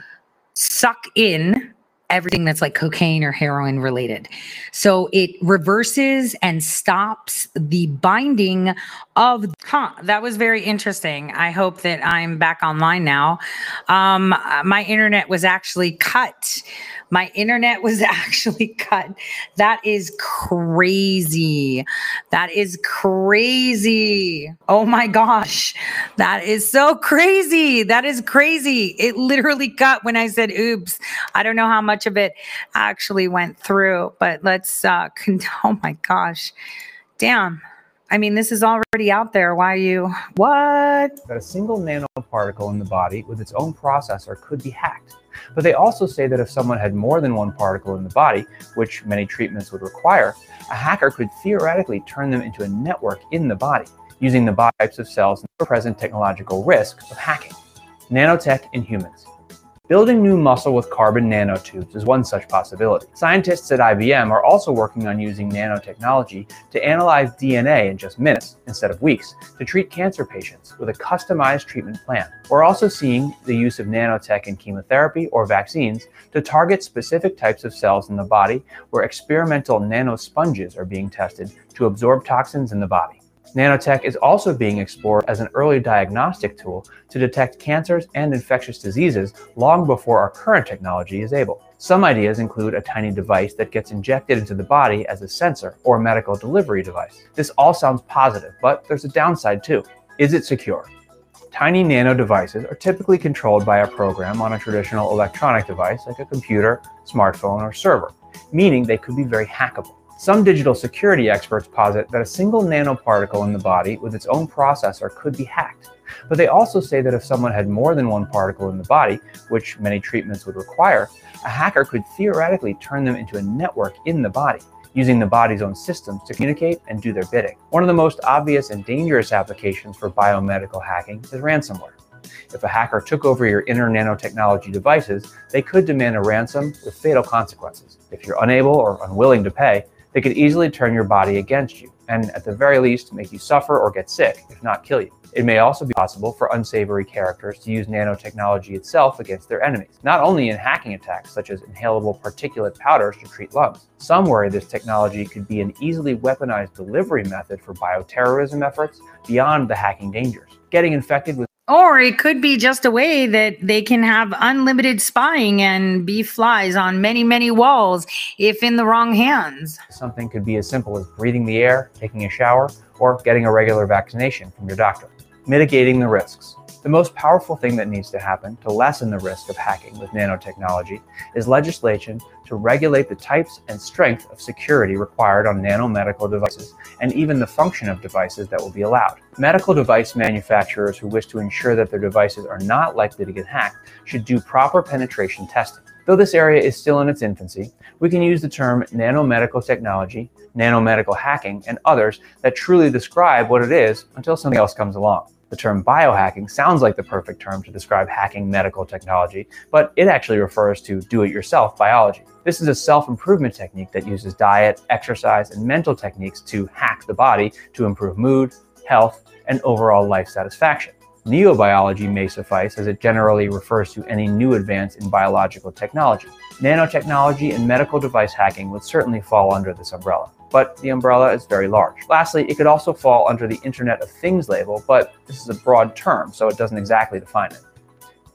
suck in everything that's like cocaine or heroin related. So it reverses and stops the binding of huh that was very interesting. I hope that I'm back online now. Um my internet was actually cut. My internet was (laughs) actually cut. That is crazy. That is crazy. Oh my gosh. That is so crazy. That is crazy. It literally cut when I said oops. I don't know how much of it actually went through, but let's uh (laughs) con- oh my gosh. Damn. I mean, this is already out there. Why you what? that a single nanoparticle in the body with its own processor could be hacked. But they also say that if someone had more than one particle in the body, which many treatments would require, a hacker could theoretically turn them into a network in the body, using the body types of cells and present technological risk of hacking. Nanotech in humans. Building new muscle with carbon nanotubes is one such possibility. Scientists at IBM are also working on using nanotechnology to analyze DNA in just minutes, instead of weeks, to treat cancer patients with a customized treatment plan. We're also seeing the use of nanotech in chemotherapy or vaccines to target specific types of cells in the body where experimental nanosponges are being tested to absorb toxins in the body. Nanotech is also being explored as an early diagnostic tool to detect cancers and infectious diseases long before our current technology is able. Some ideas include a tiny device that gets injected into the body as a sensor or medical delivery device. This all sounds positive, but there's a downside too. Is it secure? Tiny nano devices are typically controlled by a program on a traditional electronic device like a computer, smartphone, or server, meaning they could be very hackable. Some digital security experts posit that a single nanoparticle in the body with its own processor could be hacked. But they also say that if someone had more than one particle in the body, which many treatments would require, a hacker could theoretically turn them into a network in the body, using the body's own systems to communicate and do their bidding. One of the most obvious and dangerous applications for biomedical hacking is ransomware. If a hacker took over your inner nanotechnology devices, they could demand a ransom with fatal consequences. If you're unable or unwilling to pay, they could easily turn your body against you, and at the very least, make you suffer or get sick, if not kill you. It may also be possible for unsavory characters to use nanotechnology itself against their enemies, not only in hacking attacks such as inhalable particulate powders to treat lungs. Some worry this technology could be an easily weaponized delivery method for bioterrorism efforts beyond the hacking dangers. Getting infected with Or it could be just a way that they can have unlimited spying and be flies on many, many walls if in the wrong hands. something could be as simple as breathing the air, taking a shower, or getting a regular vaccination from your doctor. Mitigating the risks. The most powerful thing that needs to happen to lessen the risk of hacking with nanotechnology is legislation to regulate the types and strength of security required on nanomedical devices and even the function of devices that will be allowed. Medical device manufacturers who wish to ensure that their devices are not likely to get hacked should do proper penetration testing. Though this area is still in its infancy, we can use the term nanomedical technology, nanomedical hacking, and others that truly describe what it is until something else comes along. The term biohacking sounds like the perfect term to describe hacking medical technology, but it actually refers to do it yourself biology. This is a self improvement technique that uses diet, exercise, and mental techniques to hack the body to improve mood, health, and overall life satisfaction. Neobiology may suffice as it generally refers to any new advance in biological technology. Nanotechnology and medical device hacking would certainly fall under this umbrella, but the umbrella is very large. Lastly, it could also fall under the Internet of Things label, but this is a broad term, so it doesn't exactly define it.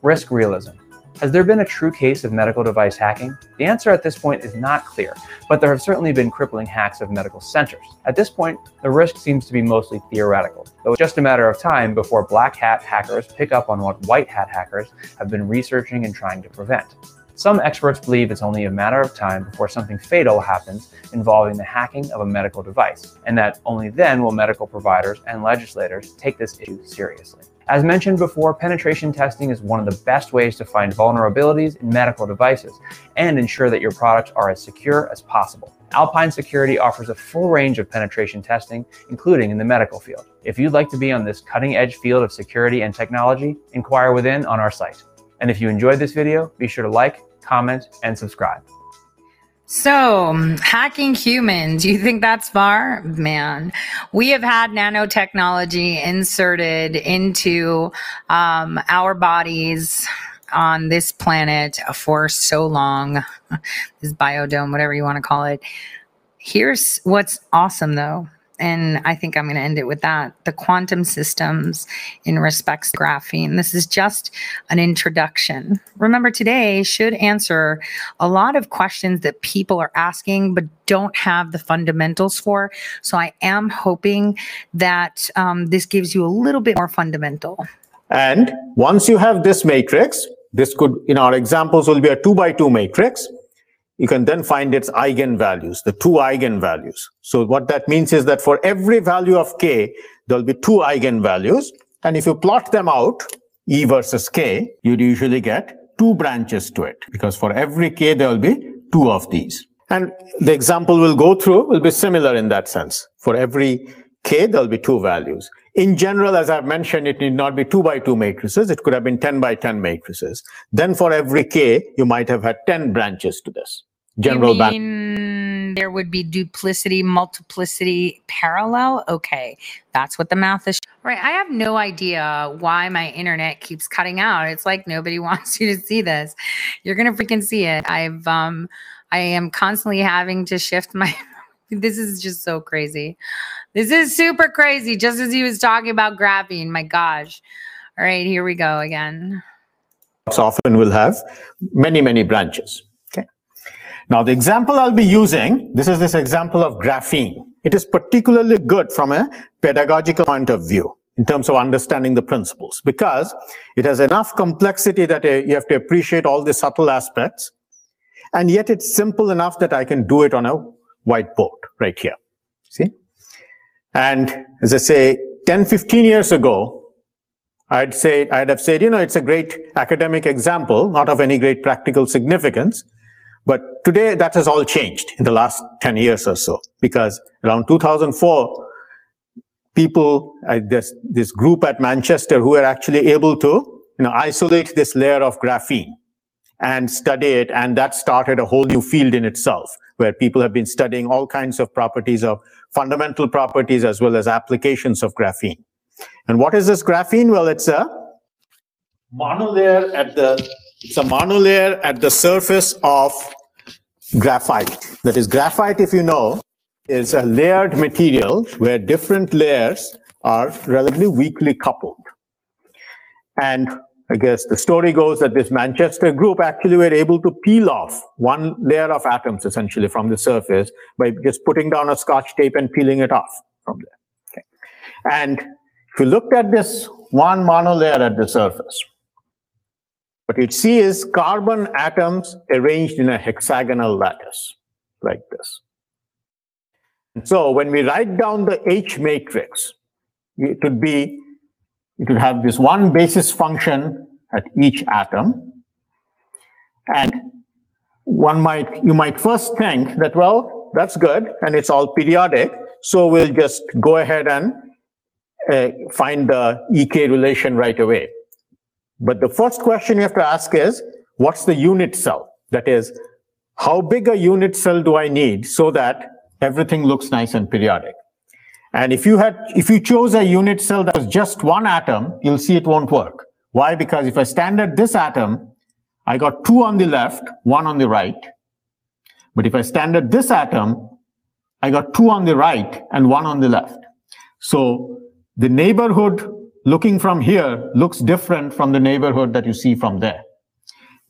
Risk realism. Has there been a true case of medical device hacking? The answer at this point is not clear, but there have certainly been crippling hacks of medical centers. At this point, the risk seems to be mostly theoretical, though it's just a matter of time before black hat hackers pick up on what white hat hackers have been researching and trying to prevent. Some experts believe it's only a matter of time before something fatal happens involving the hacking of a medical device, and that only then will medical providers and legislators take this issue seriously. As mentioned before, penetration testing is one of the best ways to find vulnerabilities in medical devices and ensure that your products are as secure as possible. Alpine Security offers a full range of penetration testing, including in the medical field. If you'd like to be on this cutting edge field of security and technology, inquire within on our site. And if you enjoyed this video, be sure to like, comment, and subscribe. So, hacking humans, you think that's far? Man, we have had nanotechnology inserted into um, our bodies on this planet for so long. (laughs) this biodome, whatever you want to call it. Here's what's awesome though. And I think I'm going to end it with that. The quantum systems in respects to graphene. This is just an introduction. Remember, today should answer a lot of questions that people are asking but don't have the fundamentals for. So I am hoping that um, this gives you a little bit more fundamental. And once you have this matrix, this could, in our examples, will be a two by two matrix. You can then find its eigenvalues, the two eigenvalues. So what that means is that for every value of k, there'll be two eigenvalues. And if you plot them out, E versus k, you'd usually get two branches to it because for every k, there'll be two of these. And the example we'll go through will be similar in that sense. For every k, there'll be two values. In general, as I've mentioned, it need not be two by two matrices. It could have been 10 by 10 matrices. Then for every k, you might have had 10 branches to this. General you mean there would be duplicity, multiplicity, parallel? Okay, that's what the math is. Right. I have no idea why my internet keeps cutting out. It's like nobody (laughs) wants you to see this. You're gonna freaking see it. I've um I am constantly having to shift my (laughs) this is just so crazy. This is super crazy. Just as he was talking about graphene. My gosh. All right, here we go again. often will have many, many branches. Now, the example I'll be using, this is this example of graphene. It is particularly good from a pedagogical point of view in terms of understanding the principles because it has enough complexity that uh, you have to appreciate all the subtle aspects. And yet it's simple enough that I can do it on a whiteboard right here. See? And as I say, 10, 15 years ago, I'd say, I'd have said, you know, it's a great academic example, not of any great practical significance. But today that has all changed in the last 10 years or so, because around 2004, people, uh, this, this group at Manchester who were actually able to, you know, isolate this layer of graphene and study it. And that started a whole new field in itself, where people have been studying all kinds of properties of fundamental properties as well as applications of graphene. And what is this graphene? Well, it's a monolayer at the it's a monolayer at the surface of graphite. That is, graphite, if you know, is a layered material where different layers are relatively weakly coupled. And I guess the story goes that this Manchester group actually were able to peel off one layer of atoms essentially from the surface by just putting down a scotch tape and peeling it off from there. Okay. And if you looked at this one monolayer at the surface, what you'd see is carbon atoms arranged in a hexagonal lattice like this. And so when we write down the H matrix, it would be, it would have this one basis function at each atom. And one might, you might first think that, well, that's good and it's all periodic. So we'll just go ahead and uh, find the EK relation right away. But the first question you have to ask is, what's the unit cell? That is, how big a unit cell do I need so that everything looks nice and periodic? And if you had, if you chose a unit cell that was just one atom, you'll see it won't work. Why? Because if I stand at this atom, I got two on the left, one on the right. But if I stand at this atom, I got two on the right and one on the left. So the neighborhood looking from here looks different from the neighborhood that you see from there.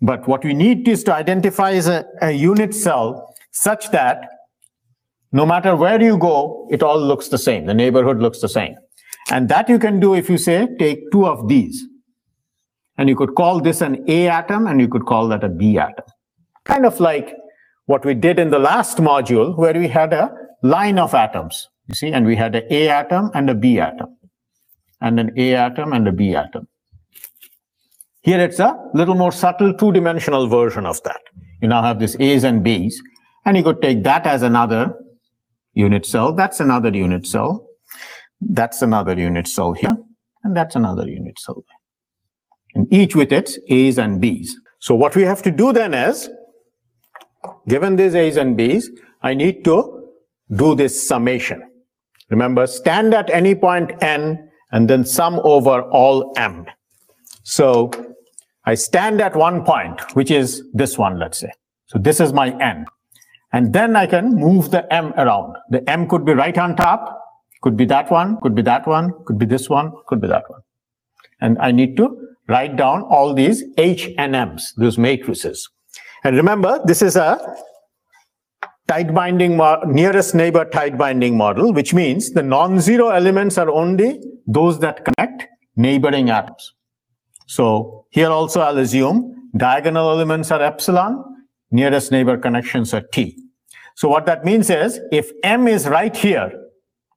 But what we need is to identify is a, a unit cell such that no matter where you go, it all looks the same. The neighborhood looks the same. And that you can do if you say, take two of these. And you could call this an A atom and you could call that a B atom. Kind of like what we did in the last module where we had a line of atoms, you see, and we had an A atom and a B atom and an A atom and a B atom. Here it's a little more subtle two-dimensional version of that. You now have this A's and B's, and you could take that as another unit cell. That's another unit cell. That's another unit cell here, and that's another unit cell there. And each with its A's and B's. So what we have to do then is, given these A's and B's, I need to do this summation. Remember, stand at any point n and then sum over all m. So I stand at one point, which is this one, let's say. So this is my n. And then I can move the m around. The m could be right on top, could be that one, could be that one, could be this one, could be that one. And I need to write down all these h and m's, those matrices. And remember, this is a tight binding, nearest neighbor tight binding model, which means the non-zero elements are only those that connect neighboring atoms. So here also I'll assume diagonal elements are epsilon, nearest neighbor connections are T. So what that means is if M is right here,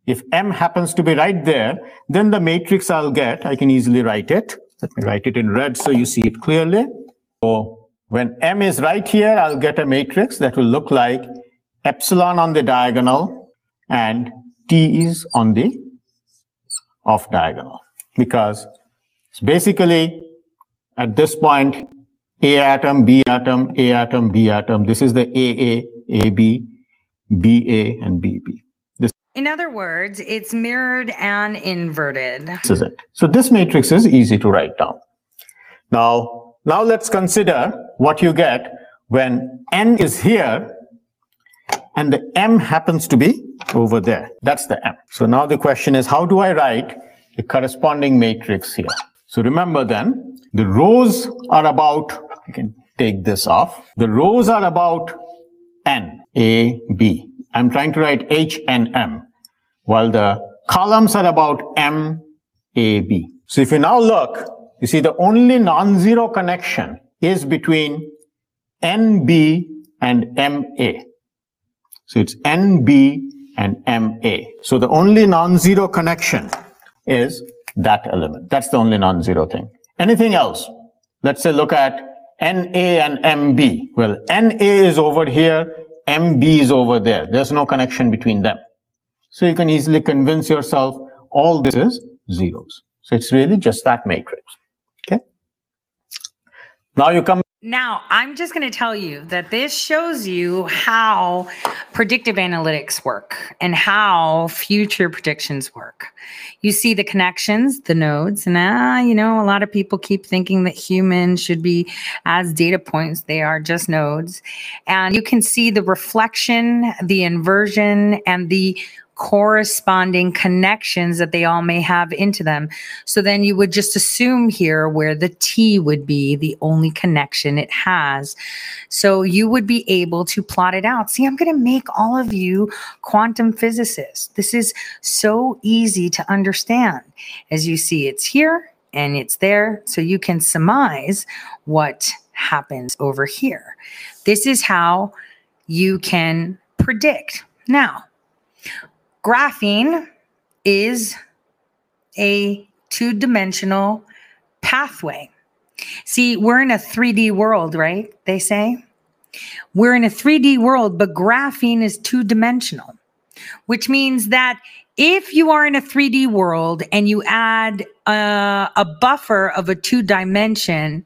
if M happens to be right there, then the matrix I'll get, I can easily write it. Let me write it in red so you see it clearly. So when M is right here, I'll get a matrix that will look like epsilon on the diagonal and T is on the off diagonal because it's basically at this point A atom, B atom, A atom, B atom. This is the AA, AB, BA, and BB. This, In other words, it's mirrored and inverted. this is it. So this matrix is easy to write down. Now, now let's consider what you get when n is here and the m happens to be over there. That's the m. So now the question is, how do I write the corresponding matrix here? So remember then, the rows are about, I can take this off. The rows are about n, a, b. I'm trying to write h and m, while the columns are about m, a, b. So if you now look, you see the only non-zero connection is between nb and ma. So it's NB and MA. So the only non-zero connection is that element. That's the only non-zero thing. Anything else? Let's say look at NA and MB. Well, NA is over here, MB is over there. There's no connection between them. So you can easily convince yourself all this is zeros. So it's really just that matrix. Okay. Now you come Now, I'm just going to tell you that this shows you how predictive analytics work and how future predictions work. You see the connections, the nodes, and ah, you know, a lot of people keep thinking that humans should be as data points. They are just nodes. And you can see the reflection, the inversion, and the corresponding connections that they all may have into them. So then you would just assume here where the T would be the only connection it has. So you would be able to plot it out. See, I'm going to make all of you quantum physicists. This is so easy to understand. As you see, it's here and it's there. So you can surmise what happens over here. This is how you can predict. Now, graphene is a two dimensional pathway. See, we're in a 3D world, right? They say. We're in a 3D world, but graphene is two dimensional, which means that if you are in a 3D world and you add a, a buffer of a two dimension,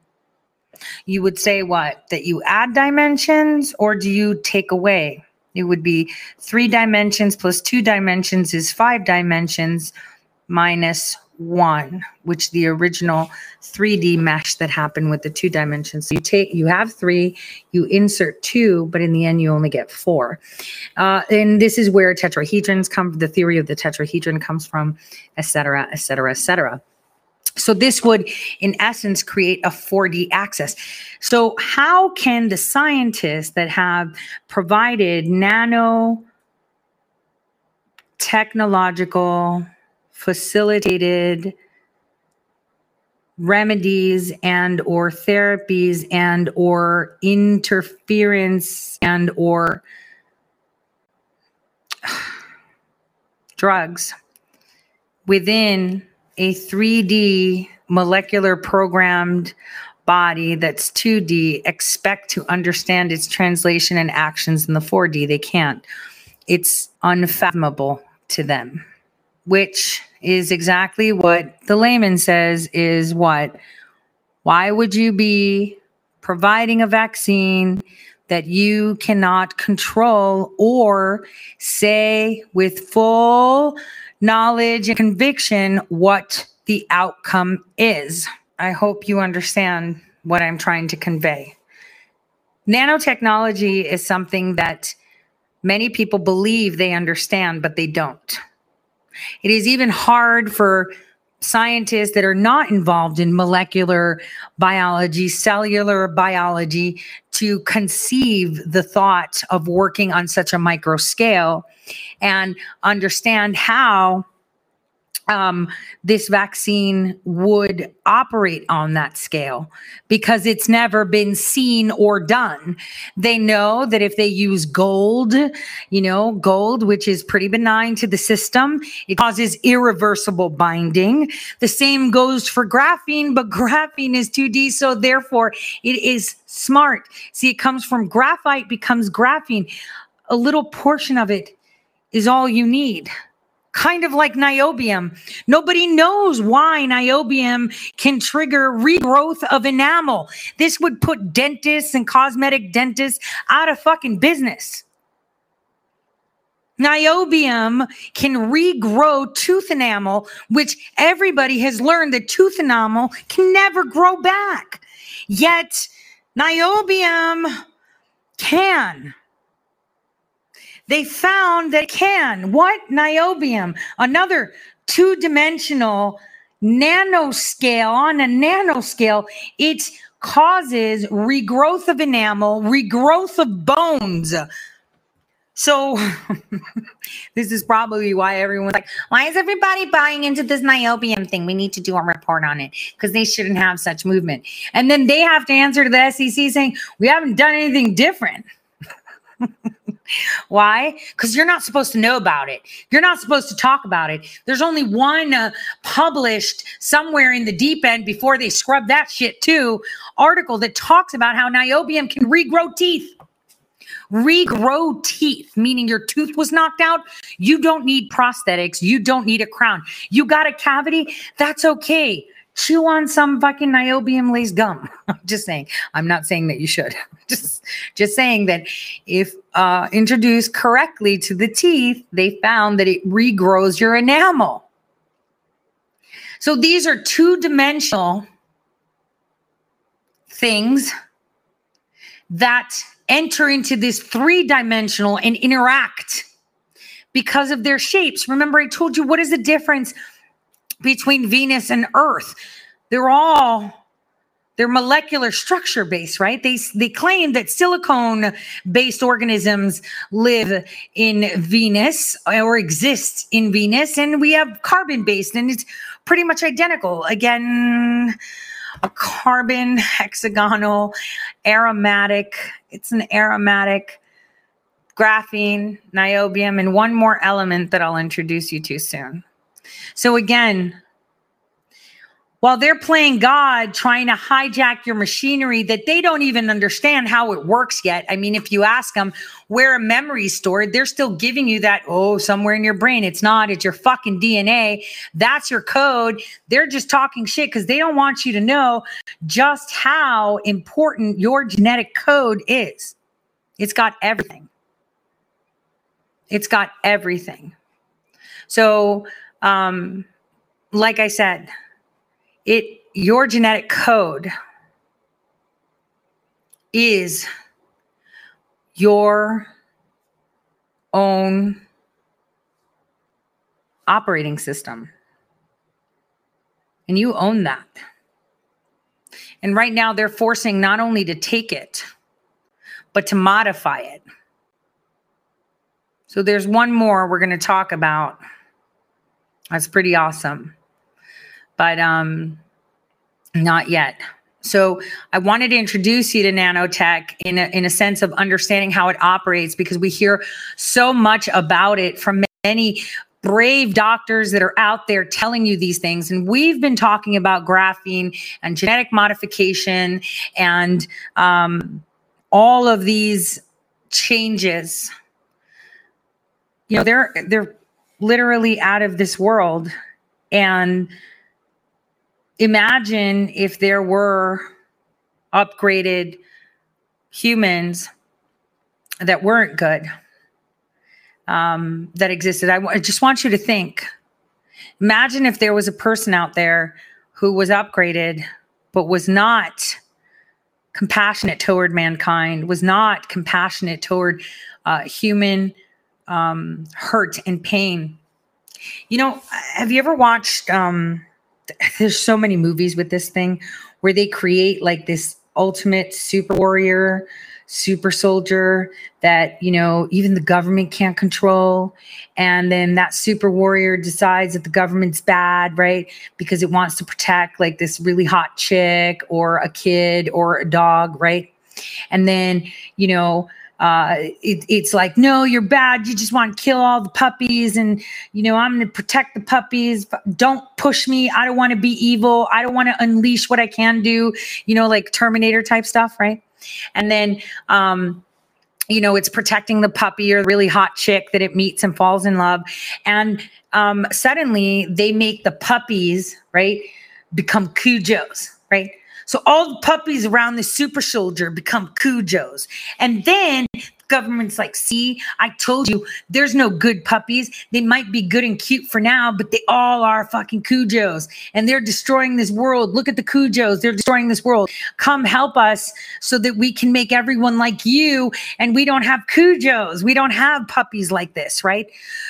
you would say what? That you add dimensions or do you take away? It would be three dimensions plus two dimensions is five dimensions minus one, which the original 3D mesh that happened with the two dimensions. So you take, you have three, you insert two, but in the end you only get four. Uh, and this is where tetrahedrons come. The theory of the tetrahedron comes from, et cetera, et cetera, et cetera. So this would, in essence, create a 4D axis. So how can the scientists that have provided nano technological facilitated remedies and or therapies and or interference and or (sighs) drugs within a 3D molecular programmed body that's 2D expect to understand its translation and actions in the 4D. They can't. It's unfathomable to them, which is exactly what the layman says is what? Why would you be providing a vaccine that you cannot control or say with full knowledge and conviction what the outcome is. I hope you understand what I'm trying to convey. Nanotechnology is something that many people believe they understand, but they don't. It is even hard for scientists that are not involved in molecular biology, cellular biology, to conceive the thought of working on such a micro scale and understand how um, this vaccine would operate on that scale because it's never been seen or done. They know that if they use gold, you know, gold, which is pretty benign to the system, it causes irreversible binding. The same goes for graphene, but (laughs) graphene is 2D, so therefore it is smart. See, it comes from graphite, becomes graphene. A little portion of it is all you need kind of like niobium. Nobody knows why niobium can trigger regrowth of enamel. This would put dentists and cosmetic dentists out of fucking business. Niobium can regrow tooth enamel, which everybody has learned that tooth enamel can never grow back. Yet, niobium can. They found that it can. What? Niobium, another two dimensional nanoscale on a nanoscale. It causes regrowth of enamel, regrowth of bones. So (laughs) this is probably why everyone's like, why is everybody buying into this niobium thing? We need to do a report on it because they shouldn't have such movement. And then they have to answer to the SEC saying, we haven't done anything different. (laughs) Why? Because you're not supposed to know about it. You're not supposed to talk about it. There's only one uh, published somewhere in the deep end before they scrub that shit too article that talks about how niobium can regrow teeth. Regrow teeth, meaning your tooth was knocked out. You don't need prosthetics. You don't need a crown. You got a cavity. That's okay chew on some fucking niobium laced gum. (laughs) I'm just saying. I'm not saying that you should. (laughs) just just saying that if uh, introduced correctly to the teeth, they found that it regrows your enamel. So these are two-dimensional things that enter into this three-dimensional and interact because of their shapes. Remember I told you what is the difference between Venus and Earth. They're all they're molecular structure based, right? They they claim that silicone based organisms live in Venus or exist in Venus, and we have carbon based, and it's pretty much identical. Again, a carbon hexagonal aromatic. It's an aromatic graphene, niobium, and one more element that I'll introduce you to soon. So again, while they're playing God, trying to hijack your machinery that they don't even understand how it works yet. I mean, if you ask them where a memory is stored, they're still giving you that, oh, somewhere in your brain. It's not, it's your fucking DNA. That's your code. They're just talking shit because they don't want you to know just how important your genetic code is. It's got everything. It's got everything. So, um, like I said, it your genetic code is your own operating system. And you own that. And right now, they're forcing not only to take it, but to modify it. So there's one more we're going to talk about. That's pretty awesome. But um not yet. So I wanted to introduce you to nanotech in a, in a sense of understanding how it operates because we hear so much about it from many brave doctors that are out there telling you these things. And we've been talking about graphene and genetic modification and um, all of these changes. You know, they're they're literally out of this world. And imagine if there were upgraded humans that weren't good um, that existed. I, w- I just want you to think imagine if there was a person out there who was upgraded but was not compassionate toward mankind, was not compassionate toward uh, human um, hurt and pain. You know, have you ever watched? Um, there's so many movies with this thing where they create like this ultimate super warrior super soldier that you know even the government can't control and then that super warrior decides that the government's bad right because it wants to protect like this really hot chick or a kid or a dog right and then you know uh, it, it's like, no, you're bad. You just want to kill all the puppies. And, you know, I'm going to protect the puppies. Don't push me. I don't want to be evil. I don't want to unleash what I can do, you know, like Terminator type stuff. Right. And then, um, you know, it's protecting the puppy or really hot chick that it meets and falls in love. And um, suddenly they make the puppies, right, become Cujos, right? So all the puppies around the super soldier become Cujos. And then government's like, see, I told you there's no good puppies. They might be good and cute for now, but they all are fucking Cujos and they're destroying this world. Look at the Cujos. They're destroying this world. Come help us so that we can make everyone like you and we don't have Cujos. We don't have puppies like this, right?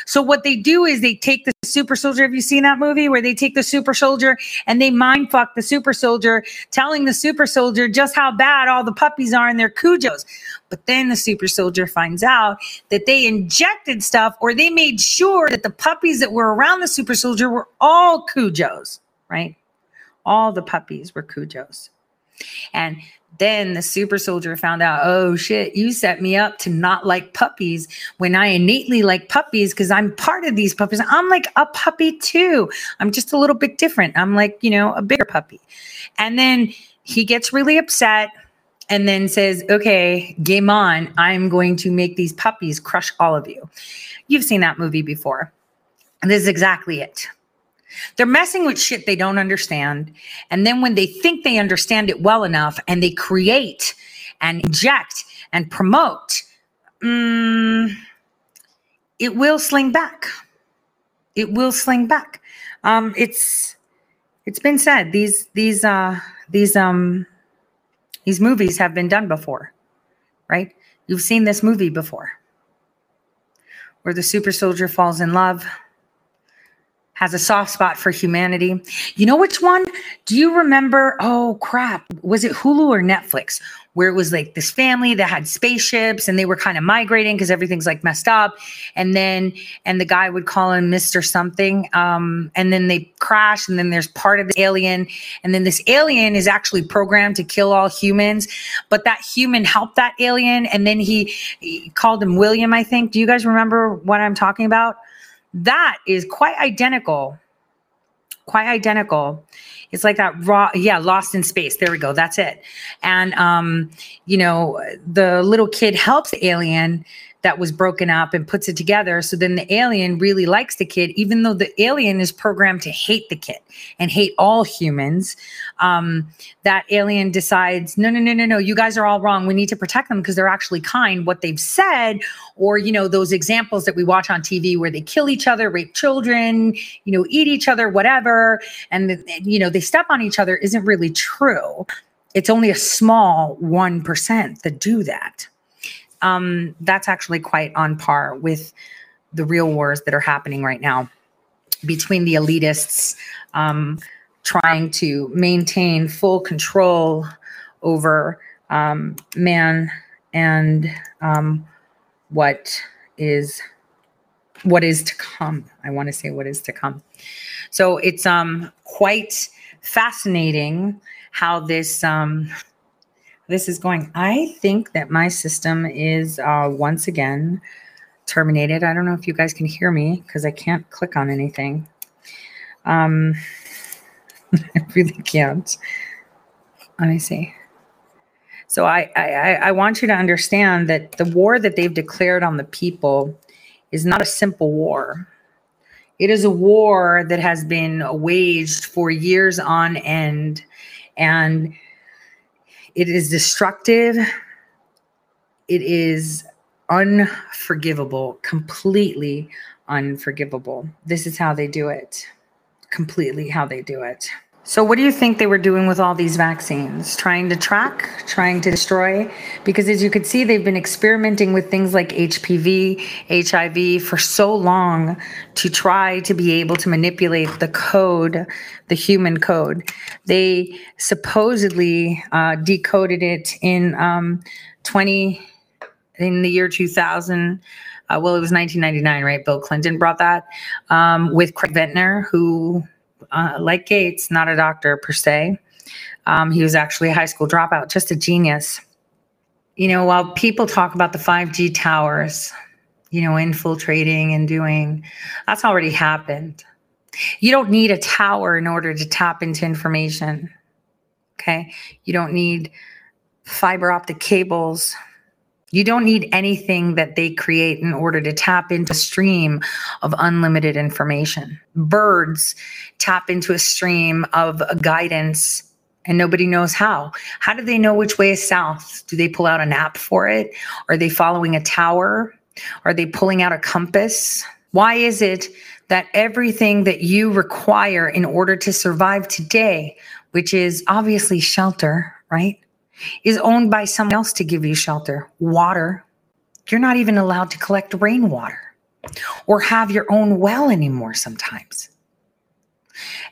So what they do is they take the super soldier. Have you seen that movie where they take the super soldier and they mind fuck the super soldier, telling the super soldier just how bad all the puppies are and they're Cujos. But then the super soldier finds out that they injected stuff or they made sure that the puppies that were around the super soldier were all Cujos, right? All the puppies were Cujos. And then the super soldier found out, oh shit, you set me up to not like puppies when I innately like puppies because I'm part of these puppies. I'm like a puppy too. I'm just a little bit different. I'm like, you know, a bigger puppy. And then he gets really upset and then says, okay, game on. I'm going to make these puppies crush all of you. You've seen that movie before. And this is exactly it. They're messing with shit they don't understand. And then when they think they understand it well enough and they create and inject and promote, mm, it will sling back. It will sling back. Um, it's it's been said these these uh these um these movies have been done before, right? You've seen this movie before where the super soldier falls in love has a soft spot for humanity. You know which one? Do you remember? Oh crap. Was it Hulu or Netflix where it was like this family that had spaceships and they were kind of migrating because everything's like messed up. And then, and the guy would call him Mr. Something. Um, and then they crash and then there's part of the alien. And then this alien is actually programmed to kill all humans. But that human helped that alien. And then he, he called him William, I think. Do you guys remember what I'm talking about? that is quite identical quite identical it's like that raw yeah lost in space. There we go. That's it. And um you know the little kid helps the alien that was broken up and puts it together. So then the alien really likes the kid, even though the alien is programmed to hate the kid and hate all humans. Um, that alien decides, no, no, no, no, no, you guys are all wrong. We need to protect them because they're actually kind. What they've said, or, you know, those examples that we watch on TV where they kill each other, rape children, you know, eat each other, whatever, and, you know, they step on each other isn't really true. It's only a small 1% that do that um, that's actually quite on par with the real wars that are happening right now between the elitists um, trying to maintain full control over um, man and um, what is what is to come. I want to say what is to come. So it's um quite fascinating how this um this is going. I think that my system is uh, once again terminated. I don't know if you guys can hear me because I can't click on anything. Um, (laughs) I really can't. Let me see. So I, I, I want you to understand that the war that they've declared on the people is not a simple war. It is a war that has been waged for years on end. And it is destructive. It is unforgivable, completely unforgivable. This is how they do it. Completely how they do it. So, what do you think they were doing with all these vaccines? Trying to track, trying to destroy? Because as you could see, they've been experimenting with things like HPV, HIV for so long to try to be able to manipulate the code, the human code. They supposedly uh, decoded it in um, 20, in the year 2000. Uh, well, it was 1999, right? Bill Clinton brought that um, with Craig Venter, who uh, like Gates, not a doctor per se. Um, he was actually a high school dropout, just a genius. You know, while people talk about the 5G towers, you know, infiltrating and doing, that's already happened. You don't need a tower in order to tap into information. Okay. You don't need fiber optic cables you don't need anything that they create in order to tap into a stream of unlimited information. Birds tap into a stream of guidance and nobody knows how. How do they know which way is south? Do they pull out an app for it? Are they following a tower? Are they pulling out a compass? Why is it that everything that you require in order to survive today, which is obviously shelter, right? Is owned by someone else to give you shelter, water. You're not even allowed to collect rainwater or have your own well anymore sometimes.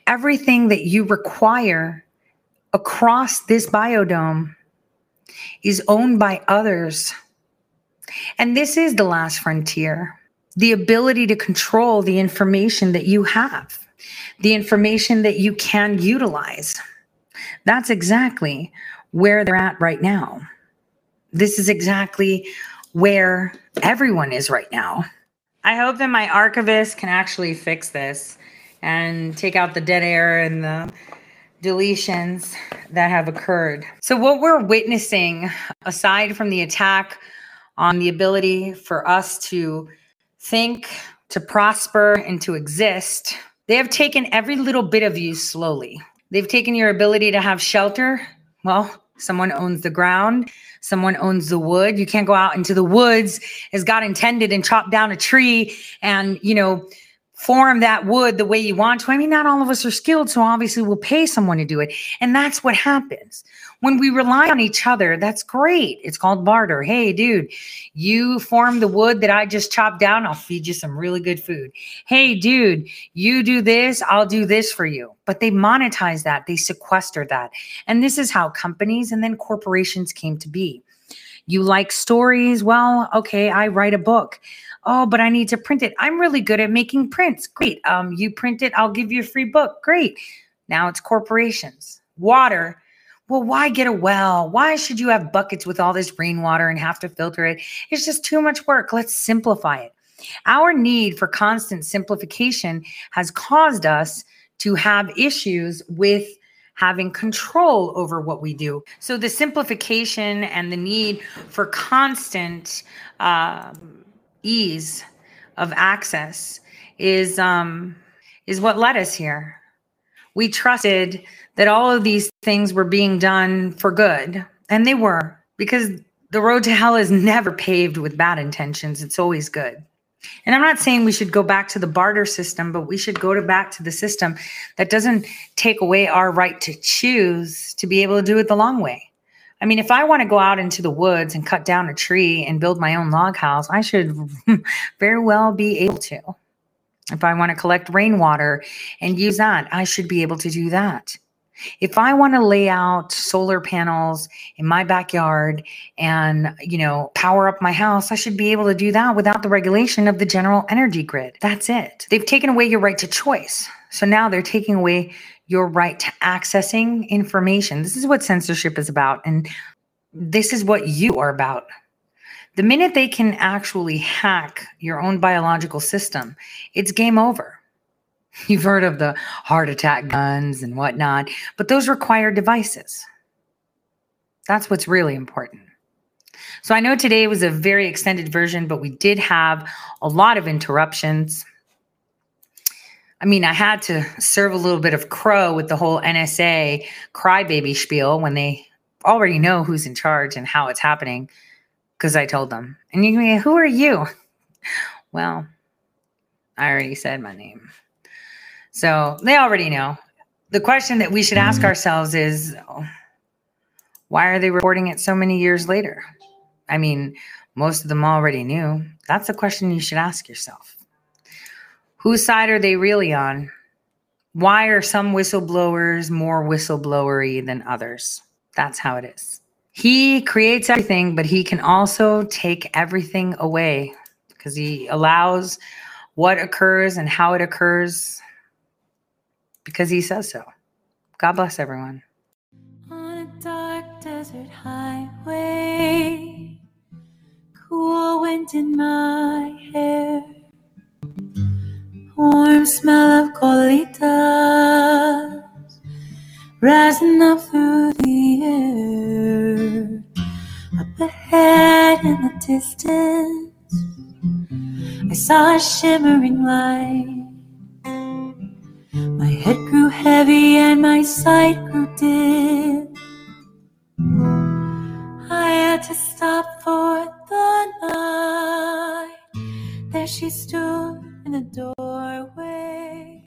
Everything that you require across this biodome is owned by others. And this is the last frontier the ability to control the information that you have, the information that you can utilize. That's exactly where they're at right now. This is exactly where everyone is right now. I hope that my archivist can actually fix this and take out the dead air and the deletions that have occurred. So, what we're witnessing, aside from the attack on the ability for us to think, to prosper, and to exist, they have taken every little bit of you slowly. They've taken your ability to have shelter. Well, someone owns the ground, someone owns the wood. You can't go out into the woods as God intended and chop down a tree and, you know, form that wood the way you want to. I mean, not all of us are skilled, so obviously we'll pay someone to do it. And that's what happens. When we rely on each other, that's great. It's called barter. Hey, dude, you form the wood that I just chopped down. I'll feed you some really good food. Hey, dude, you do this, I'll do this for you. But they monetize that, they sequester that. And this is how companies and then corporations came to be. You like stories? Well, okay, I write a book. Oh, but I need to print it. I'm really good at making prints. Great. Um, you print it, I'll give you a free book. Great. Now it's corporations. Water. Well, why get a well? Why should you have buckets with all this rainwater and have to filter it? It's just too much work. Let's simplify it. Our need for constant simplification has caused us to have issues with having control over what we do. So the simplification and the need for constant um, ease of access is um, is what led us here. We trusted that all of these things were being done for good, and they were because the road to hell is never paved with bad intentions. It's always good. And I'm not saying we should go back to the barter system, but we should go to back to the system that doesn't take away our right to choose to be able to do it the long way. I mean, if I want to go out into the woods and cut down a tree and build my own log house, I should (laughs) very well be able to. If I want to collect rainwater and use that, I should be able to do that. If I want to lay out solar panels in my backyard and, you know, power up my house, I should be able to do that without the regulation of the general energy grid. That's it. They've taken away your right to choice. So now they're taking away your right to accessing information. This is what censorship is about. And this is what you are about. The minute they can actually hack your own biological system, it's game over. You've heard of the heart attack guns and whatnot, but those require devices. That's what's really important. So I know today was a very extended version, but we did have a lot of interruptions. I mean, I had to serve a little bit of crow with the whole NSA crybaby spiel when they already know who's in charge and how it's happening because I told them. And you mean, who are you? (laughs) Well, I already said my name. So they already know. The question that we should ask Mm-hmm. ourselves is why are they reporting it so many years later? I mean, most of them already knew. That's a question you should ask yourself. Whose side are they really on? Why are some whistleblowers more whistleblowery than others? That's how it is. He creates everything, but he can also take everything away because he allows what occurs and how it occurs because he says so. God bless everyone. On a dark desert highway, cool wind in my hair, warm smell of colitas rising up through the air. Up ahead in the distance, I saw a shimmering light. My head grew heavy and my sight grew dim. I had to stop for the night. There she stood in the door.